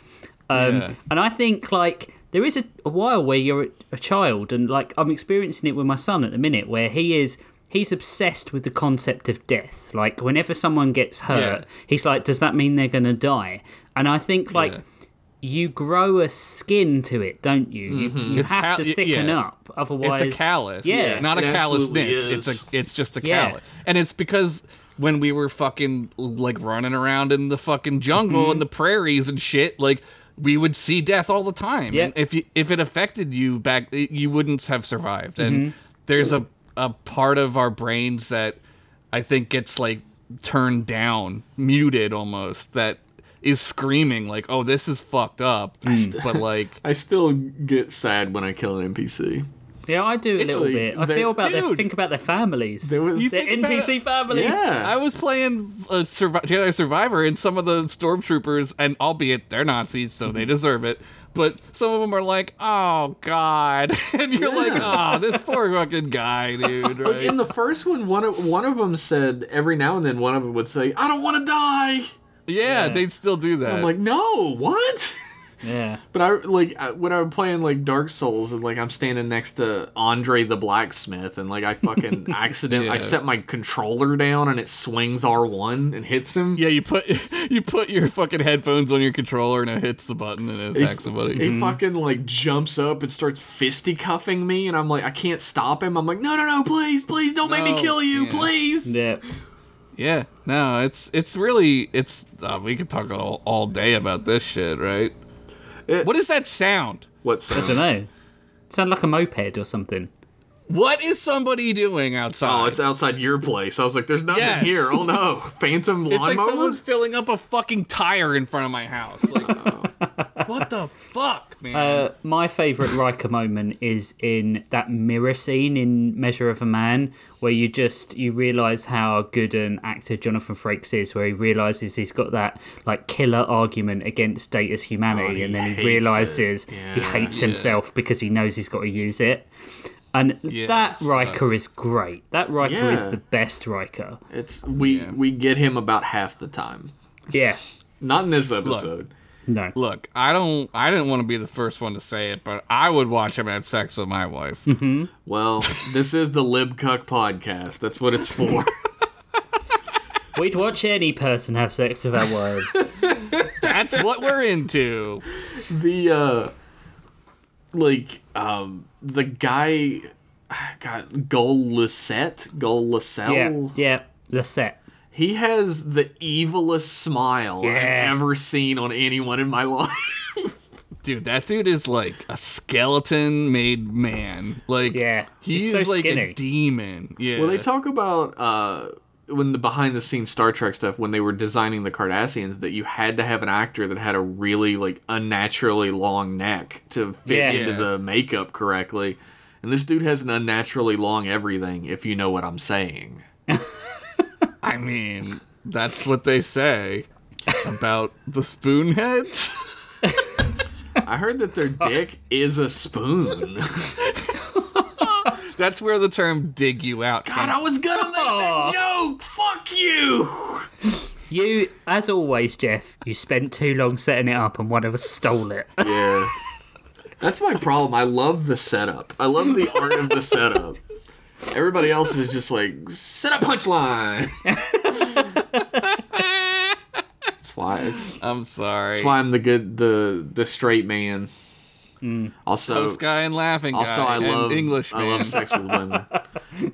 Speaker 2: Um,
Speaker 3: Yeah.
Speaker 2: And I think like there is a, a while where you're a, a child, and like I'm experiencing it with my son at the minute, where he is. He's obsessed with the concept of death. Like whenever someone gets hurt,
Speaker 3: Yeah.
Speaker 2: he's like, "Does that mean they're gonna die?" And I think like
Speaker 3: Yeah.
Speaker 2: You grow a skin to it, don't you? You, you have
Speaker 3: cal-
Speaker 2: to
Speaker 3: y-
Speaker 2: thicken
Speaker 3: yeah.
Speaker 2: up, otherwise
Speaker 3: it's a callus.
Speaker 2: Yeah,
Speaker 3: not a
Speaker 1: it absolutely
Speaker 3: callousness. It's a it's just a
Speaker 2: Yeah.
Speaker 3: callus, and it's because when we were fucking like running around in the fucking jungle
Speaker 2: Mm-hmm.
Speaker 3: and the prairies and shit, like we would see death all the time.
Speaker 2: Yep.
Speaker 3: And if you, if it affected you back, it- you wouldn't have survived.
Speaker 2: Mm-hmm.
Speaker 3: And there's a a part of our brains that I think gets like turned down, muted almost that is screaming like, "Oh, this is fucked up," mm. but like.
Speaker 1: I still get sad when I kill an NPC.
Speaker 2: yeah, I do a
Speaker 3: It's
Speaker 2: little
Speaker 1: like-
Speaker 2: bit. I feel about their think about their families.
Speaker 1: There was- You
Speaker 2: their
Speaker 3: think about
Speaker 2: NPC families.
Speaker 1: Yeah.
Speaker 3: I was playing a Survi- Jedi Survivor, and some of the stormtroopers, and albeit they're Nazis, so they mm-hmm. deserve it. But some of them are like, "Oh God," and you're like, "Oh, this poor fucking guy, dude." Right?
Speaker 1: In the first one, one of one of them said every now and then one of them would say, "I don't want to die."
Speaker 3: Yeah, they'd still do that.
Speaker 1: I'm like, "No, what?"
Speaker 2: yeah.
Speaker 1: But I like when I'm playing like Dark Souls and like I'm standing next to Andre the Blacksmith and like I fucking accident I set my controller down and it swings R1 and hits him.
Speaker 3: yeah, you put you put your fucking headphones on your controller, and it hits the button and it
Speaker 1: He-
Speaker 3: attacks somebody.
Speaker 1: He mm-hmm. fucking like jumps up and starts fisticuffing me, and I'm like, I can't stop him. I'm like, no, no, no, please, please, don't make me kill you,
Speaker 3: yeah.
Speaker 1: please.
Speaker 2: Yeah.
Speaker 3: Yeah, no, it's it's really it's. Uh, we could talk all, all day about this shit, right?
Speaker 1: It-
Speaker 3: what is that sound?
Speaker 1: What's
Speaker 2: I don't know. Sound like a moped or something.
Speaker 3: What is somebody doing outside?
Speaker 1: Oh, it's outside your place. I was like, there's nothing
Speaker 3: Yes.
Speaker 1: here. Oh no, Phantom
Speaker 3: It's like
Speaker 1: lawnmower.
Speaker 3: someone's filling up a fucking tire in front of my house. Like, what the fuck, man?
Speaker 2: Uh, my favourite Riker moment is in that mirror scene in Measure of a Man, where you just you realise how good an actor Jonathan Frakes is, where he realises he's got that like killer argument against Data's humanity,
Speaker 1: Oh,
Speaker 2: and then he realises
Speaker 1: it.
Speaker 2: he
Speaker 1: Yeah.
Speaker 2: hates himself because he knows he's got to use it. And
Speaker 3: Yeah,
Speaker 2: that
Speaker 3: it
Speaker 2: Riker
Speaker 3: sucks.
Speaker 2: is great. That Riker is the best Riker.
Speaker 1: It's we we get him about half the time.
Speaker 2: Yeah.
Speaker 1: Not in this episode.
Speaker 2: No.
Speaker 3: Look, I don't. I didn't want to be the first one to say it, but I would watch him have sex with my wife.
Speaker 1: Well, this is the Lib Cuck podcast. That's what it's for.
Speaker 2: We'd watch any person have sex with our wives.
Speaker 3: That's what we're into.
Speaker 1: the uh like um the guy got Gol Lisette,
Speaker 2: yeah.
Speaker 1: Lascelle.
Speaker 2: Yeah. Lisette.
Speaker 1: He has the evilest smile
Speaker 2: Yeah.
Speaker 1: I've ever seen on anyone in my life.
Speaker 3: Dude, that dude is like a skeleton made man. Like,
Speaker 2: Yeah,
Speaker 3: he's,
Speaker 2: he's so
Speaker 3: like
Speaker 2: skinny.
Speaker 3: a demon. Yeah.
Speaker 1: Well, they talk about uh, when the behind the scenes Star Trek stuff when they were designing the Cardassians that you had to have an actor that had a really like unnaturally long neck to fit
Speaker 2: Yeah.
Speaker 1: into
Speaker 3: Yeah.
Speaker 1: the makeup correctly. And this dude has an unnaturally long everything, if you know what I'm saying.
Speaker 3: I mean, that's what they say about the spoonheads.
Speaker 1: I heard that their dick is a spoon.
Speaker 3: That's where the term "dig you out."
Speaker 1: God, I was gonna make that oh. joke. Fuck you.
Speaker 2: You, as always, Jeff, you spent too long setting it up and one of us stole it.
Speaker 1: Yeah. That's my problem. I love the setup. I love the art of the setup. Everybody else is just like set up punchline. That's why it's
Speaker 3: I'm sorry.
Speaker 1: that's why I'm the good the the straight man. Also,
Speaker 3: Toast guy and laughing guy.
Speaker 1: also I
Speaker 3: and
Speaker 1: love
Speaker 3: English
Speaker 1: I
Speaker 3: man.
Speaker 1: love sex with women.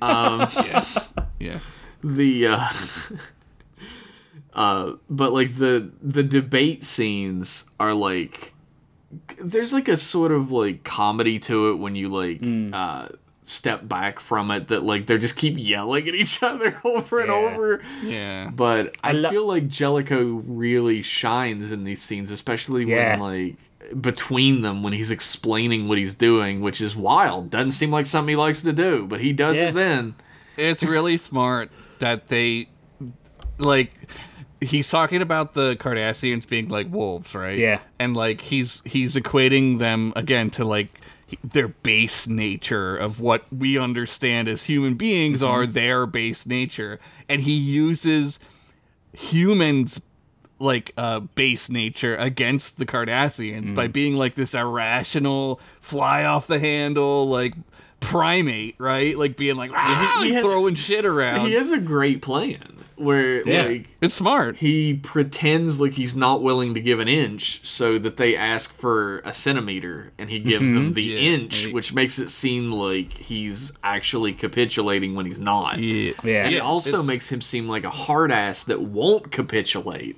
Speaker 3: yeah.
Speaker 1: the uh uh but like the the debate scenes are like there's like a sort of like comedy to it when you like uh step back from it that like they just keep yelling at each other over and
Speaker 2: Yeah.
Speaker 1: over
Speaker 3: Yeah.
Speaker 1: but i,
Speaker 2: lo-
Speaker 1: feel like jellico really shines in these scenes especially
Speaker 2: Yeah.
Speaker 1: when like between them when he's explaining what he's doing which is wild doesn't seem like something he likes to do but he does
Speaker 2: Yeah.
Speaker 1: it then
Speaker 3: It's really smart that they like he's talking about the Cardassians being like wolves, right?
Speaker 2: Yeah.
Speaker 3: And like he's he's equating them again to like their base nature of what we understand as human beings
Speaker 2: Mm-hmm.
Speaker 3: are their base nature. And he uses humans like uh base nature against the Cardassians
Speaker 2: Mm.
Speaker 3: by being like this irrational fly off the handle like primate, right? Like being like ah,
Speaker 1: he has-
Speaker 3: throwing shit around.
Speaker 1: he has a great plan where
Speaker 3: yeah.
Speaker 1: like
Speaker 3: it's smart.
Speaker 1: he pretends like he's not willing to give an inch so that they ask for a centimeter and he gives them the
Speaker 3: Yeah.
Speaker 1: inch
Speaker 3: Right.
Speaker 1: which makes it seem like he's actually capitulating when he's not
Speaker 3: Yeah.
Speaker 2: Yeah.
Speaker 1: and it also
Speaker 3: it's-
Speaker 1: makes him seem like a hard ass that won't capitulate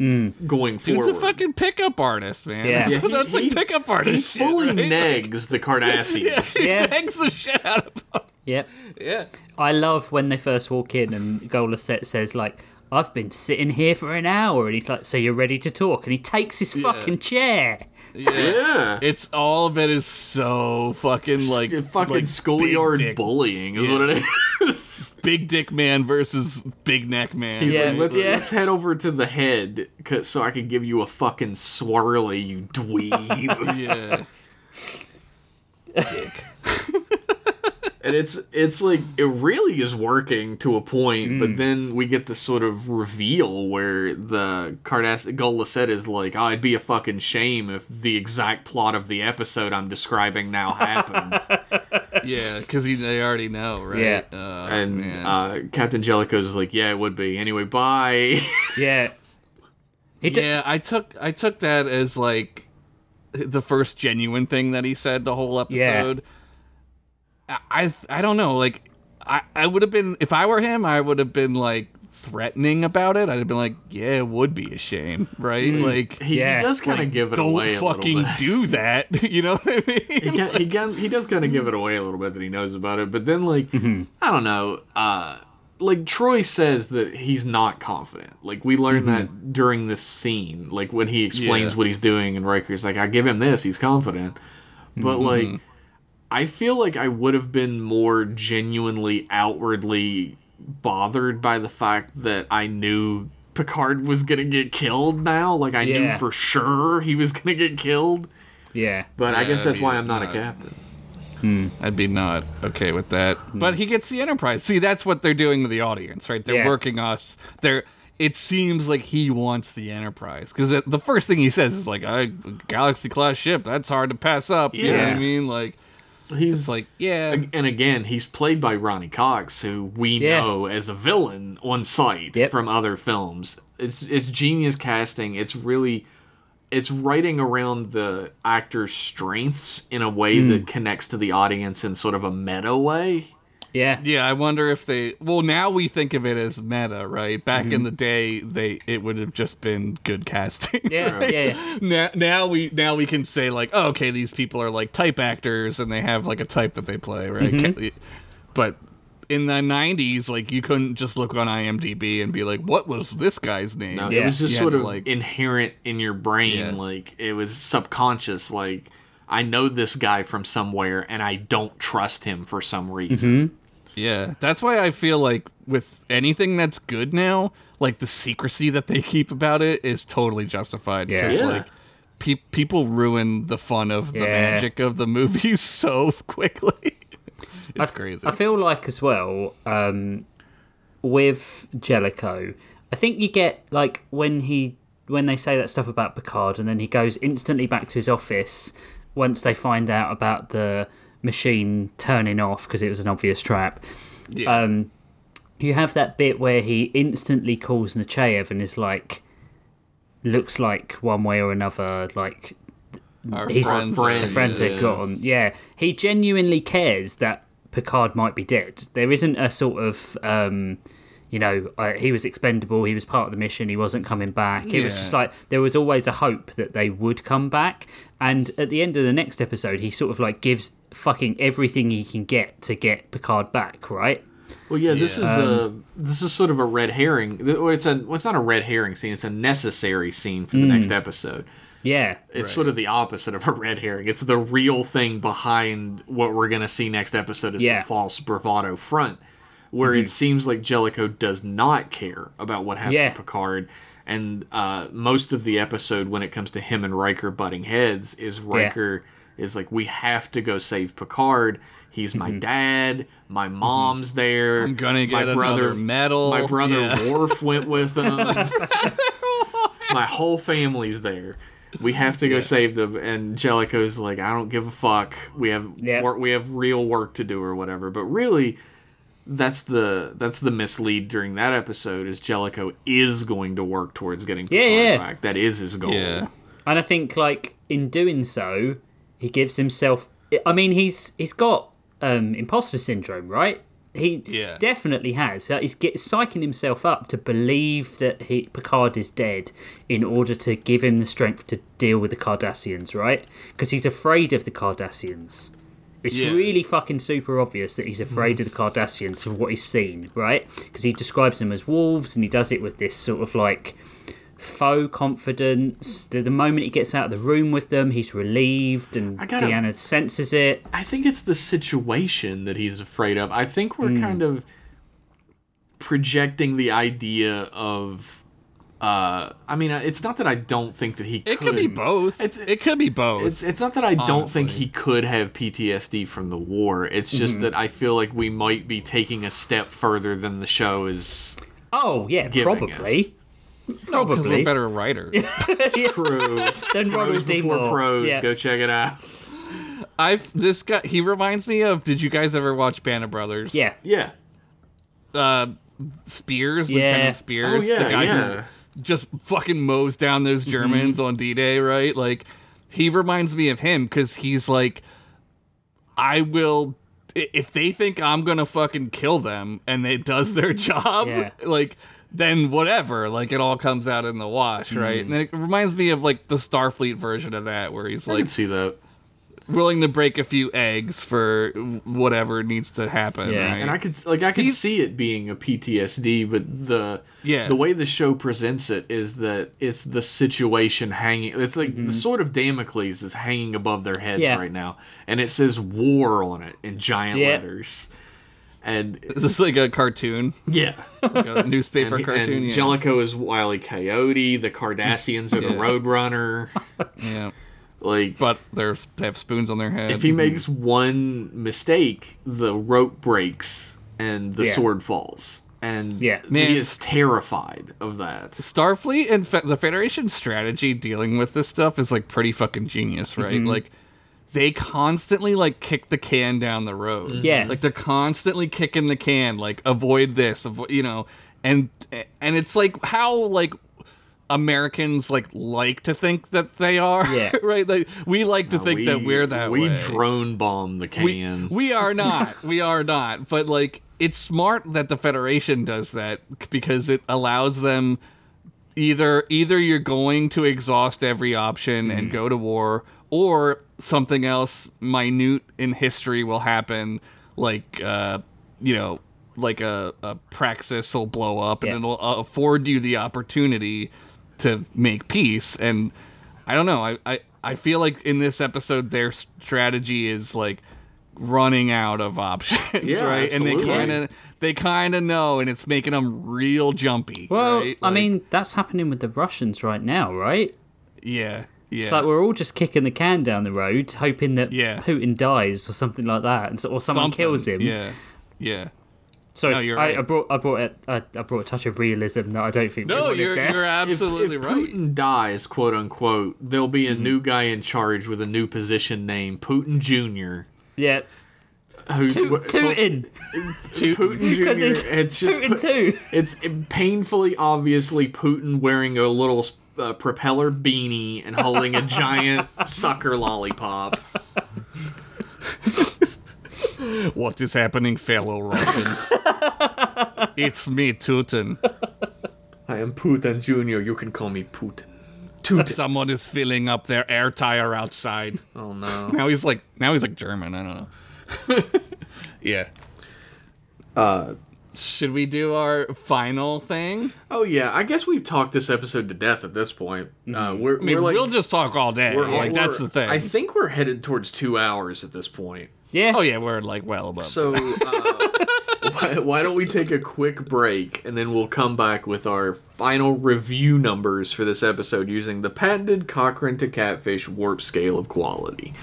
Speaker 1: Mm. going
Speaker 3: Dude's
Speaker 1: forward
Speaker 3: a fucking pickup artist, man.
Speaker 2: Yeah.
Speaker 3: That's,
Speaker 1: Yeah, he-
Speaker 3: that's like
Speaker 1: he-
Speaker 3: pickup
Speaker 1: he
Speaker 3: artist shit.
Speaker 1: fully
Speaker 3: right?
Speaker 1: negs the Cardassians
Speaker 3: He
Speaker 2: Yeah.
Speaker 3: negs the shit out of them.
Speaker 2: Yep.
Speaker 3: Yeah.
Speaker 2: I love when they first walk in and Golasset says like, "I've been sitting here for an hour," and he's like, "So you're ready to talk?" And he takes his fucking chair.
Speaker 1: yeah
Speaker 3: It's all of it is so fucking like
Speaker 1: fucking
Speaker 3: like
Speaker 1: schoolyard bullying is
Speaker 3: Yeah.
Speaker 1: what it is
Speaker 3: big dick man versus big neck man.
Speaker 1: He's
Speaker 2: Yeah,
Speaker 1: like, let's,
Speaker 2: yeah.
Speaker 1: let's head over to the head 'cause- so I can give you a fucking swirly, you dweeb.
Speaker 3: yeah.
Speaker 1: and it's it's like it really is working to a point,
Speaker 2: Mm.
Speaker 1: but then we get this sort of reveal where the Cardass Gul Lasset is like, oh, it'd be a fucking shame if the exact plot of the episode I'm describing now happens.
Speaker 3: Yeah, because they already know, right?
Speaker 2: Yeah.
Speaker 3: Uh,
Speaker 1: and uh, Captain Jellico's is like, yeah, it would be. Anyway, bye.
Speaker 2: Yeah. He d-
Speaker 3: yeah, I took I took that as like the first genuine thing that he said the whole episode. I I, I don't know, like I, I would have been if I were him, I would have been like threatening about it. I'd have been like, yeah, it would be a shame, right? Mm. Like
Speaker 1: he,
Speaker 2: Yeah.
Speaker 1: he does kind of
Speaker 3: like,
Speaker 1: give it
Speaker 3: don't
Speaker 1: away a
Speaker 3: fucking
Speaker 1: little bit.
Speaker 3: do that. You know what I mean?
Speaker 1: he can, he can, he does kind of give it away a little bit that he knows about it, but then like mm-hmm. I don't know, uh, like Troi says that he's not confident. Like we learn mm-hmm. that during this scene, like when he explains
Speaker 3: Yeah.
Speaker 1: what he's doing, and Riker's like, "I give him this, he's confident," but mm-hmm. like I feel like I would have been more genuinely outwardly bothered by the fact that I knew. Picard was gonna get killed now. Like I knew for sure he was gonna get killed.
Speaker 2: yeah.
Speaker 1: But I
Speaker 3: Yeah,
Speaker 1: guess that's why I'm not a
Speaker 3: uh,
Speaker 1: captain.
Speaker 3: I'd be not okay with that. But he gets the Enterprise. See, that's what they're doing to the audience, right? They're
Speaker 2: Yeah.
Speaker 3: working us. They're. It seems like he wants the Enterprise because the first thing he says is like, "I Galaxy class ship. That's hard to pass up." You know what I mean? Like,
Speaker 1: He's
Speaker 3: it's like, yeah,
Speaker 1: and again, he's played by Ronny Cox, who we
Speaker 2: Yeah.
Speaker 1: know as a villain on sight
Speaker 2: Yep.
Speaker 1: from other films. It's it's genius casting. It's really it's writing around the actor's strengths in a way
Speaker 2: Hmm.
Speaker 1: that connects to the audience in sort of a meta way.
Speaker 2: Yeah.
Speaker 3: Yeah, I wonder if they. Well, now we think of it as meta, right? Back
Speaker 2: Mm-hmm.
Speaker 3: in the day, they it would have just been good casting.
Speaker 2: Yeah, yeah, yeah.
Speaker 3: now, now we now we can say like, oh, okay, these people are like type actors and they have like a type that they play, right?
Speaker 2: Mm-hmm.
Speaker 3: But in the '90s, like you couldn't just look on IMDb and be like, what was this guy's name?
Speaker 1: No,
Speaker 2: Yeah.
Speaker 1: it was just
Speaker 3: You
Speaker 1: sort of
Speaker 3: like-
Speaker 1: inherent in your brain.
Speaker 3: Yeah.
Speaker 1: Like it was subconscious. Like I know this guy from somewhere, and I don't trust him for some reason.
Speaker 3: Yeah, that's why I feel like with anything that's good now, like the secrecy that they keep about it is totally justified.
Speaker 2: Yeah.
Speaker 3: because
Speaker 1: Yeah.
Speaker 3: like pe- people ruin the fun of the
Speaker 2: Yeah.
Speaker 3: magic of the movies so quickly. it's
Speaker 2: I-
Speaker 3: crazy.
Speaker 2: I feel like as well um, with Jellico, I think you get like when he when they say that stuff about Picard, and then he goes instantly back to his office once they find out about the machine turning off because it was an obvious trap.
Speaker 3: yeah.
Speaker 2: Um, you have that bit where he instantly calls Nechayev and is like, looks like one way or another, like
Speaker 3: Our
Speaker 2: he's
Speaker 3: friends,
Speaker 1: friends,
Speaker 3: are-
Speaker 2: the friends
Speaker 1: yeah.
Speaker 2: are gone. Yeah, he genuinely cares that Picard might be dead. There isn't a sort of, um, you know, uh, he was expendable. He was part of the mission. He wasn't coming back. It was just like there was always a hope that they would come back. And at the end of the next episode, he sort of like gives fucking everything he can get to get Picard back. Right?
Speaker 1: Well, yeah, this
Speaker 3: Yeah.
Speaker 1: is a this is sort of a red herring. It's a well, it's not a red herring scene. It's a necessary scene for the
Speaker 2: Hmm.
Speaker 1: next episode.
Speaker 2: Yeah.
Speaker 1: It's sort of the opposite of a red herring. It's the real thing behind what we're gonna see next episode is
Speaker 2: Yeah. Mm-hmm.
Speaker 1: the false bravado front, where it seems like Jellico does not care about what happened
Speaker 2: Yeah.
Speaker 1: to Picard. And uh, most of the episode, when it comes to him and Riker butting heads, is Riker is like, "We have to go save Picard. He's my
Speaker 2: Mm-hmm.
Speaker 1: dad. My mom's there.
Speaker 3: I'm gonna
Speaker 1: my
Speaker 3: get
Speaker 1: brother,
Speaker 3: another medal."
Speaker 1: My brother
Speaker 3: Yeah.
Speaker 1: Worf went with him. my whole family's there. We have to go save them. And Jellico's like, I don't give a fuck. We have
Speaker 2: Yep.
Speaker 1: work, we have real work to do or whatever. But really, that's the that's the mislead during that episode is Jellico is going to work towards getting
Speaker 2: Yeah,
Speaker 1: Picard
Speaker 2: yeah.
Speaker 1: back. That is his goal.
Speaker 3: Yeah.
Speaker 2: And I think like in doing so, he gives himself. I mean, he's he's got um, imposter syndrome, right? He
Speaker 3: Yeah.
Speaker 2: definitely has. Uh, He's get, psyching himself up to believe that he, Picard is dead in order to give him the strength to deal with the Cardassians, right? Because he's afraid of the Cardassians. It's
Speaker 3: Yeah.
Speaker 2: really fucking super obvious that he's afraid of the Cardassians for what he's seen, right? Because he describes them as wolves, and he does it with this sort of like faux confidence. The, the moment he gets out of the room with them, he's relieved, and
Speaker 1: I gotta-
Speaker 2: Deanna senses it.
Speaker 1: I think it's the situation that he's afraid of. I think we're
Speaker 2: Hmm.
Speaker 1: kind of projecting the idea of. Uh, I mean, it's not that I don't think that he.
Speaker 3: Could It could be both.
Speaker 1: It's-
Speaker 3: it could be both.
Speaker 1: It's it's not that I don't think he could have PTSD from the war. It's just
Speaker 2: Mm-hmm.
Speaker 1: that I feel like we might be taking a step further than the show is
Speaker 2: Oh yeah,
Speaker 1: Giving
Speaker 2: probably,
Speaker 3: because
Speaker 2: probably.
Speaker 3: we're better writers.
Speaker 1: true.
Speaker 2: Then
Speaker 1: pros before pros.
Speaker 2: Yeah.
Speaker 1: Go check it out.
Speaker 3: I've this guy. He reminds me of. Did you guys ever watch Band of Brothers?
Speaker 2: Yeah,
Speaker 1: Yeah.
Speaker 3: Uh, Speirs,
Speaker 2: Yeah.
Speaker 3: Lieutenant Speirs,
Speaker 1: Oh yeah.
Speaker 3: the guy
Speaker 1: yeah.
Speaker 3: who just fucking mows down those Germans on D-Day, right? Like he reminds me of him because he's like, I will. If they think I'm gonna fucking kill them and it does their job,
Speaker 2: Yeah.
Speaker 3: like then whatever, like it all comes out in the wash, right? Hmm. And it reminds me of like the Starfleet version of that, where he's
Speaker 1: I
Speaker 3: like
Speaker 1: see that.
Speaker 3: willing to break a few eggs for whatever needs to happen.
Speaker 2: Yeah.
Speaker 3: right?
Speaker 1: And I could like I could
Speaker 3: He's-
Speaker 1: see it being a PTSD, but the
Speaker 3: Yeah.
Speaker 1: the way the show presents it is that it's the situation hanging. It's like the mm-hmm. sword of Damocles is hanging above their heads
Speaker 2: Yeah.
Speaker 1: right now, and it says "war" on it in giant
Speaker 2: Yeah.
Speaker 1: letters. And
Speaker 3: This like a cartoon,
Speaker 1: yeah,
Speaker 3: like a newspaper
Speaker 1: and,
Speaker 3: cartoon.
Speaker 1: and
Speaker 3: yeah.
Speaker 1: Jellico is Wile E. Coyote. The Cardassians are the
Speaker 3: Yeah.
Speaker 1: Roadrunner.
Speaker 3: yeah.
Speaker 1: Like,
Speaker 3: But there's they have spoons on their head.
Speaker 1: if he makes one mistake, the rope breaks and the
Speaker 2: Yeah.
Speaker 1: sword falls. And
Speaker 2: Yeah.
Speaker 3: Man.
Speaker 1: he is terrified of that.
Speaker 3: Starfleet and Fe- the Federation strategy dealing with this stuff is like pretty fucking genius, right?
Speaker 2: Mm-hmm.
Speaker 3: Like they constantly like kick the can down the road. Mm-hmm.
Speaker 2: Yeah.
Speaker 3: Like they're constantly kicking the can like avoid this, avoid, you know. And and it's like how like Americans like like to think that they are,
Speaker 2: Yeah.
Speaker 3: right? Like we like to think that we're that
Speaker 1: we
Speaker 3: way.
Speaker 1: drone bomb the can.
Speaker 3: we are not. we are not. But like, it's smart that the Federation does that because it allows them either either you're going to exhaust every option and mm-hmm. go to war, or something else minute in history will happen, like uh, you know, like a, a praxis will blow up and
Speaker 2: Yeah.
Speaker 3: it'll uh, afford you the opportunity to make peace. And I don't know. I, I, I feel like in this episode, their strategy is like running out of options,
Speaker 1: Yeah,
Speaker 3: right? And they kind of they kind of know, and it's making them real jumpy.
Speaker 2: Well,
Speaker 3: right?
Speaker 2: I mean, that's happening with the Russians right now, right?
Speaker 3: yeah, yeah.
Speaker 2: It's like we're all just kicking the can down the road, hoping that
Speaker 3: Yeah.
Speaker 2: Putin dies or something like that, and so, or someone
Speaker 3: Something.
Speaker 2: kills him.
Speaker 3: Yeah, yeah.
Speaker 2: So
Speaker 3: No, you're
Speaker 2: I,
Speaker 3: right.
Speaker 2: I brought I brought a, I, I brought a touch of realism that I don't think. we
Speaker 3: No, you're
Speaker 2: there.
Speaker 3: you're
Speaker 1: if,
Speaker 3: absolutely
Speaker 1: if
Speaker 3: right.
Speaker 1: Putin dies, quote unquote, there'll be a mm-hmm. new guy in charge with a new position name, Putin Jr.
Speaker 2: yeah.
Speaker 1: Who's
Speaker 2: Toot, tootin,
Speaker 1: Putin
Speaker 2: because
Speaker 1: Jr.
Speaker 2: it's,
Speaker 1: It's just
Speaker 2: Putin too.
Speaker 1: it's painfully obviously Putin wearing a little uh, propeller beanie and holding a giant sucker lollipop.
Speaker 3: What is happening, fellow Russians? it's me, Tutin.
Speaker 1: I am Putin Jr. You can call me Putin. Putin.
Speaker 3: Someone is filling up their air tire outside.
Speaker 1: Oh no.
Speaker 3: Now he's like now he's like German. I don't know. yeah.
Speaker 1: Uh,
Speaker 3: Should we do our final thing?
Speaker 1: oh yeah. I guess we've talked this episode to death at this point. Uh, we're,
Speaker 3: I mean,
Speaker 1: we're like,
Speaker 3: we'll just talk all day.
Speaker 1: we're-
Speaker 3: like that's
Speaker 1: we're-
Speaker 3: the thing.
Speaker 1: I think we're headed towards two hours at this point.
Speaker 2: Yeah.
Speaker 3: oh yeah, we're like well above.
Speaker 1: So uh, why, why don't we take a quick break and then we'll come back with our final review numbers for this episode using the patented Cochrane to Catfish warp scale of quality.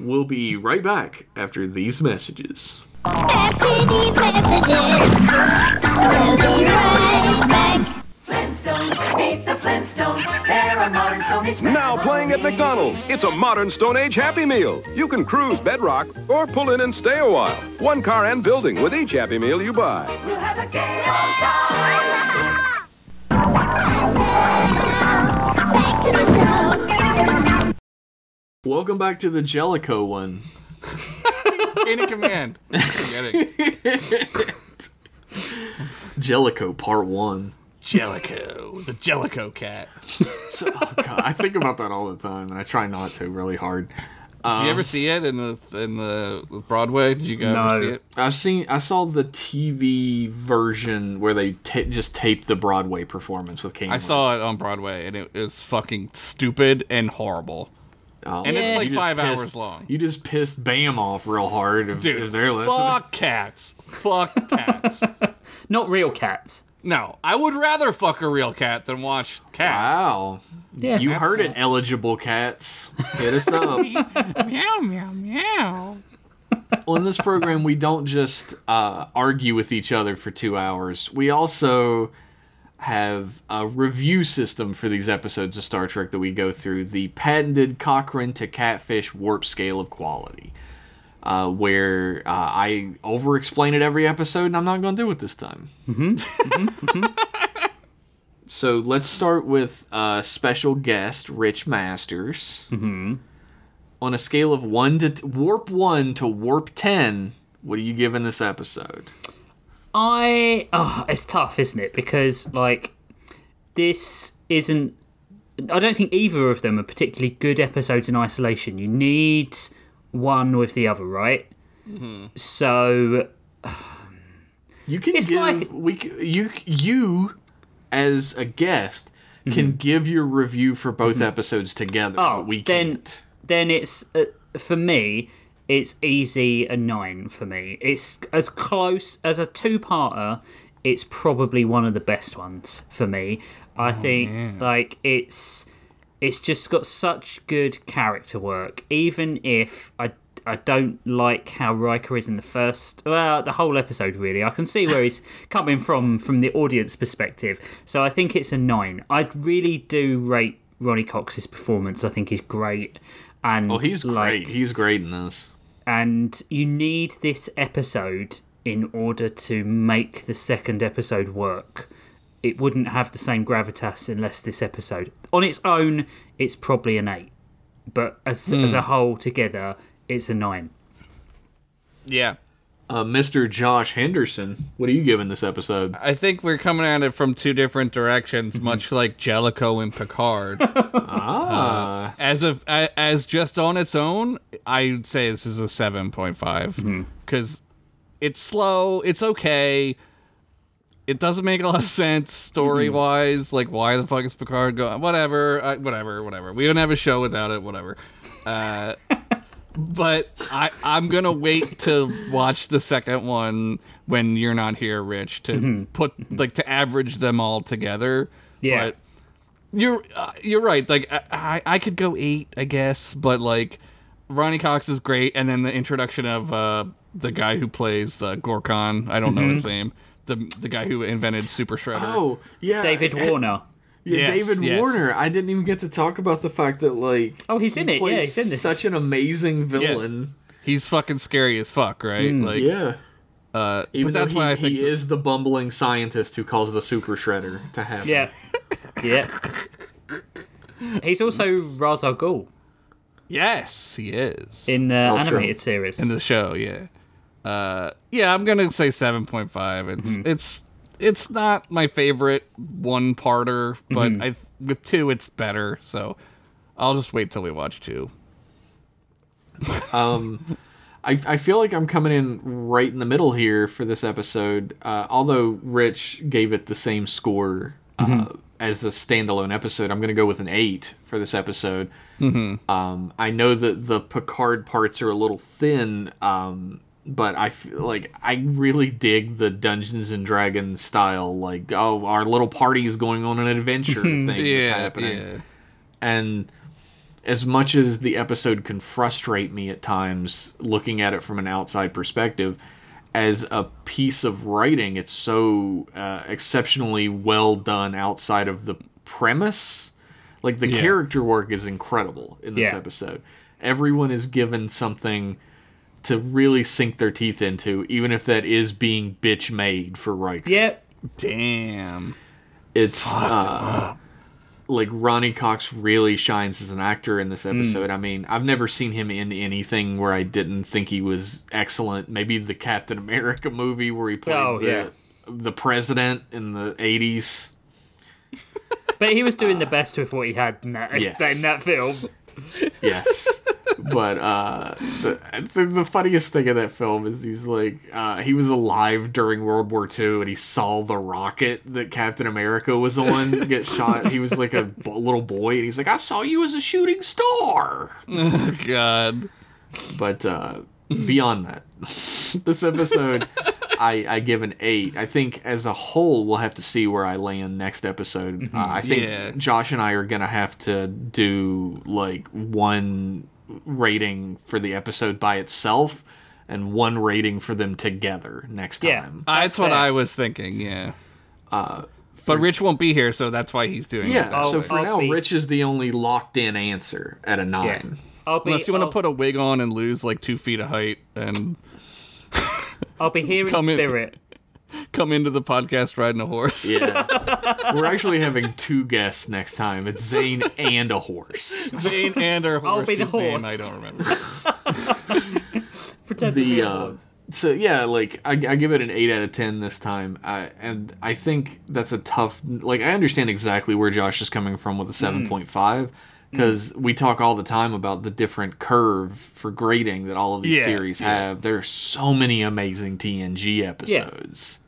Speaker 1: We'll be right back after these messages.
Speaker 6: After these we'll be right back.
Speaker 7: Flintstones, meet the Flintstones. They're a modern Stone Age
Speaker 5: Now playing at. McDonald's, it's a modern Stone Age Happy Meal. You can cruise Bedrock or pull in and stay a while. One car and building with each Happy Meal you buy.
Speaker 7: We'll have a gay old time.
Speaker 6: Back to the show.
Speaker 1: Welcome back to the Jellico one.
Speaker 3: Chain of command. Forget it.
Speaker 1: Jellico Part 1.
Speaker 3: Jellicoe, the Jellicoe cat.
Speaker 1: So, oh God, I think about that all the time, and I try not to really hard.
Speaker 3: Did you ever um, see it in the in the Broadway? Did you ever
Speaker 2: No.
Speaker 3: see it?
Speaker 1: I've seen, I saw the TV version where they ta just taped the Broadway performance with King.
Speaker 3: I saw it on Broadway, and it was fucking stupid and horrible.
Speaker 1: Oh,
Speaker 3: And it's like five
Speaker 1: pissed-
Speaker 3: hours long.
Speaker 1: You just pissed Bam off real hard if,
Speaker 3: Dude,
Speaker 1: if they're listening.
Speaker 3: fuck cats. Fuck cats.
Speaker 2: Not real cats.
Speaker 3: no, I would rather fuck a real cat than watch cats.
Speaker 1: Wow.
Speaker 2: Yeah.
Speaker 1: You heard it, eligible cats. Hit us up.
Speaker 3: Meow, meow, meow.
Speaker 1: On this program, we don't just uh, argue with each other for two hours. We also have a review system for these episodes of Star Trek that we go through the patented Cochrane to Catfish warp scale of quality. Uh, where uh, I over explain it every episode, and I'm not going to do it this time. So let's start with uh, special guest Rich Masters. Mm-hmm. On a scale of one to t- warp one to warp ten, what are you giving this episode?
Speaker 2: I oh, it's tough, isn't it? Because like this isn't. I don't think either of them are particularly good episodes in isolation. You need one with the other, right? Mm-hmm. So
Speaker 1: You can
Speaker 2: It's
Speaker 1: give
Speaker 2: like-
Speaker 1: we you you as a guest mm-hmm. can give your review for both mm-hmm. episodes together.
Speaker 2: Oh,
Speaker 1: but we
Speaker 2: then
Speaker 1: can't.
Speaker 2: then it's uh, for me. It's easy a nine for me. It's as close as a two-parter. It's probably one of the best ones for me. I oh, think like it's it's just got such good character work. Even if I I don't like how Riker is in the first, well, the whole episode really. I can see where he's coming from from the audience perspective. So I think it's a nine. I really do rate Ronny Cox's performance. I think he's great. And
Speaker 1: Oh, he's
Speaker 2: like,
Speaker 1: great. He's great in this.
Speaker 2: And you need this episode in order to make the second episode work. It wouldn't have the same gravitas unless this episode, on its own, it's probably an eight, but as as hmm. a whole together, it's a nine.
Speaker 3: Yeah.
Speaker 1: Uh, Mr. Josh Henderson, what are you giving this episode?
Speaker 3: I think we're coming at it from two different directions, much like Jellico and Picard.
Speaker 1: Ah,
Speaker 3: as of as just on its own, I'd say this is a seven point five because it's slow. It's okay. It doesn't make a lot of sense story wise. Like, why the fuck is Picard going? Whatever, uh, whatever, whatever. We don't have a show without it. Whatever. Uh, but I I'm gonna wait to watch the second one when you're not here, Rich, to put like to average them all together.
Speaker 2: Yeah.
Speaker 3: But you're uh, you're right. Like I, I I could go eight, I guess, but like Ronny Cox is great, and then the introduction of uh, the guy who plays the Gorkon. I don't know his name. The the guy who invented Super Shredder.
Speaker 1: oh yeah,
Speaker 2: David Warner.
Speaker 1: Yeah,
Speaker 3: Yes,
Speaker 1: David
Speaker 3: yes.
Speaker 1: Warner. I didn't even get to talk about the fact that like
Speaker 2: Oh, he's in it. Yeah, he's in this.
Speaker 1: such an amazing villain.
Speaker 3: He's fucking scary as fuck, right? like,
Speaker 1: Yeah,
Speaker 3: uh,
Speaker 1: even
Speaker 3: but that's
Speaker 1: though
Speaker 3: why
Speaker 1: he,
Speaker 3: I think
Speaker 1: he is the bumbling scientist who calls the Super Shredder to happen.
Speaker 2: yeah, yeah. He's also Ra's al Ghul
Speaker 3: yes, he is
Speaker 2: in the
Speaker 1: Oh, true.
Speaker 2: animated series.
Speaker 3: in the show. Yeah, uh, yeah. I'm gonna say seven point five. It's
Speaker 1: Mm-hmm.
Speaker 3: it's it's not my favorite one parter, but
Speaker 1: Mm-hmm.
Speaker 3: I with two it's better. So I'll just wait till we watch two.
Speaker 1: I, I feel like I'm coming in right in the middle here for this episode. Uh, although Rich gave it the same score uh, as a standalone episode, I'm going to go with an eight for this episode. Um, I know that the Picard parts are a little thin, um, but I feel like I really dig the Dungeons and Dragons style. Like, oh, our little party is going on an adventure thing that's happening
Speaker 3: yeah.
Speaker 1: and as much as the episode can frustrate me at times looking at it from an outside perspective as a piece of writing it's so uh, exceptionally well done outside of the premise like the
Speaker 3: Yeah.
Speaker 1: character work is incredible in this
Speaker 2: Yeah.
Speaker 1: episode everyone is given something to really sink their teeth into even if that is being bitch made for Riker
Speaker 2: Yep.
Speaker 3: Damn.
Speaker 1: it's uh, like Ronny Cox really shines as an actor in this
Speaker 2: Hmm.
Speaker 1: episode. I mean, I've never seen him in anything where I didn't think he was excellent. Maybe the Captain America movie where he played
Speaker 2: Oh,
Speaker 1: the,
Speaker 2: yeah.
Speaker 1: the president in the 80s.
Speaker 2: but he was doing the best with what he had in that
Speaker 1: Yes.
Speaker 2: in that film.
Speaker 1: Yes. but uh, the, the the funniest thing in that film is he's like uh, he was alive during World War II and he saw the rocket that Captain America was on get shot. He was like a b- little boy and he's like, "I saw you as a shooting star."
Speaker 3: God.
Speaker 1: But uh, beyond that, this episode, I, I give an eight. I think as a whole, we'll have to see where I land next episode. Uh, I think
Speaker 3: Yeah.
Speaker 1: Josh and I are gonna have to do like one rating for the episode by itself and one rating for them together next
Speaker 2: Yeah.
Speaker 1: time.
Speaker 3: That's, what
Speaker 2: fair.
Speaker 3: I was thinking. Yeah. but Rich won't be here, so that's why he's doing
Speaker 1: Yeah.
Speaker 3: it.
Speaker 2: I'll-
Speaker 1: so for
Speaker 2: I'll
Speaker 1: now,
Speaker 2: be-
Speaker 1: Rich is the only locked in answer at a nine.
Speaker 2: I'll be.
Speaker 3: Unless you want to put a wig on and lose like two feet of height and
Speaker 2: I'll be here in
Speaker 3: come in.
Speaker 2: spirit.
Speaker 3: come into the podcast riding a horse.
Speaker 1: Yeah. We're actually having two guests next time. It's Zane and a horse.
Speaker 3: Zane and our horse.
Speaker 2: I'll be the
Speaker 3: whose name I don't remember.
Speaker 2: Pretend to be
Speaker 1: the uh, so yeah like I, I give it an 8 out of 10 this time I, and i think that's a tough like i understand exactly where josh is coming from with a 7.5 because we talk all the time about the different curve for grading that all of these
Speaker 3: Yeah,
Speaker 1: series
Speaker 3: yeah.
Speaker 1: have there are so many amazing tng episodes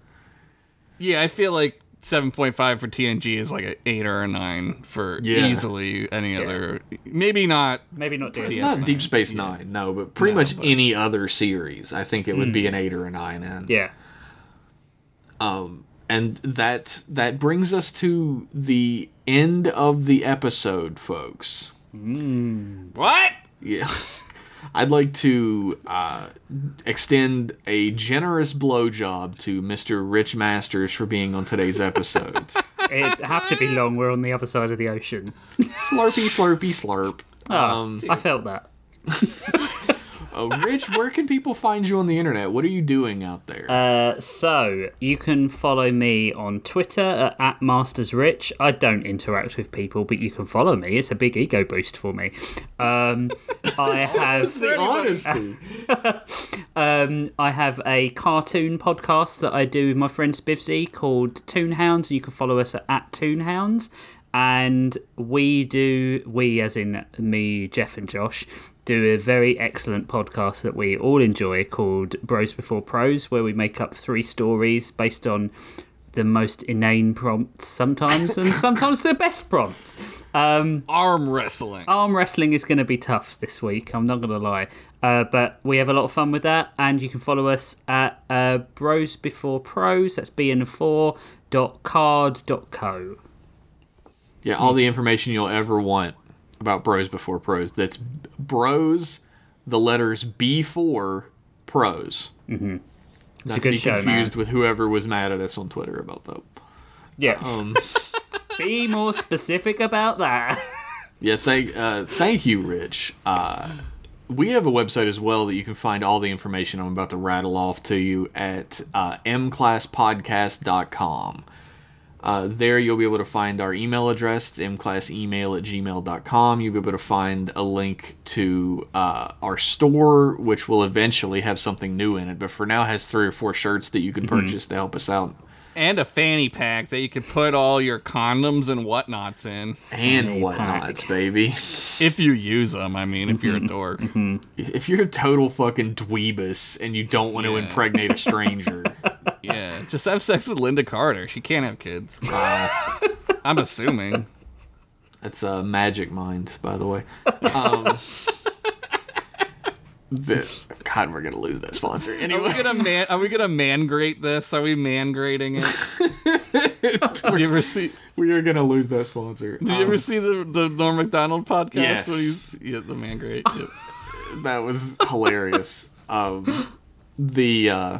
Speaker 3: Yeah, I feel like 7.5 for TNG is like an 8 or a 9 for
Speaker 1: Yeah.
Speaker 3: easily any other. Maybe not.
Speaker 2: Maybe not DS.
Speaker 1: not
Speaker 3: DS9,
Speaker 1: deep space
Speaker 3: yeah.
Speaker 1: nine no but pretty
Speaker 3: No,
Speaker 1: much
Speaker 3: but-
Speaker 1: any other series i think it would be an 8 or a 9 in
Speaker 2: Yeah.
Speaker 1: Um, and that that brings us to the end of the episode, folks.
Speaker 3: What?
Speaker 1: Yeah. I'd like to uh, extend a generous blowjob to Mr. Rich Masters for being on today's episode.
Speaker 2: It'd have to be long. We're on the other side of the ocean.
Speaker 1: slurpy, slurpy, slurp.
Speaker 2: Um, I felt that.
Speaker 1: Oh, Rich, where can people find you on the internet? What are you doing out there?
Speaker 2: Uh, so you can follow me on Twitter at, at mastersrich. I don't interact with people, but you can follow me. It's a big ego boost for me. Um, I have
Speaker 1: the honesty.
Speaker 2: um, I have a cartoon podcast that I do with my friend Spivsy called Toonhounds. You can follow us at, at Toonhounds. And we do, we as in me, Jeff, and Josh, do a very excellent podcast that we all enjoy called Bros Before Pros, where we make up three stories based on the most inane prompts sometimes, and sometimes the best prompts. Um,
Speaker 3: Arm wrestling.
Speaker 2: arm wrestling is going to be tough this week. I'm not going to lie, uh, but we have a lot of fun with that, and you can follow us at uh, Bros Before Pros. That's bn4.card.co.
Speaker 1: Yeah, all the information you'll ever want about Bros Before Pros. That's Bros, the letters B4 Pros. Mm-hmm. Not
Speaker 2: a
Speaker 1: to be
Speaker 2: show,
Speaker 1: confused with whoever was mad at us on Twitter about that.
Speaker 2: Yeah.
Speaker 1: Um,
Speaker 2: Be more specific about that.
Speaker 1: yeah, thank uh, thank you, Rich. Uh, we have a website as well that you can find all the information I'm about to rattle off to you at uh, mclasspodcast.com. Uh, there you'll be able to find our email address, it's mclassemail at gmail.com. You'll be able to find a link to uh, our store, which will eventually have something new in it, but for now has three or four shirts that you can purchase to help us out.
Speaker 3: and a fanny pack that you can put all your condoms and whatnots in.
Speaker 1: And
Speaker 2: Fanny
Speaker 1: whatnots,
Speaker 2: pack.
Speaker 1: baby.
Speaker 3: If you use them, I mean, if you're a dork.
Speaker 1: If you're a total fucking dweebus and you don't want to impregnate a stranger,
Speaker 3: Yeah, just have sex with Lynda Carter. She can't have kids. I'm assuming.
Speaker 1: that's a uh, magic mind, by the way. Um, the, God, we're gonna lose that sponsor
Speaker 3: Are we gonna man? Are we gonna man grate this? Are we man grading it? Did you ever see?
Speaker 1: We are gonna lose that sponsor.
Speaker 3: Did you ever see the the Norm Macdonald podcast?
Speaker 1: Yes.
Speaker 3: Yeah, the man grate. Yep.
Speaker 1: that was hilarious. um, the uh,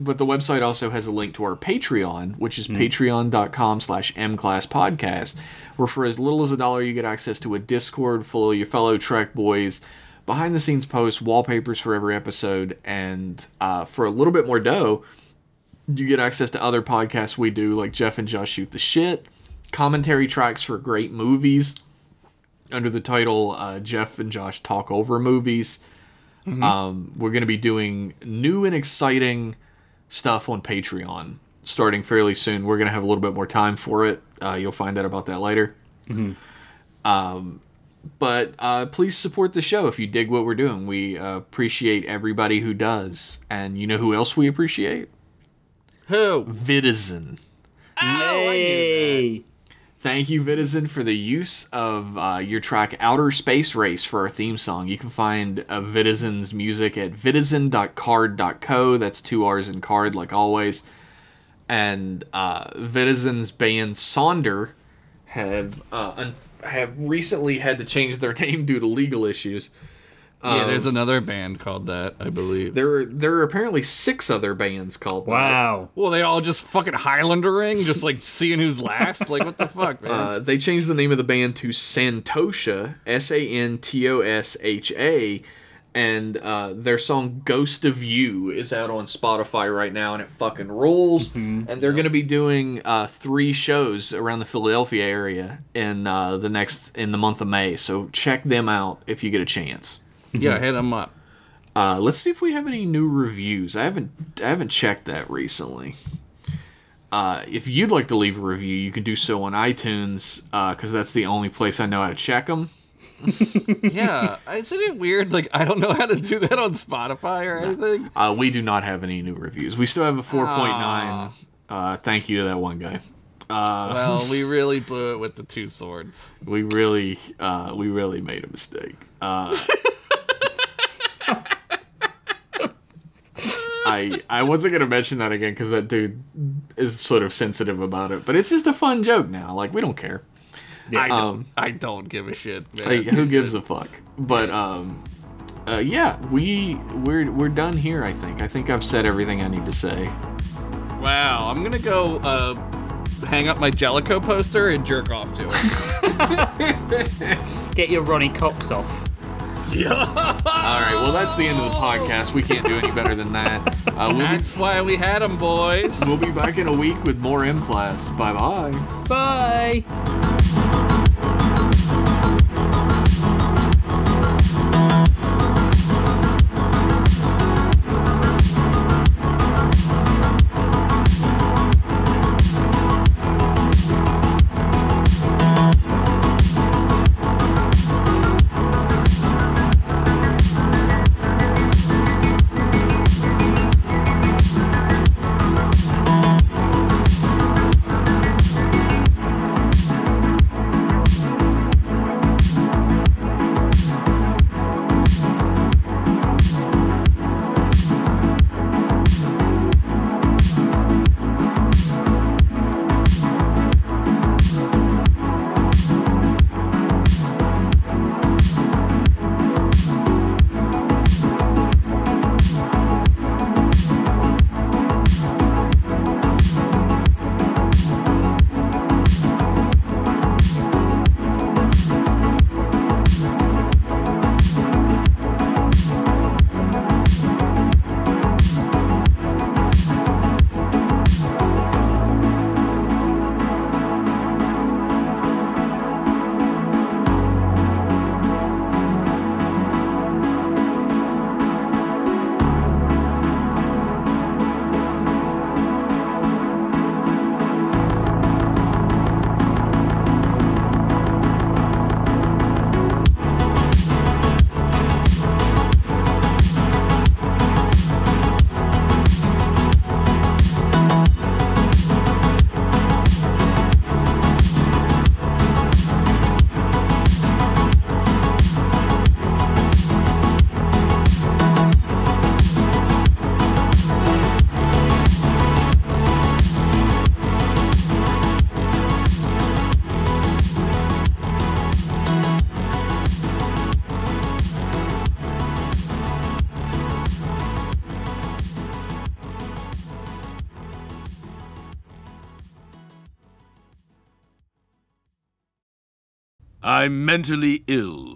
Speaker 1: but the website also has a link to our Patreon, which is patreon.com slash mclasspodcast, where for as little as a dollar you get access to a Discord full of your fellow Trek boys, behind the scenes posts, wallpapers for every episode, and uh, for a little bit more dough, you get access to other podcasts we do, like Jeff and Josh Shoot the Shit, commentary tracks for great movies under the title uh, Jeff and Josh Talk Over Movies. Um, we're going to be doing new and exciting stuff on Patreon starting fairly soon. We're going to have a little bit more time for it. Uh, you'll find out about that later. Um, but uh, please support the show if you dig what we're doing. We uh, appreciate everybody who does. And you know who else we appreciate?
Speaker 3: Who?
Speaker 1: Vidizen.
Speaker 3: Oh, I knew
Speaker 2: Yay!
Speaker 1: Thank you, Vitizen, for the use of uh, your track Outer Space Race for our theme song. You can find uh, Vitizen's music at vitizen.carrd.co. That's two R's in card, like always. And uh, Vitizen's band Sonder have uh, un- have recently had to change their name due to legal issues.
Speaker 3: Yeah, there's another band called that, I believe.
Speaker 1: There are, there are apparently six other bands called that.
Speaker 2: Wow.
Speaker 3: Well, they all just fucking Highlandering, just like seeing who's last. Like, what the fuck, man?
Speaker 1: Uh, they changed the name of the band to Santosha, S A N T O S H A, and uh, their song "Ghost of You" is out on Spotify right now, and it fucking rules. And they're going to be doing uh, three shows around the Philadelphia area in uh, the next in the month of May. So check them out if you get a chance.
Speaker 3: Yeah, hit them up.
Speaker 1: Uh, let's see if we have any new reviews. I haven't I haven't checked that recently. Uh, if you'd like to leave a review, you can do so on iTunes because that's the only place I know how to check them.
Speaker 3: Yeah, isn't it weird? Like, I don't know how to do that on Spotify or anything.
Speaker 1: Uh, we do not have any new reviews. We still have a 4.9. Uh, thank you to that one guy.
Speaker 3: Well, we really blew it with the two swords.
Speaker 1: We really, uh, we really made a mistake. Uh, I, I I wasn't gonna mention that again because that dude is sort of sensitive about it. But it's just a fun joke now. Like we don't care.
Speaker 3: I don't,
Speaker 1: Um,
Speaker 3: I don't give a shit, man.
Speaker 1: Like, who gives a fuck? But um, uh, yeah, we we're we're done here. I think. I think I've said everything I need to say.
Speaker 3: wow, I'm gonna go uh, hang up my Jellico poster and jerk off to it.
Speaker 2: Get your Ronny Cox off.
Speaker 1: All right. Well, that's the end of the podcast. We can't do any better than that. Uh, we'll, be,
Speaker 3: That's why we had them, boys.
Speaker 1: we'll be back in a week with more M class. Bye bye.
Speaker 2: Bye.
Speaker 8: I'm mentally ill.